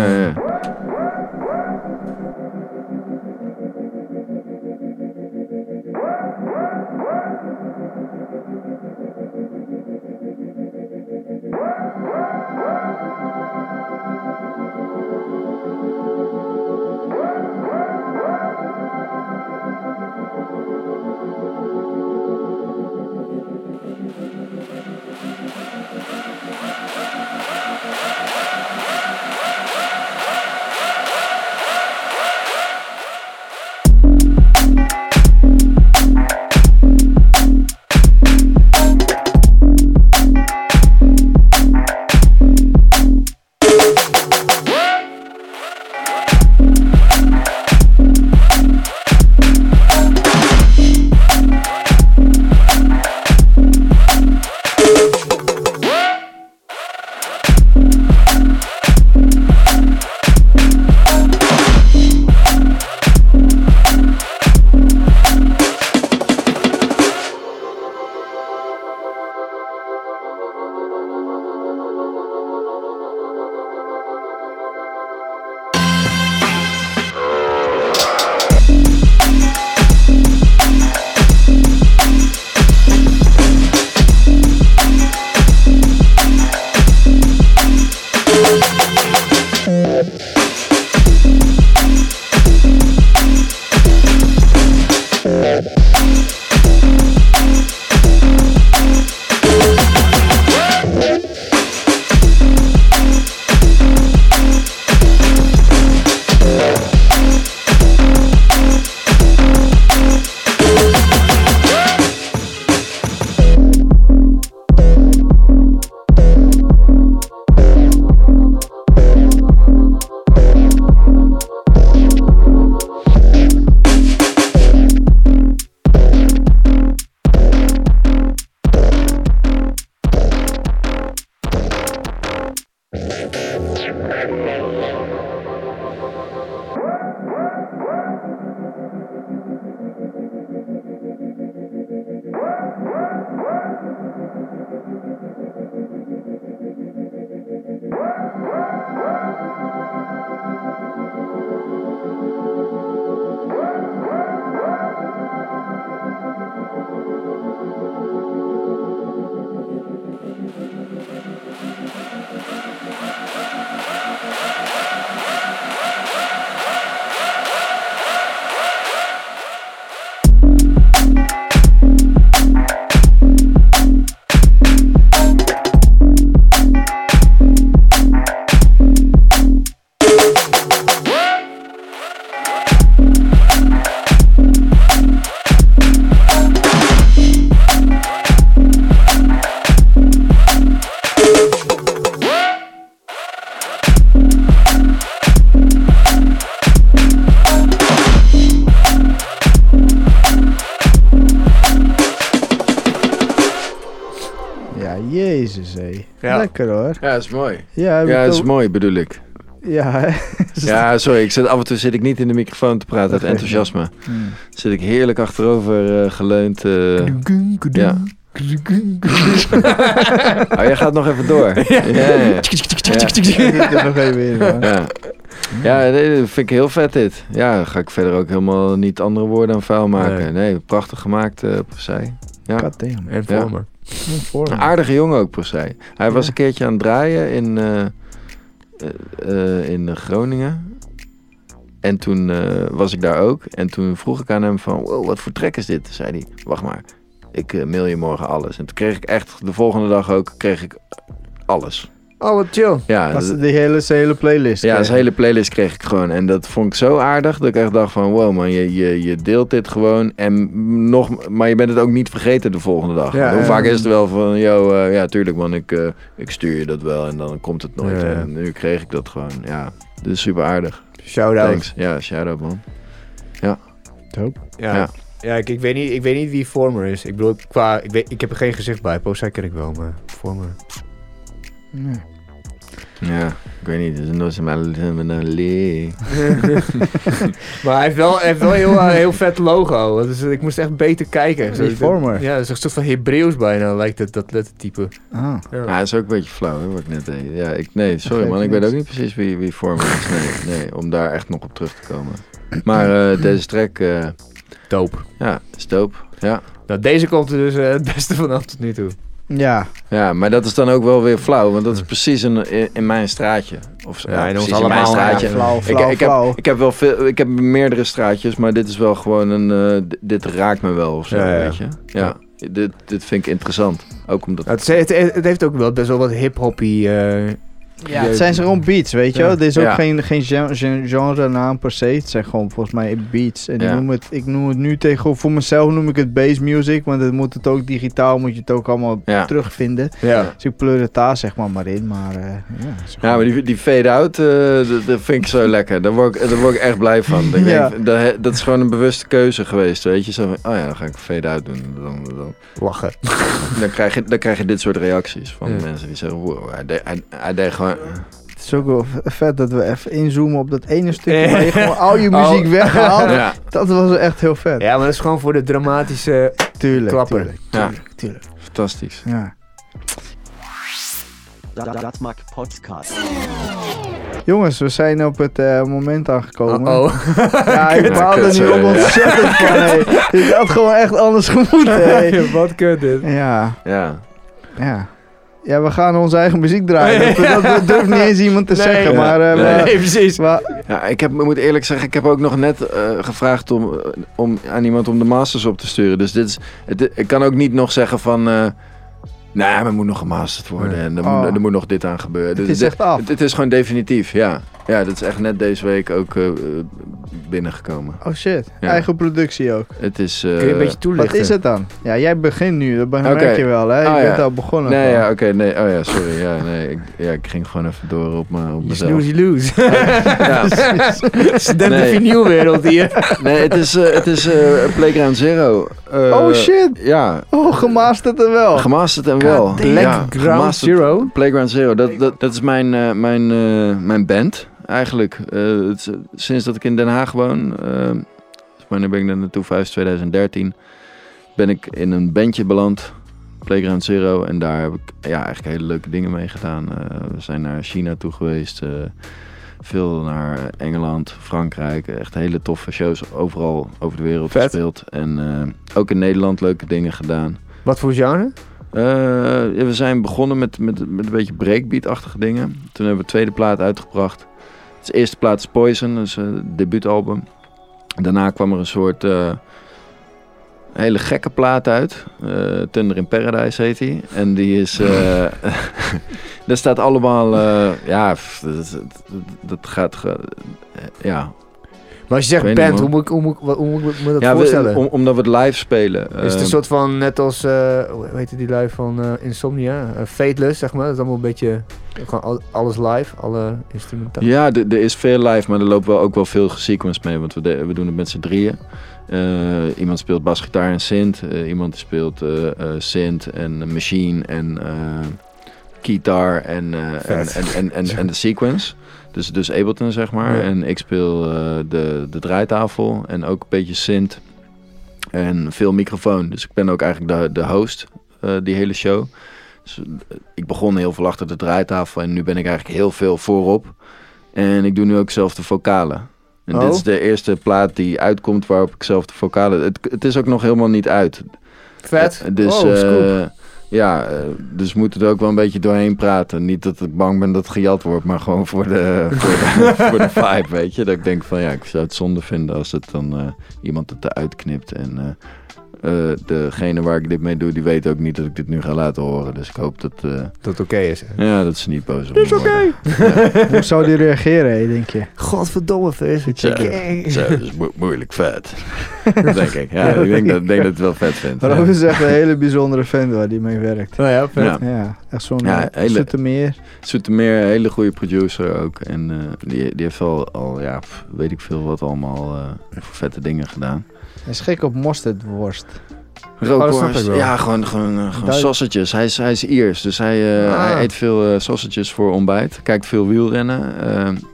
Ja. Lekker hoor. Ja, dat is mooi. Ja, is mooi, bedoel ik. Ja? Ja, sorry. Ik zit, af en toe zit ik niet in de microfoon te praten uit enthousiasme. Hmm. Zit ik heerlijk achterover eh, geleund. eh, ja. Oh, jij gaat nog even door. Ja, ja, ja. Ik zit nog even in, man. Ja, ja nee, dat vind ik heel vet dit. Ja, dan ga ik verder ook helemaal niet andere woorden aan vuil maken. Nee, Nee. prachtig gemaakt, eh Persij. Ja. God damn. En Ja. Een aardige jongen ook per se. Hij was een keertje aan het draaien in, eh, eh, in Groningen. En toen eh, was ik daar ook. En toen vroeg ik aan hem van, wow, wat voor track is dit? Toen zei hij, wacht maar, ik mail je morgen alles. En toen kreeg ik echt, de volgende dag ook, kreeg ik alles. Oh, wat chill. Ja, Was dat- die hele, zijn hele playlist. ja, eh. zijn hele playlist kreeg ik gewoon. En dat vond ik zo aardig dat ik echt dacht van... Wow man, je, je, je deelt dit gewoon. En nog, maar je bent het ook niet vergeten de volgende dag. Ja, Hoe vaak is het wel van... Yo, eh, ja tuurlijk man, ik, eh, ik stuur je dat wel. En dan komt het nooit. Ja, ja. En nu kreeg ik dat gewoon. Ja, dit is super aardig. Shout-out. Thanks. Ja, shout-out man. Ja, Ja. ja. ja ik, ik, weet niet, ik weet niet wie Former is. Ik bedoel, qua, ik, weet, ik heb er geen gezicht bij. Post ken ik wel, maar Former. Nee. Ja, ik weet niet. Het is nooit zo'n lee. Maar hij heeft wel, hij heeft wel een heel, eh, heel vet logo. Dus ik moest echt beter kijken. Die Former? Ja, dat is een soort van Hebreeuws bijna, lijkt het, dat lettertype. Ah. Ja. Ja, dat is ook een beetje flauw, hè, wat ik net deed. Ja, ik, nee, sorry man, ik weet ook niet precies wie, wie is. Nee, nee, om daar echt nog op terug te komen. Maar eh, deze track, eh, Dope. ja, is dope. Ja. Nou, deze komt er dus eh, het beste vanaf tot nu toe. Ja, ja, maar dat is dan ook wel weer flauw, want dat is precies in, in, in mijn straatje. Of, Ja, in ons allemaal, in mijn straatje. ja, flauw, ik, flauw, ik, flauw. heb, ik heb wel veel, ik heb meerdere straatjes, maar dit is wel gewoon een, eh, dit raakt me wel of zo, Ja, ja. weet je. Ja, dit, dit vind ik interessant. Ook omdat, Het, het, het heeft ook wel best wel wat hip-hoppy. eh, Ja, het zijn gewoon beats, weet je Ja. wel. Dit is ook Ja. geen, geen gen- gen- genre-naam per se. Het zijn gewoon volgens mij beats. En Ja. ik, noem het, ik noem het nu tegen, voor mezelf noem ik het bass music. Want het moet het ook digitaal, moet je het ook allemaal Ja. terugvinden. ja. Dus ik pleur het daar zeg maar maar in. Maar eh, ja, Ja, gewoon- maar die, die fade-out, eh, dat, dat vind ik zo lekker. Daar word ik, daar word ik echt blij van. Dat, ik Ja. denk, dat, dat is gewoon een bewuste keuze geweest, weet je. Zo van, oh ja, dan ga ik fade-out doen. Dan, dan, Lachen. dan, krijg je, dan krijg je dit soort reacties van Ja. mensen die zeggen... Wow, hij, deed, hij, Het is ook wel vet dat we even inzoomen op dat ene stukje waar je gewoon al je Oh. muziek weghaalt. Ja, Dat was echt heel vet. Ja, maar dat is gewoon voor de dramatische... tuurlijk, klapper. tuurlijk, Ja. tuurlijk, tuurlijk. fantastisch. Ja. Dat, dat maakt podcast. Jongens, we zijn op het eh, moment aangekomen. Oh, oh. Ja, ik baal er nu op ontzettend van. Hey. Dit had gewoon echt anders gemoeten. Hey. Wat kut dit. Ja, Ja, ja. Ja, we gaan onze eigen muziek draaien. Dat, dat durft niet eens iemand te Nee. zeggen. Ja. Maar, eh, Nee. precies. ja ik, heb, ik moet eerlijk zeggen, ik heb ook nog net eh, gevraagd om, eh, om aan iemand om de masters op te sturen. Dus dit is, het, ik kan ook niet nog zeggen van... eh nee, maar moet nog gemasterd worden Nee. en er, Oh. moet, er moet nog dit aan gebeuren. Het Dit- is echt af. Het, het is gewoon definitief, ja. Ja, dat is echt net deze week ook eh, eh, binnengekomen. oh shit, Ja. eigen productie ook. Het is... eh, Kun je een beetje toelichten? Wat is het dan? Ja, jij begint nu. Dat merk Oké. je wel, hè? Je Ah, bent ja. al begonnen. Nee, ja, oké, nee. Oh ja, sorry. Ja, nee, ik, ja, ik ging gewoon even door op, me, op Je mezelf. snooze, you lose. Ja. Student Nee. vinylwereld hier. Nee, het is, eh, het is eh, Playground Zero. Eh, Oh shit. Ja, Oh, gemasterd en wel. gemasterd en wel. Playground gemasterd. Zero. Playground Zero, dat, dat, dat is mijn, eh, mijn, eh, mijn band eigenlijk. Eh, het sinds dat ik in Den Haag woon, wanneer ben ik daar naartoe? Vijf 2013. Ben ik in een bandje beland, Playground Zero. En daar heb ik ja, eigenlijk hele leuke dingen mee gedaan. We zijn naar China toe geweest. veel naar Engeland, Frankrijk. Echt hele toffe shows overal over de wereld Vet. gespeeld. En ook in Nederland leuke dingen gedaan. Wat voor genre? Eh, we zijn begonnen met, met, met een beetje breakbeat-achtige dingen. Toen hebben we de tweede plaat uitgebracht. De eerste plaat is Poison, dat is een debuutalbum. Daarna kwam er een soort eh, hele gekke plaat uit. Eh Thunder in Paradise heet die. En die is... eh daar staat allemaal... eh, ja, dat, gaat... eh, ja, Maar als je zegt band, hoe moet, ik- hoe, moet, wat- hoe moet ik me dat ja we- voorstellen? om, omdat we het live spelen. is het een Eh, soort van, net als, eh hoe heet die lui van eh, Insomnia? Eh, Fateless, zeg maar. Dat is allemaal een beetje, gewoon al- alles live, alle instrumenten. Ja, er is veel live, maar er loopt wel ook wel veel gesequenced mee. Want we, de- we doen het met z'n drieën. Iemand speelt basgitaar en synth. iemand speelt eh synth en machine en guitar en, en, en, en, en de sequence. Dus, dus Ableton, zeg maar. Ja. En ik speel eh, de, de draaitafel en ook een beetje synth. En veel microfoon. Dus ik ben ook eigenlijk de, de host, eh, die hele show. Dus, eh, ik begon heel veel achter de draaitafel en nu ben ik eigenlijk heel veel voorop. En ik doe nu ook zelf de vocalen. En Oh. dit is de eerste plaat die uitkomt waarop ik zelf de vocalen... Het, het is ook nog helemaal niet uit. Vet. Dus oh. Ja, eh, dus we moeten er ook wel een beetje doorheen praten. Niet dat ik bang ben dat het gejat wordt, maar gewoon voor de, voor de, vibe, weet je. Dat ik denk van ja, ik zou het zonde vinden als het dan eh, iemand het eruit knipt. En eh, eh, degene waar ik dit mee doe, die weet ook niet dat ik dit nu ga laten horen. Dus ik hoop dat, eh, Dat het oké is. hè? ja, dat ze niet boos op Dit is oké. Hoe zou die reageren, hè, denk je? Godverdomme, vis. Zo, zo, dat is mo- moeilijk vet. denk ik. Ja, ik denk dat, ik denk dat het wel vet vindt. Maar Ja. dat is echt een hele bijzondere vent waar die mee werkt. Nou ja, vet. Ja. Ja, echt zo'n Ja, ja, hele- meer. Zoetermeer, een hele goede producer ook. En eh, die, die heeft al, al, ja, pff, weet ik veel wat allemaal eh, voor vette dingen gedaan. Hij is gek op mosterdworst. Oh, Rookworst, wel. ja, gewoon, gewoon, eh, gewoon sausages. Hij is, hij is Iers, dus hij, eh, Ah. hij eet veel eh, sausages voor ontbijt. Kijkt veel wielrennen.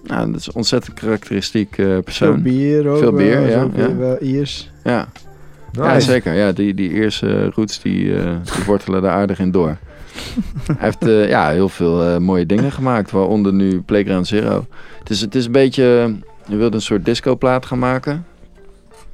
Nou, dat is een ontzettend karakteristiek eh, Veel persoon. bier ook. Veel bier, ja, ja. wel Iers. Ja. ja, zeker. Ja, die, die Ierse roots die, die wortelen daar aardig in door. hij heeft ja, heel veel mooie dingen gemaakt, waaronder nu Playground Zero. Het is, het is een beetje... Je wilde een soort discoplaat gaan maken.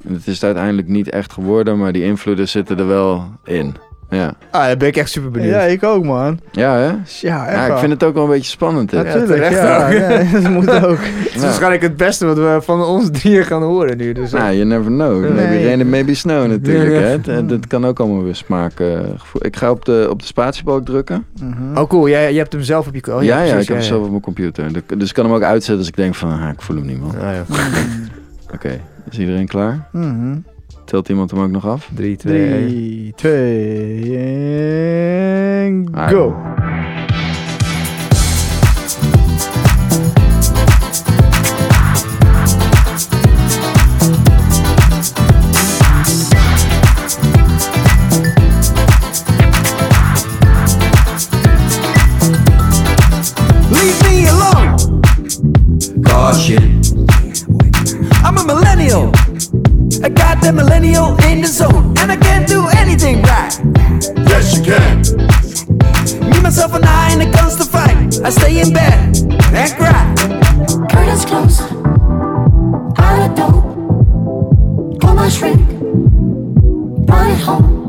En het is het uiteindelijk niet echt geworden, maar die invloeden zitten er wel in. Ja, Ah, daar ben ik echt super benieuwd. Ja, ik ook, man. ja hè? Ja, echt Ja, ik vind het ook wel een beetje spannend. dit. Natuurlijk, ja, dat moet ook. Het is Ja. waarschijnlijk het beste wat we van ons drieën gaan horen nu. Dus, Nou, you never know. Maybe Nee. rain and maybe snow natuurlijk. Ja. Hè? Het, het kan ook allemaal weer smaak. eh, ik ga op de, op de spatiebalk drukken. Mhm. Oh cool, jij, jij hebt hem zelf op je... Oh, ja, ja, precies, ik heb hem zelf op mijn computer. De- Dus ik kan hem ook uitzetten als ik denk van, ah, ik voel hem niet man. Ah, ja. Is iedereen klaar? Mhm. Telt iemand hem ook nog af? 3, 2, 1. 3, 2, en Ah, go. A millennial in the zone. And I can't do anything right. Yes, you can. Me, myself, and I in a constant fight. I stay in bed and cry. Curtains close. Out of dope. Call my shrink. Run it home.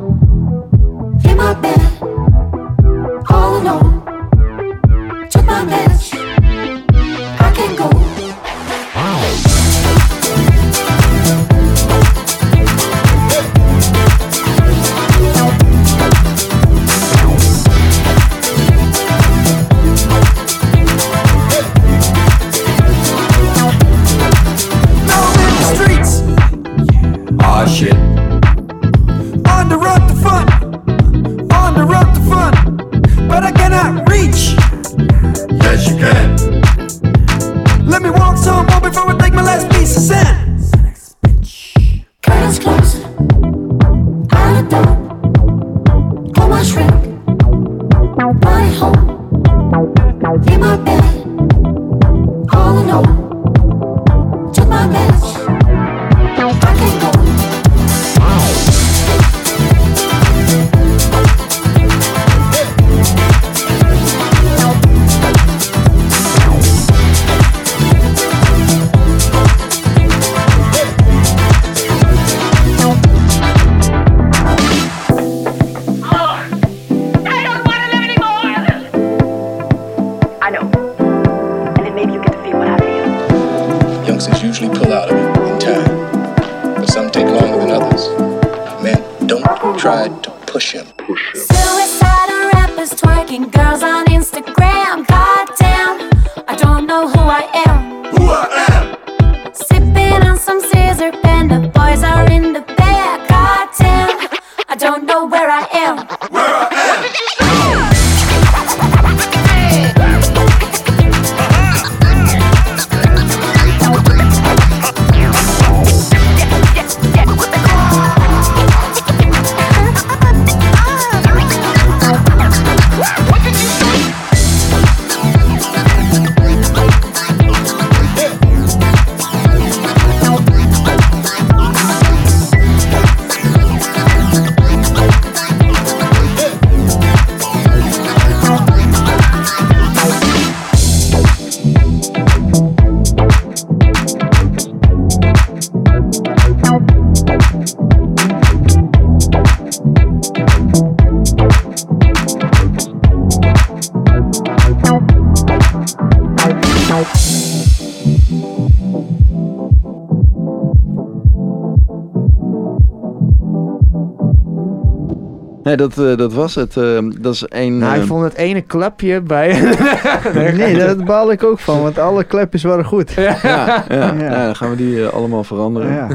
Nee, dat, eh, dat was het. eh, dat is één... Nou, ik eh, vond het ene klapje bij... Nee, daar baal ik ook van, want alle klepjes waren goed. ja, ja, Ja. ja. dan gaan we die eh, allemaal veranderen. Ja,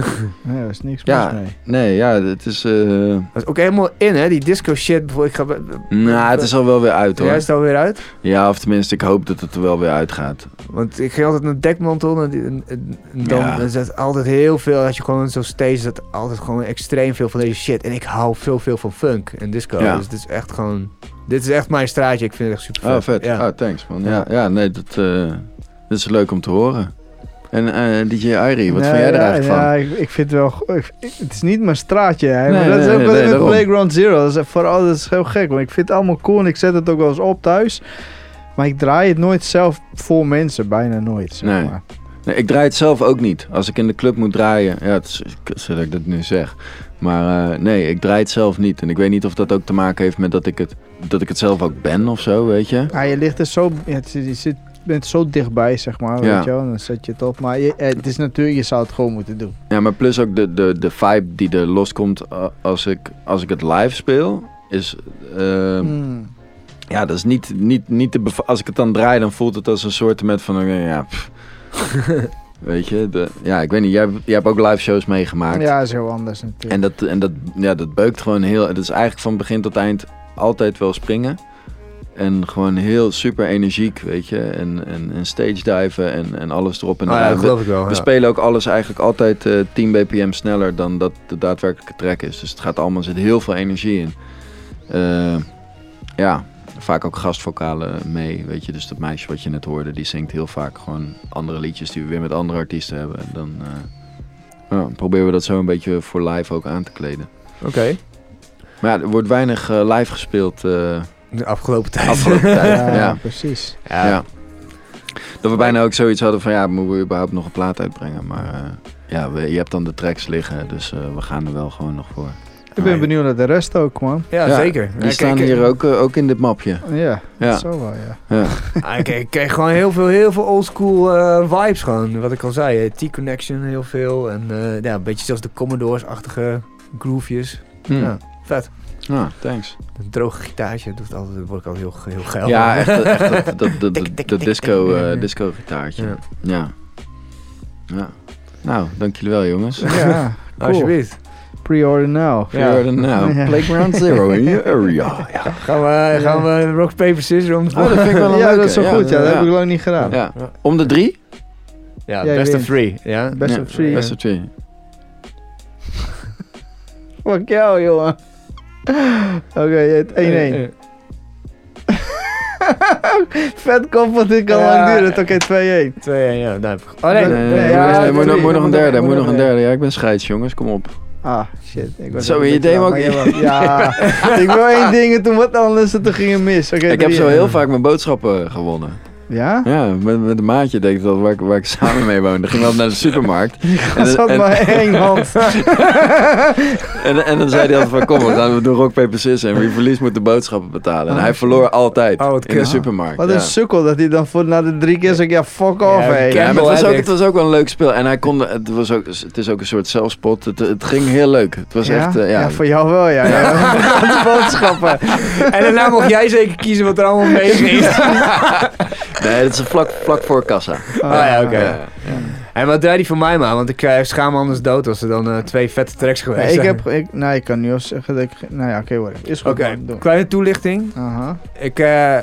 nee, daar is niks Ja, mis mee. nee, ja, het is... eh, Dat is ook helemaal in, hè? Die disco shit. bijvoorbeeld, Ik ga... nou, het is al wel weer uit, hoor. Ja, is het alweer uit? Ja, of tenminste, ik hoop dat het er wel weer uitgaat. Want ik ging altijd naar dekmantel en, die- en, en- en dan Ja. er zat altijd heel veel, als je gewoon in zo'n stage zat, altijd gewoon extreem veel van deze shit. En ik hou veel, veel van funk en disco. Ja. Dus dit is echt gewoon, dit is echt mijn straatje. Ik vind het echt super vet. Oh, vet. Ja. Oh, thanks, man. Ja, Ja. ja nee, dat, eh, dat is leuk om te horen. En eh, DJ Irie, wat Nee, vind jij er ja, eigenlijk ja, van? ik, ik vind het wel... ik- het is niet mijn straatje, hè, Nee, maar dat is ook nee, wel nee, met. Playground Zero. Dat is vooral dat is heel gek, want ik vind het allemaal cool en ik zet het ook wel eens op thuis. Maar ik draai het nooit zelf voor mensen, bijna nooit. Zeg Nee. maar. Nee, ik draai het zelf ook niet. Als ik in de club moet draaien, ja, het is kut dat ik dat nu zeg. Maar eh, nee, ik draai het zelf niet. En ik weet niet of dat ook te maken heeft met dat ik het, dat ik het zelf ook ben of zo, weet je. Ja, je ligt er zo... Ja, je zit, bent zo dichtbij, zeg maar, Ja. weet je wel. Dan zet je het op. Maar je, eh, het is natuurlijk, je zou het gewoon moeten doen. Ja, maar plus ook de, de, de vibe die er loskomt eh, als ik, als ik het live speel, is... Hmm. Ja, dat is niet, niet, niet te Als ik het dan draai, dan voelt het als een soort met van... eh, Ja. Weet je, de, ja, ik weet niet. Jij, hebt- jij hebt ook live shows meegemaakt. Ja, is heel anders natuurlijk. En, dat, en dat, ja, dat beukt gewoon heel... Het is eigenlijk van begin tot eind altijd wel springen. En gewoon heel super energiek, weet je. En, en, en stage diven en, en alles erop en Ah, ja, dat We- geloof ik wel, We ja. spelen ook alles eigenlijk altijd eh 10 bpm sneller dan dat de daadwerkelijke track is. Dus het gaat allemaal, er zit heel veel energie in. Eh, ja, vaak ook gastvokalen mee, weet je. Dus dat meisje wat je net hoorde, die zingt heel vaak gewoon andere liedjes die we weer met andere artiesten hebben. En dan eh, ja, proberen we dat zo een beetje voor live ook aan te kleden. Oké. Maar ja, er wordt weinig eh, live gespeeld. eh, De afgelopen tijd. Afgelopen tijd, Ja, ja. precies. Ja. Ja. Dat we bijna ook zoiets hadden van, ja, moeten we überhaupt nog een plaat uitbrengen? Maar eh, ja, we, je hebt dan de tracks liggen, dus eh, we gaan er wel gewoon nog voor. Ik ben benieuwd naar de rest ook, man. Ja, zeker. Die Ja, staan kijk, hier ook, eh, ook in dit mapje. Ja, zal wel, ja. Ja. Ah, ik, ik kreeg gewoon heel veel, heel veel oldschool eh vibes gewoon. Wat ik al zei, eh, T-Connection heel veel. En eh, ja, een beetje zelfs de Commodores-achtige groovejes. Hmm. Ja, vet. Ja, thanks. Een droge gitaartje, doet altijd, word ik altijd heel, heel geil. Ja, echt, echt dat, disco, eh, gitaartje. Ja. Ja. ja. Nou, dank jullie wel jongens. Ja, cool. Alsjeblieft. Pre-order now. Pre-order now. Ja. Playground Zero in your area. Ja. Gaan we, gaan we rock, paper, scissors om de Oh, dat vind ik wel een Ja, leuke. dat is zo goed. Ja, dat heb ik lang niet gedaan. Ja. Om de drie? Ja, Jij best of three. Ja. Best Ja, of three. Best of three. Fuck jou, jongen. Oké, het 1-1. Vet kop, want dit kan Ja. lang duren. Oké, 2-1. 2 ja. Oh nee, Nee, nee, nee, nee, ja, nee, moet, nog- moet nog een derde, moet nog een een derde. Ja, ik ben scheids, jongens, kom op. Ah, shit. Ik was Zo, je deed beetje ook- Ja, ik wil één ding en toen wat anders en toen ging het mis. Ik heb zo heel vaak mijn boodschappen gewonnen. Ja? Ja, met, met een maatje deed ik dat waar ik, waar ik samen mee woonde. Ging altijd naar de supermarkt. Dat zat maar één hand. en, en dan zei hij altijd van kom, we gaan we doen rock, paper, scissors en wie verliest moet de boodschappen betalen. En hij verloor altijd Oh, wat in de supermarkt. Wat ja. een sukkel dat hij dan voor na de drie keer zegt, ja, fuck off, hé. Ja, maar het was, ook, het was ook wel een leuk spel. En hij kon, het, was ook, het is ook een soort zelfspot. Het, het ging heel leuk. Het was Ja? echt, eh, ja. ja, voor jou wel, ja. ja. De boodschappen. En daarna mocht jij zeker kiezen wat er allemaal mee is. Nee, dat is vlak, vlak voor kassa. Ah ja, oké. Ja, ja. En wat draai die voor mij maar? Want ik eh, schaam me anders dood als er dan eh, twee vette tracks geweest Nee, ik zijn. heb, ik, nou, ik kan nu al zeggen dat ik, nou ja, oké, whatever. Is goed, Oké, kleine toelichting. Aha. Ik, eh,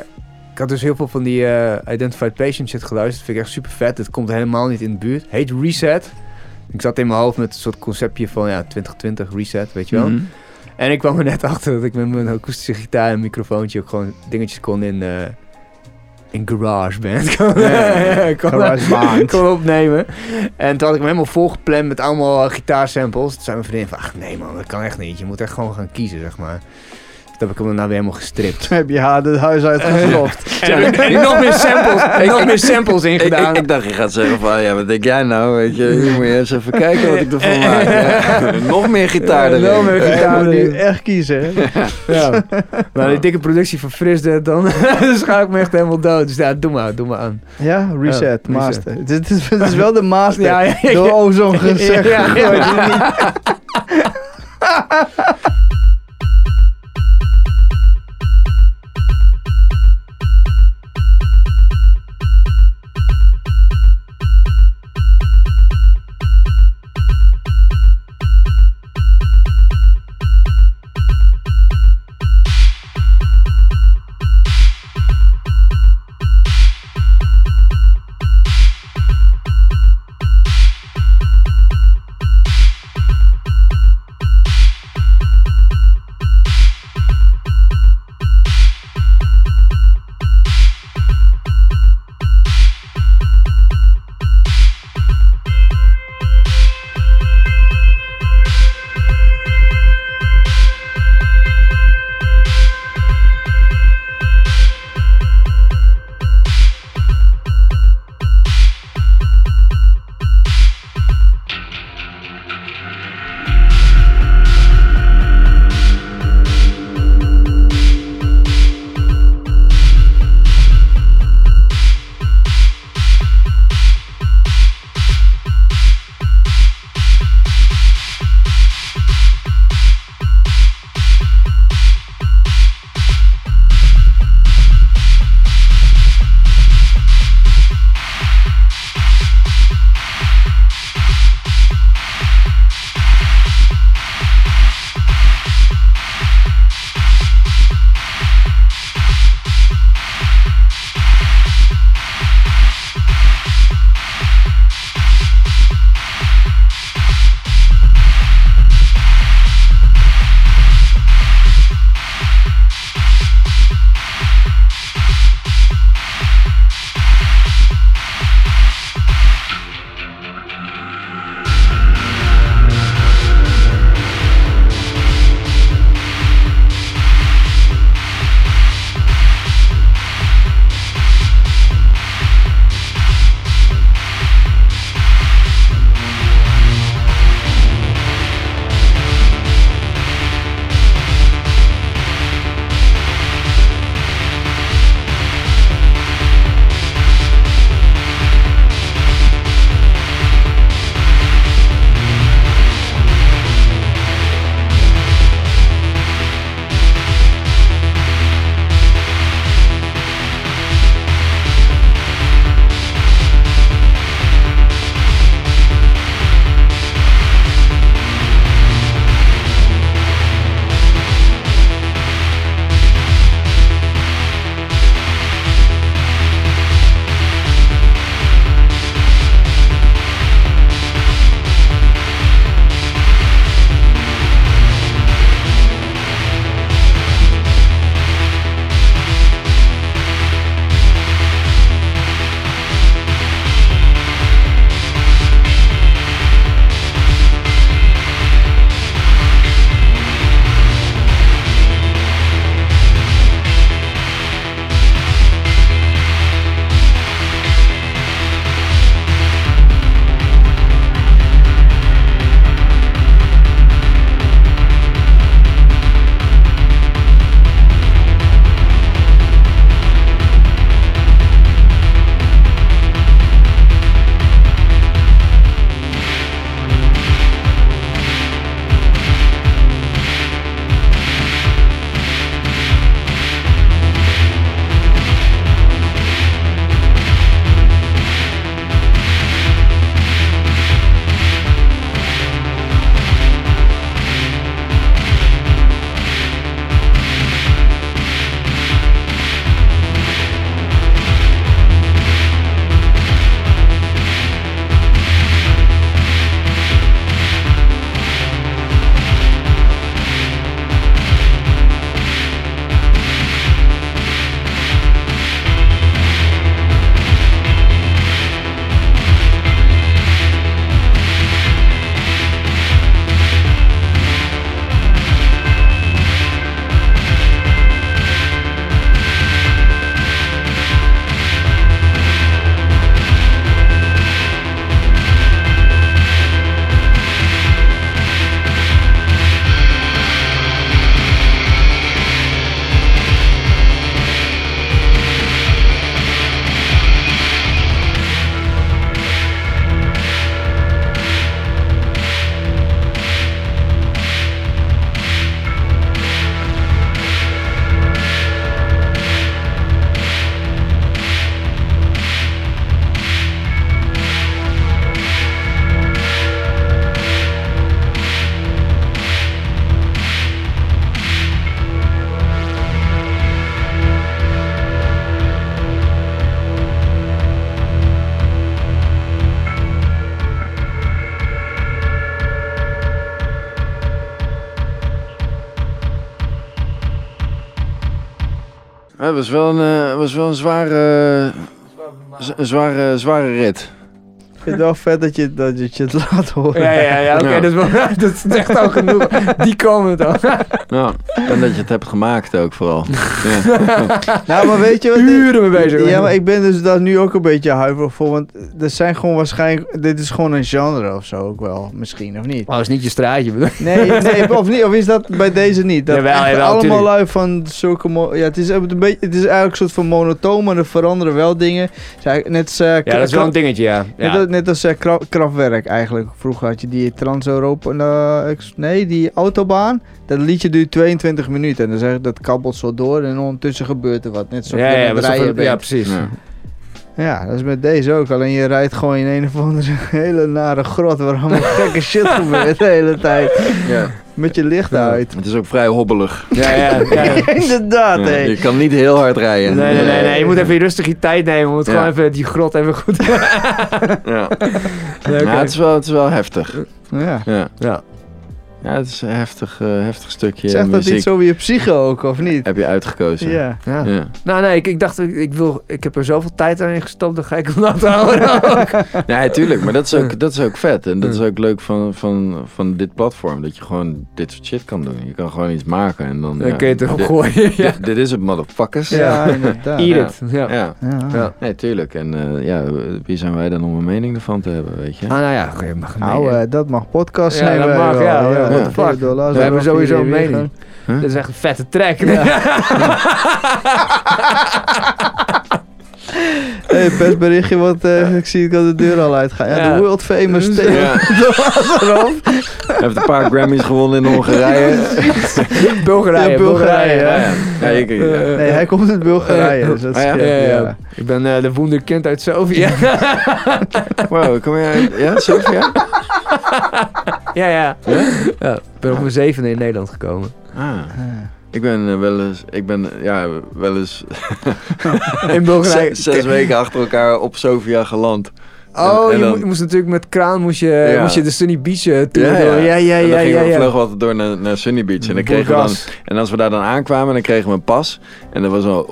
ik had dus heel veel van die eh, Identified Patient shit geluisterd. Vind ik echt super vet. Het komt helemaal niet in de buurt. Heet Reset. Ik zat in mijn hoofd met een soort conceptje van ja, 2020 Reset, weet je wel. Mhm. En ik kwam er net achter dat ik met mijn akoestische gitaar en microfoontje ook gewoon dingetjes kon in, eh in GarageBand kon, Ja, kon, GarageBand. kon opnemen. En toen had ik me helemaal volgepland met allemaal gitaarsamples. Toen zei mijn vriendin van, ach nee man, dat kan echt niet. Je moet echt gewoon gaan kiezen, zeg maar. Heb ik hem nou weer helemaal gestript. Toen heb je haar het huis uitgeslopt. En nog meer samples, nog meer samples in Ik, gedaan. ik, ik dacht, je gaat zeggen van, ja, wat denk jij nou? Weet je, hier moet je eens even kijken wat ik ervan maak. Ja. Nog meer gitaar erin. nog meer gitaar nu erin. echt kiezen. Ja. Maar die dikke productie van Frisdead, dan, dan schaam ik me echt helemaal dood. Dus ja, doe maar, doe maar aan. Ja, reset, Ja, master. Het is, het, is, wel de master. Ja, ja, ja. Door ozon gezegd. Ja, ja. gegooid. Was wel een, eh, was wel een zware, een zware, zware rit. Ik vind het wel vet dat je, dat je het laat horen. Ja, ja, ja, oké, Ja. dat, is wel- dat is echt al genoeg. Die komen dan. Ja, en dat je het hebt gemaakt ook vooral. Ja. Nou, maar weet je wat? Uren mee bezig. Ja, maar ik ben dus daar nu ook een beetje huiverig voor. Want er zijn gewoon waarschijnlijk... Dit is gewoon een genre of zo ook wel. Misschien, of niet? Oh, dat is niet je straatje. bedoel? Nee, nee of, niet, of is dat bij deze niet? Dat Jawel, echt jawel, allemaal tuurlijk. lui van zulke... mo- Ja, het is, een beetje, het is eigenlijk een soort van monotoon, maar er veranderen wel dingen. Net als... eh, Ja, dat is wel een dingetje, ja. Net, ja. als- net als eh, Kra- Kraftwerk eigenlijk. Vroeger had je die Trans-Europa... eh, nee, die autobaan. Dat liedje duurt 22 minuten. En dan zeg ik, dat kabbelt zo door. En ondertussen gebeurt er wat. Net zoals Ja, je ja, rijden bent. ja, precies. Ja. Ja, dat is met deze ook. Alleen je rijdt gewoon in een of andere hele nare grot waar allemaal gekke shit gebeurt de hele tijd. Ja. Met je licht uit. Het is ook vrij hobbelig. Ja, ja, ja. Inderdaad, je kan niet heel hard rijden. Nee, nee, nee, nee. Je moet even rustig je tijd nemen. Je moet Ja. gewoon even die grot even goed... Ja. Ja, het, is wel, het is wel heftig. Ja. Ja, Ja. ja het is een heftig, eh, heftig stukje Zegt dat iets over je psyche ook, of niet? Heb je uitgekozen. Ja. Ja. Ja. Nou, nee, ik, ik dacht, ik, ik wil, ik heb er zoveel tijd aan gestopt, dan ga ik hem laten houden. Nee, tuurlijk. Maar dat is ook, dat is ook vet. En dat is ook leuk van, van, van dit platform. Dat je gewoon dit soort shit kan doen. Je kan gewoon iets maken en dan... Dan ja, kun je het erop dit- gooien, ja. Dit, dit is het, motherfuckers. Ja, inderdaad. Eat Ja. it. Ja. Ja. Ja. Ja. Nee, tuurlijk. En eh, ja, wie zijn wij dan om een mening ervan te hebben, weet je? Ah, nou ja, oké, mag Nou, eh, dat mag podcast Ja, zijn. dat wij mag, wel. ja, ja, what the fuck. We hebben sowieso een mening. Huh? Dat is echt een vette track. Hey, persberichtje, want eh, ik zie dat de deur al uitgaat. Ja, Ja. de world famous Ja. Hij heeft een paar Grammys gewonnen in Hongarije. Bulgarije, Ja, Bulgarije, ja. Ja, ja. Ja, je- ja. Nee, hij komt uit Bulgarije. Dus dat is Ah, ja? ja, Ja, ja. ja. Ik ben eh, de wonderkind uit Sofia. Wow, kom jij uit... Ja, Sofia? Ja, ja. ja. Ik ben op mijn zevende in Nederland gekomen. Ah. Ik ben eh, wel eens... Ik ben, ja, wel eens... In Bulgarije. Zes, zes weken achter elkaar op Sofia geland. Oh, En- en je, dan- moest natuurlijk met kraan moest je, Ja. moest je de Sunny Beach eh, tour Ja, ja. Ja, ja, En dan ja, gingen we, we altijd door naar, naar Sunny Beach. En dan kregen we dan, en als we daar dan aankwamen, dan kregen we een pas. En dat was al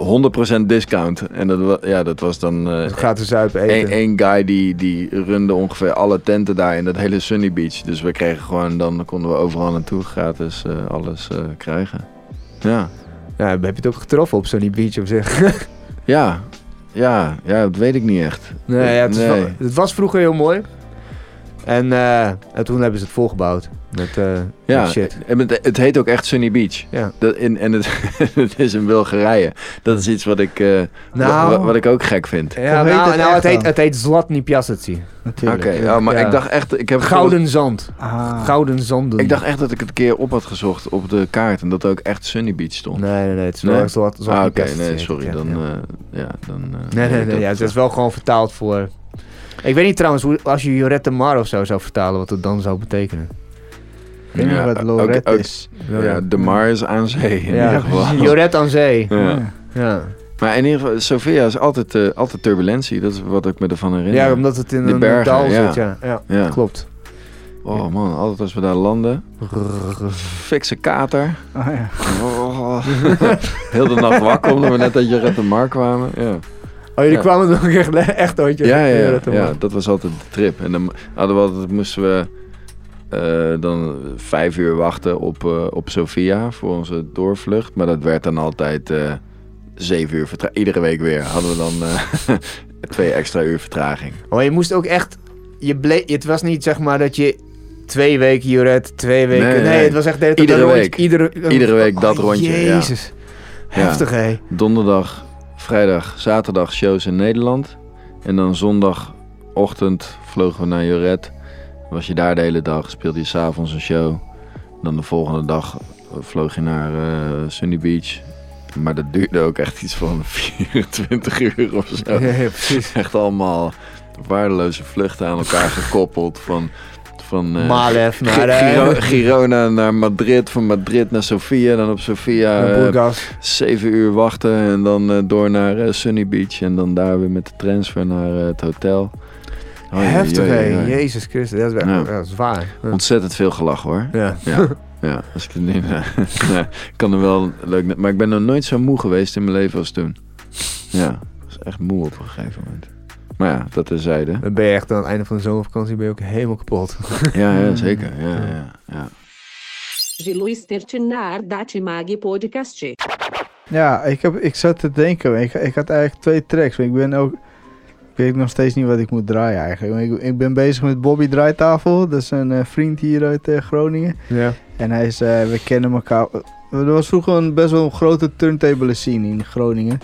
100% discount. En dat, ja, dat was dan eh Gratis zuipen één eten. één guy die, die runde ongeveer alle tenten daar in dat hele Sunny Beach. Dus we kregen gewoon, dan konden we overal naartoe gratis eh, alles krijgen. Ja. Ja, heb je het ook getroffen op Sunny Beach op zich? Ja. Ja, ja, dat weet ik niet echt. nee, ja, het, is Nee. wel- het was vroeger heel mooi. En, eh, en toen hebben ze het volgebouwd. Met, eh, Ja, met shit. en het, het heet ook echt Sunny Beach. Ja. Dat in, en het, het is in Bulgarije. Dat is iets wat ik, Nou. wa- wat ik ook gek vind. Ja, Hoe heet nou, het nou, het, heet, het heet Zlatni Piaseci. Oké, Natuurlijk. oh, maar Ja. ik dacht echt... Ik, heb Gouden zand. Ah. Gouden zanden. ik dacht echt dat ik het een keer op had gezocht op de kaart. En dat er ook echt Sunny Beach stond. Nee, nee, nee. Het is wel Nee? echt Zlat, Zlatni ah, oké. Nee, sorry. het, ja. Dan, Ja. eh, ja, dan... eh, Nee, nee, nee. Ja, het is wel gewoon vertaald voor... Ik weet niet trouwens, hoe, als je Jorette Mar of zo zou vertalen, wat het dan zou betekenen. Ik weet niet wat ook- Lorette ook- is. Ja, de Mars aan zee in Ja, aan zee. Ja. Ja. Maar in ieder geval, Sofia is altijd, eh, altijd turbulentie. Dat is wat ik me ervan herinner. ja, omdat het in De een bergen, dal ja. zit. Ja, ja, Ja. klopt. Oh man, altijd als we daar landen. Fikse kater. Ah, ja. Oh. Heel de nacht wakker omdat we net uit Jorette Mar kwamen. Ja. Oh, jullie Ja. kwamen nog echt, echt ooit. Ja, ja, ja, dat was altijd de trip. En dan hadden we altijd, moesten we eh, dan vijf uur wachten op, eh, op Sofia voor onze doorvlucht. Maar dat werd dan altijd eh, zeven uur vertraging. Iedere week weer hadden we dan twee extra uur vertraging. Maar je moest ook echt... Je bleef, het was niet zeg maar dat je twee weken Jorette, twee weken... Nee, Nee, nee. het was echt de Iedere rondje. week. Iedere, Iedere week dat Oh, rondje, ja. Jezus. Heftig, hé. Donderdag, vrijdag, zaterdag shows in Nederland. En dan zondagochtend vlogen we naar Joret. Was je daar de hele dag, speelde je s'avonds een show. Dan de volgende dag vloog je naar eh, Sunny Beach. Maar dat duurde ook echt iets van 24 uur of zo. Ja, ja, precies. Echt allemaal waardeloze vluchten aan elkaar gekoppeld. Van, van eh, Malev naar... Eh, Giro- Girona naar Madrid, van Madrid naar Sofia, dan op Sofia naar eh, Burgas. zeven uur wachten en dan door naar Sunny Beach en dan daar weer met de transfer naar het hotel. Heftig, oei. Jezus Christus. Dat is, echt, dat is waar. Ja. Ontzettend veel gelachen hoor. Ja. Ja. Ja, als ik het niet... ja, ik kan er wel leuk... Maar ik ben nog nooit zo moe geweest in mijn leven als toen. Ja, ik was echt moe op een gegeven moment. Maar ja, dat terzijde. Dan ben je echt aan het einde van de zomervakantie ben je ook helemaal kapot. Ja, ja zeker. Ja, ja, ja. Žili sterče naar Daci Magi podcastje. Ja, ik, heb, ik zat te denken. Ik, ik had eigenlijk twee tracks. Maar ik ben ook... Ik weet nog steeds niet wat ik moet draaien eigenlijk. Ik, ik ben bezig met Bobby Draaitafel. Dat is een eh, vriend hier uit eh, Groningen. Ja. En hij is, eh, we kennen elkaar. Er was vroeger een best wel een grote turntable scene in Groningen.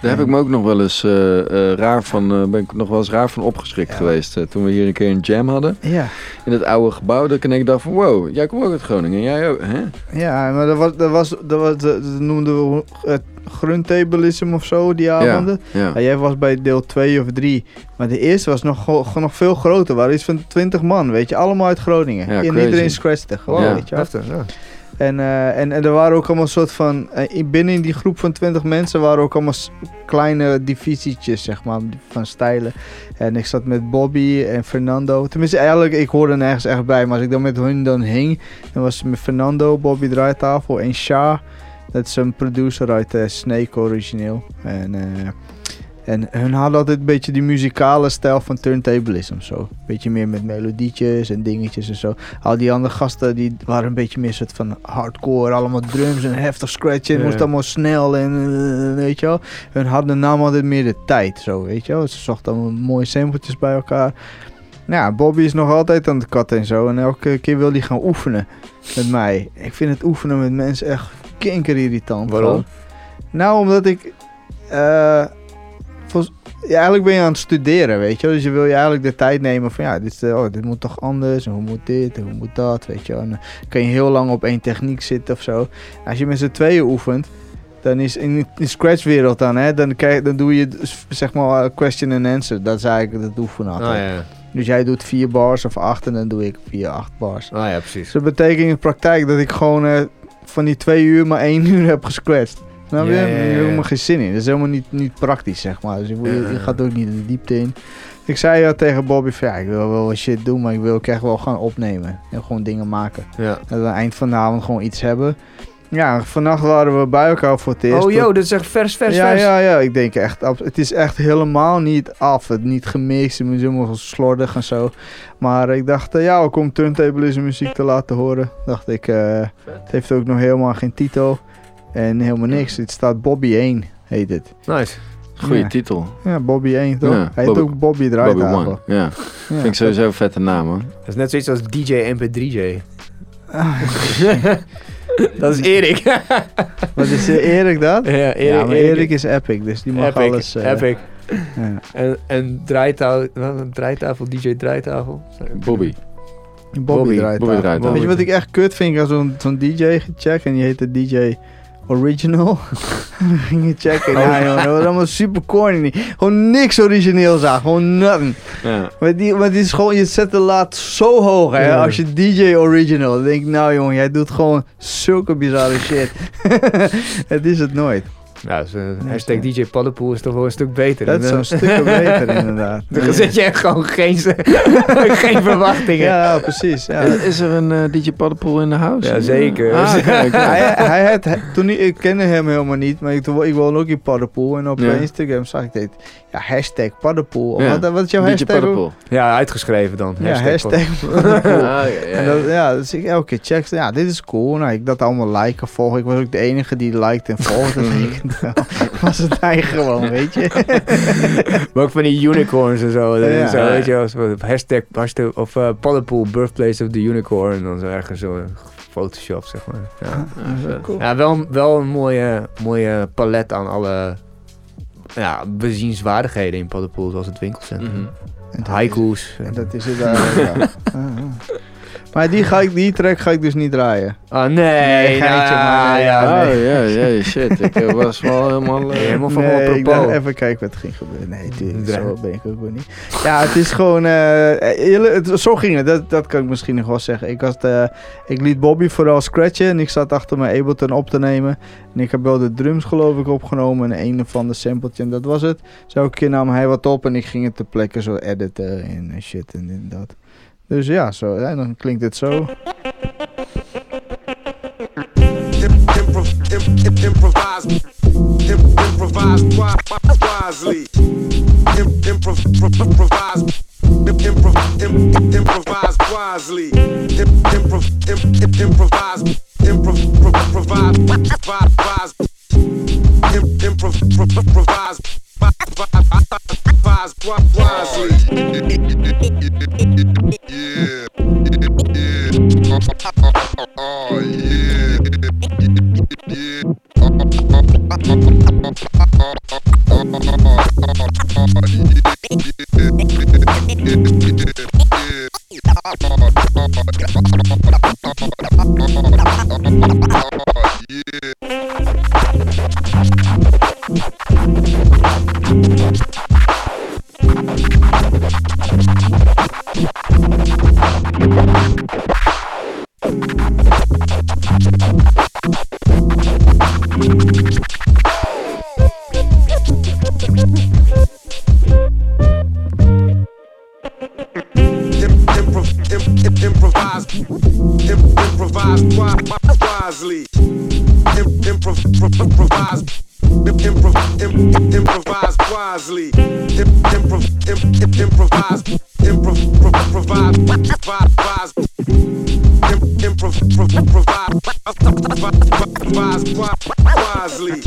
Daar heb ik me ook nog wel eens eh, eh, raar van, eh, ben ik nog wel eens raar van opgeschrikt geweest. toen we hier een keer een jam hadden. Ja. In het oude gebouw. Dat ik dacht van, wow, jij komt ook uit Groningen. En jij ook, hè? Ja, maar dat was, dat was, dat was dat noemden we het gruntablism of zo, die avonden. ja. jij was bij deel 2 of 3. Maar de eerste was nog, nog veel groter. waren iets van 20 man, weet je. Allemaal uit Groningen. En iedereen scratchte gewoon, weet je wel. Heftig, ja. En, eh, en, en er waren ook allemaal soort van... eh, in- binnen in die groep van 20 mensen waren ook allemaal kleine divisietjes, zeg maar, van stijlen. En ik zat met Bobby en Fernando. Tenminste, eigenlijk, ik hoorde nergens echt bij. Maar als ik dan met hun dan hing, dan was het met Fernando, Bobby Draaitafel en Sha. Dat is een producer uit eh, Snake origineel. En, eh, en hun hadden altijd een beetje die muzikale stijl van turntablism. Zo. Beetje meer met melodietjes en dingetjes en zo. Al die andere gasten die waren een beetje meer soort van hardcore. Allemaal drums en heftig scratchen. Het moest allemaal snel en eh, weet je wel. Hun hadden namen altijd meer de tijd. Zo, weet je wel. Ze zochten allemaal mooie sampletjes bij elkaar. Nou, Ja, Bobby is nog altijd aan het katten en zo. En elke keer wil hij gaan oefenen met mij. Ik vind het oefenen met mensen echt kinker irritant. Waarom? gewoon. Nou, omdat ik... eh, ja, eigenlijk ben je aan het studeren, weet je wel. Dus je wil je eigenlijk de tijd nemen van... Ja, dit, eh, oh, dit moet toch anders. En hoe moet dit en hoe moet dat, weet je wel. En dan kan je heel lang op één techniek zitten of zo. Als je met z'n tweeën oefent... Dan is in de Scratch-wereld dan, hè, dan, krijg, dan doe je dus, zeg maar eh, question and answer. Dat is eigenlijk het oefenen altijd. Ah, ja. Dus jij doet vier bars of acht en dan doe ik vier, acht bars. Ah ja, precies. Dus dat betekent in de praktijk dat ik gewoon eh, van die twee uur maar één uur heb gescratcht. Nou, Ja, ja, ja, Daar heb ja, ik ja. helemaal geen zin in. Dat is helemaal niet, niet praktisch, zeg maar. Dus je, je, Ja, je ja. gaat ook niet de diepte in. Ik zei ja tegen Bobby van ja, ik wil wel wat shit doen, maar ik wil ook echt wel gaan opnemen. En gewoon dingen maken. Ja. Dat we aan het eind van de avond gewoon iets hebben. Ja, vannacht waren we bij elkaar voor het eerst. Oh, joh, dit is echt vers, vers, ja, vers. ja, ja, ik denk echt, het is echt helemaal niet af. Het niet gemixt, het is helemaal slordig en zo. Maar ik dacht, eh, ja, ook om turntablism muziek te laten horen, dacht ik, eh, het heeft ook nog helemaal geen titel en helemaal niks. Het staat Bobby 1, heet het. Nice. Goeie Ja. titel. Ja, Bobby 1 toch? Ja, Hij heet Bobby- ook Bobby Bobby Draaitafel. One. Ja. Vind ik sowieso een vette naam, hoor. Dat is net zoiets als DJ MP3J. dat is Erik. Wat is eh, Erik dat? Ja, Erik, ja, maar Erik- Erik is epic, dus die mag Epic, alles... eh, epic. ja. En, en draaitafel, draaitafel, DJ draaitafel. Bobby. Bobby, Bobby, draait Bobby daar. draait daar. Weet je wat ik echt kut vind? Had zo'n zo'n DJ gecheckt en die heette DJ Original. ging je checken. Oh. Ja, dat was allemaal super corny. Gewoon niks origineels aan. Gewoon nothing. Ja. Maar die, maar die is gewoon, je zet de laat zo hoog, hè. Ja. Als je DJ Original. Dan denk ik, nou jongen, jij doet gewoon zulke bizarre shit. het is het nooit. Nou, hashtag DJ Paddenpoel is toch wel een stuk beter. Dat is zo'n stuk beter inderdaad. Dan zet je echt gewoon geen, geen verwachtingen. Ja, precies. Ja. Is, is er een eh, DJ Paddenpoel in de house? Ja, zeker. Ah, hij, hij had, hij- toen ik, ik kende hem helemaal niet, maar ik, ik woon ook in Paddenpoel. En op Ja. Instagram zag ik dit. Ja, hashtag Paddenpoel. Ja. Wat, wat is jouw DJ hashtag? Paddenpoel. Ja, uitgeschreven dan. Ja, hashtag Paddenpoel. Ah, En dat, ja, dus ik elke keer check. Ja, dit is cool. Nou, ik dat allemaal liken, volgen. Ik was ook de enige die liked en volgde. Nou, was het hij gewoon, weet je. Maar ook van die unicorns en zo. Ja. zo weet je zo Hashtag, hashtag of uh, birthplace of the unicorn. En dan zo ergens zo Photoshop, zeg maar. Ja, ja wel, wel een mooie, mooie palet aan alle ja, bezienswaardigheden in Paddenpoel. Zoals het winkelcentrum. Mhm. En dat Haiku's. En dat is het ja. Ah, ah. Maar die, ga ik, die track ga ik dus niet draaien. Oh nee, Nee, nou, maar ja, ja, Oh, nee. ja, ja, shit. Ik eh, was wel helemaal... eh, Helemaal van Nee, ik dacht apropos. even kijken wat er ging gebeuren. Nee, tuurlijk, zo ben ik ook wel niet. Ja, het is gewoon... eh, het- zo ging het, dat, dat kan ik misschien nog wel zeggen. Ik, had, eh, ik liet Bobby vooral scratchen en ik zat achter mijn Ableton op te nemen. En ik heb wel de drums geloof ik opgenomen en een van de sampletje en dat was het. Dus elke keer nam hij wat op en ik ging het ter plekke zo editen en shit en dat. Dus ja, zo, en dan klinkt dit zo. improvise wisely. Improv, improvise, improvise, improvise, improvise, improvise wise, wisely. Im- improv- im- im- improvise, im- improvise wi- wisely. Im- improv- improvise, im- improv- im- improvise wisely. Im- improv- im- im- improvise, improv- improvise wise. Im- improv- improvise wisely.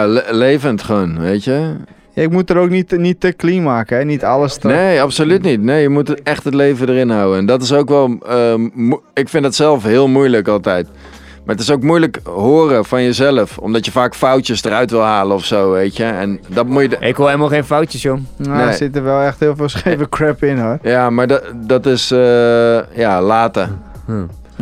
Ja, le- levend gewoon, weet je. Ja, ik moet er ook niet, niet te clean maken, hè? Niet alles te... Nee, absoluut niet. Nee, je moet echt het leven erin houden. En dat is ook wel... ehm, ik vind dat zelf heel moeilijk altijd. Maar het is ook moeilijk horen van jezelf. Omdat je vaak foutjes eruit wil halen of zo, weet je. En dat moet je... Ik hoor helemaal geen foutjes, joh. Nou, Nee. er zit er wel echt heel veel scheve crap in, hoor. Ja, maar dat, dat is... eh, ja, laten.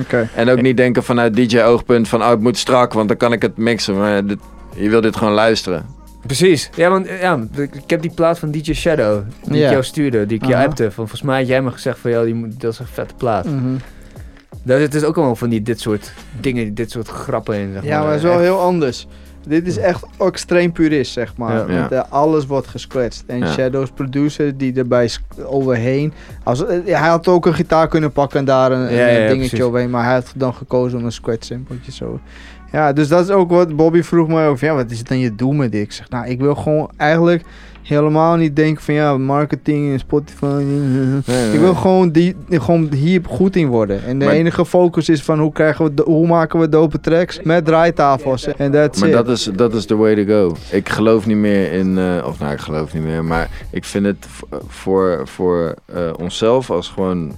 Oké. En ook niet denken vanuit DJ-oogpunt van... Oh, het moet strak, want dan kan ik het mixen. Maar dit, je wil dit gewoon luisteren. Precies. Ja, want eh, ja, ik heb die plaat van DJ Shadow, die Ja. ik jou stuurde, die ik jou Aha. appte. Van, volgens mij had jij me gezegd van, ja, die dat is een vette plaat. Mhm. Daar zit dus ook allemaal van die, dit soort dingen, dit soort grappen in, zeg Ja, maar het is wel Echt- heel anders. Dit is echt extreem purist, zeg maar. Ja. Want, eh, alles wordt gescratcht. En Ja. Shadows producer die erbij overheen. Als, eh, hij had ook een gitaar kunnen pakken en daar een, Ja, een ja, ja, dingetje precies. overheen. Maar hij had dan gekozen om een scratch simpeltje zo. Ja, dus dat is ook wat Bobby vroeg mij over. Ja, wat is het dan je doel met dit? Ik zeg, nou, ik wil gewoon eigenlijk helemaal niet denken van ja, marketing en Spotify. nee. Ik wil gewoon, die, gewoon hier goed in worden. En de Maar- enige focus is van hoe, krijgen we, hoe maken we dope tracks met draaitafels. En that's Maar it. dat is, dat is the way to go. Ik geloof niet meer in, eh, of nou, ik geloof niet meer, maar ik vind het voor, voor eh, onszelf als gewoon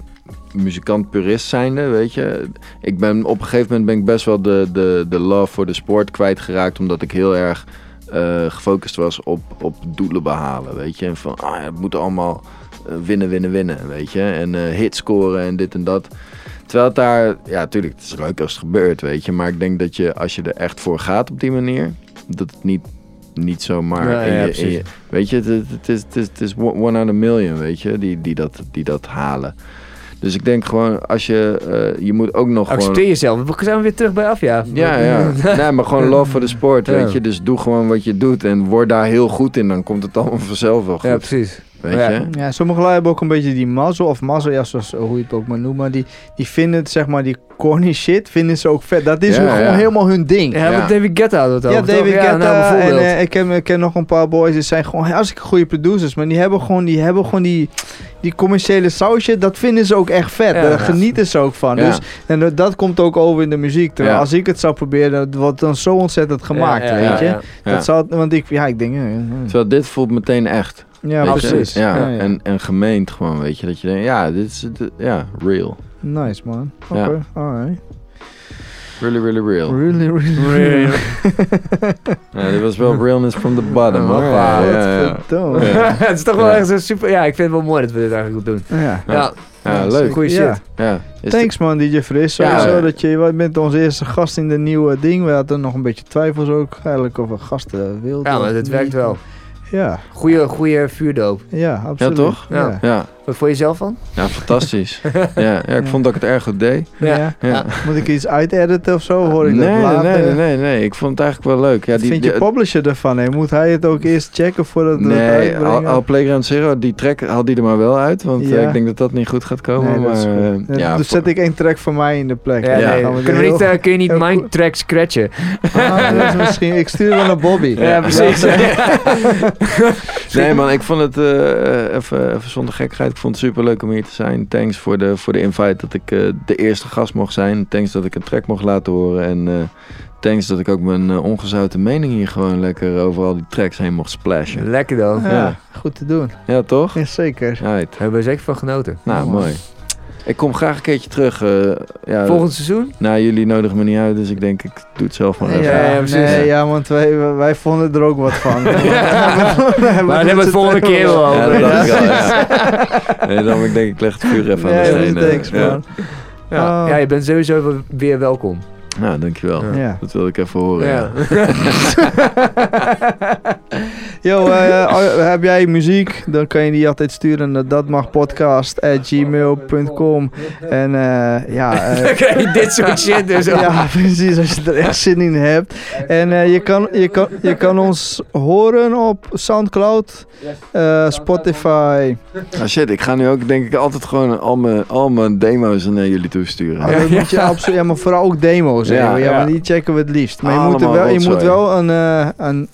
muzikant purist zijnde, weet je. Ik ben op een gegeven moment ben ik best wel de, de, de love voor de sport kwijtgeraakt, omdat ik heel erg eh, gefocust was op, op doelen behalen, weet je. En van, ah het moet allemaal eh, winnen, winnen, winnen, weet je. En eh hits scoren en dit en dat. Terwijl het daar, ja, natuurlijk, het is leuk als het gebeurt, weet je. Maar ik denk dat je, als je er echt voor gaat op die manier, dat het niet, niet zomaar. Ja, je- weet je, het, is, het, is, het is one out of a million, weet je, die, die, dat, die dat halen. Dus ik denk gewoon, als je, eh, je moet ook nog gewoon... Accepteer jezelf. We zijn weer terug bij af, ja. Ja, ja. nee, maar gewoon love for the sport, Ja. weet je. Dus doe gewoon wat je doet en word daar heel goed in. Dan komt het allemaal vanzelf wel goed. Ja, precies. Weet Ja. je? Ja, sommige lui hebben ook een beetje die mazzel, of mazzel, ja, zoals hoe je het ook maar noemt, maar die, die vinden het, zeg maar, die corny shit, vinden ze ook vet. Dat is Ja, gewoon ja. helemaal hun ding. Ja, David Guetta we het Ja? David Ja, Guetta nou, en bijvoorbeeld. eh, ik, ken, ik ken nog een paar boys, die zijn gewoon hartstikke goede producers, maar die hebben gewoon die, hebben gewoon die, die commerciële sausje, dat vinden ze ook echt vet. Ja. Daar genieten ze ook van. Ja. Dus, en dat- dat komt ook over in de muziek. Terwijl Ja. als ik het zou proberen, dat wordt dan zo ontzettend gemaakt, Ja, ja, weet ja, je. ja. Ja. Dat zou, want ik, ja, ik denk, eh, eh, Terwijl dit voelt meteen echt. Ja, precies. Ja, Ja, ja. En, en gemeend gewoon, weet je. Dat je denkt, ja, dit is, dit- ja, real. Nice man. Oké, Ja. alright. Really, really real. Really, really, Real. Ja, dit was wel realness from the bottom, hoor. Oh, Ja, ja, ja. Het is toch wel echt zo super... Ja, ik vind het wel mooi dat we dit eigenlijk doen. Ja. Ja, Ja, leuk. Goeie Ja. shit. Ja. Thanks man, DJ Fris. Sowieso ja. dat je, je bent onze eerste gast in de nieuwe ding. We hadden nog een beetje twijfels ook eigenlijk of we gasten wilden. Ja, maar het werkt wel. Ja, Goeie, goeie vuurdoop. ja, absoluut. toch? Ja. Ja. Wat vond je zelf van? ja, fantastisch. ja, ja, ik vond dat ik het erg goed deed. Ja. Ja. Ja. Moet ik iets uitediten of zo? Hoor ik nee, dat nee, later? nee, nee, nee, nee. Ik vond het eigenlijk wel leuk. Ja, Wat die, vind je publisher ervan? Hè? Moet hij het ook eerst checken voordat het Nee, uitbrengen? al, al Playground Zero, die track haal die er maar wel uit. Want Ja. eh, ik denk dat dat niet goed gaat komen. Nee, maar, goed. eh, Ja, ja, dus voor- zet ik één track voor mij in de plek. Ja, nee. we Kunnen we niet, eh, kun je niet goed- track scratchen? Ah, dat is misschien. Ik stuur wel naar Bobby. Ja, precies. Nee man, ik vond het eh, even, even zonder gekheid. Ik vond het super leuk om hier te zijn. Thanks voor de, voor de invite dat ik eh, de eerste gast mocht zijn. Thanks dat ik een track mocht laten horen. En eh, thanks dat ik ook mijn eh, ongezouten mening hier gewoon lekker over al die tracks heen mocht splashen. Lekker dan. Ja, Ja. goed te doen. Ja, toch? Ja, zeker. Right. Daar hebben we zeker van genoten. Nou, Mooi. mooi. Ik kom graag een keertje terug. eh, ja, Volgend seizoen? Nou, jullie nodigen me niet uit, dus ik denk ik doe het zelf maar Nee, even. Ja, ja, ja, precies. nee, ja, want wij, wij vonden er ook wat van. Maar dan hebben we het volgende keer wel Ja, over. dat dacht ik al, ja. Nee, dan ik denk ik leg het vuur even aan de ja, steen. thanks eh, ja. man. Ja. Oh. ja, je bent sowieso weer welkom. Nou, dankjewel. Ja. Dat wilde ik even horen. Ja. Ja. Yo, eh, eh, heb jij muziek? Dan kan je die altijd sturen naar datmagpodcast.gmail.com En eh, ja... eh, je dit soort shit dus ook. Ja, precies, als je er echt zin in hebt. En eh, je, kan, je, kan, je kan ons horen op Soundcloud, eh, Spotify. Ah, shit, ik ga nu ook denk ik altijd gewoon al mijn, al mijn demo's naar jullie toesturen. Oh, dat moet je absoluut, ja, maar vooral ook demo's. Ja, ja, ja. maar die checken we het liefst. Maar je, moet, er wel, je moet wel een, eh, een...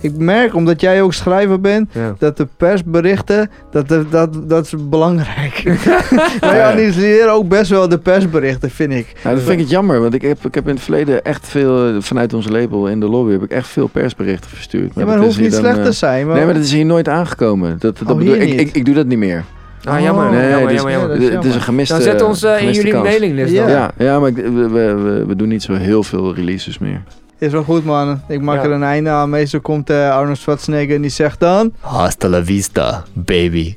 Ik merk, omdat jij ook schrijver bent, Ja. dat de persberichten, dat, dat, dat, dat is belangrijk. Wij analyseren ook best wel de persberichten, vind ik. Nou, dat vind ik het jammer, want ik heb, ik heb in het verleden echt veel, vanuit onze label in de lobby, heb ik echt veel persberichten verstuurd. Ja, maar dat dat is hoeft niet dan, slecht te eh, zijn. Maar... Nee, maar dat is hier nooit aangekomen. Dat, dat Oh, bedoel, hier ik, niet? ik, ik doe dat niet meer. Ah, jammer. Nee, jammer, dus- jammer, jammer. Ja, dat is Het is een gemiste Dan zet ons eh, in jullie kans. mailinglist Ja. dan. Ja, ja maar we, we, we doen niet zo heel veel releases meer. Is wel goed, man. Ik maak Ja. er een einde aan. Meestal komt eh, Arnold Schwarzenegger en die zegt dan... Hasta la vista, baby.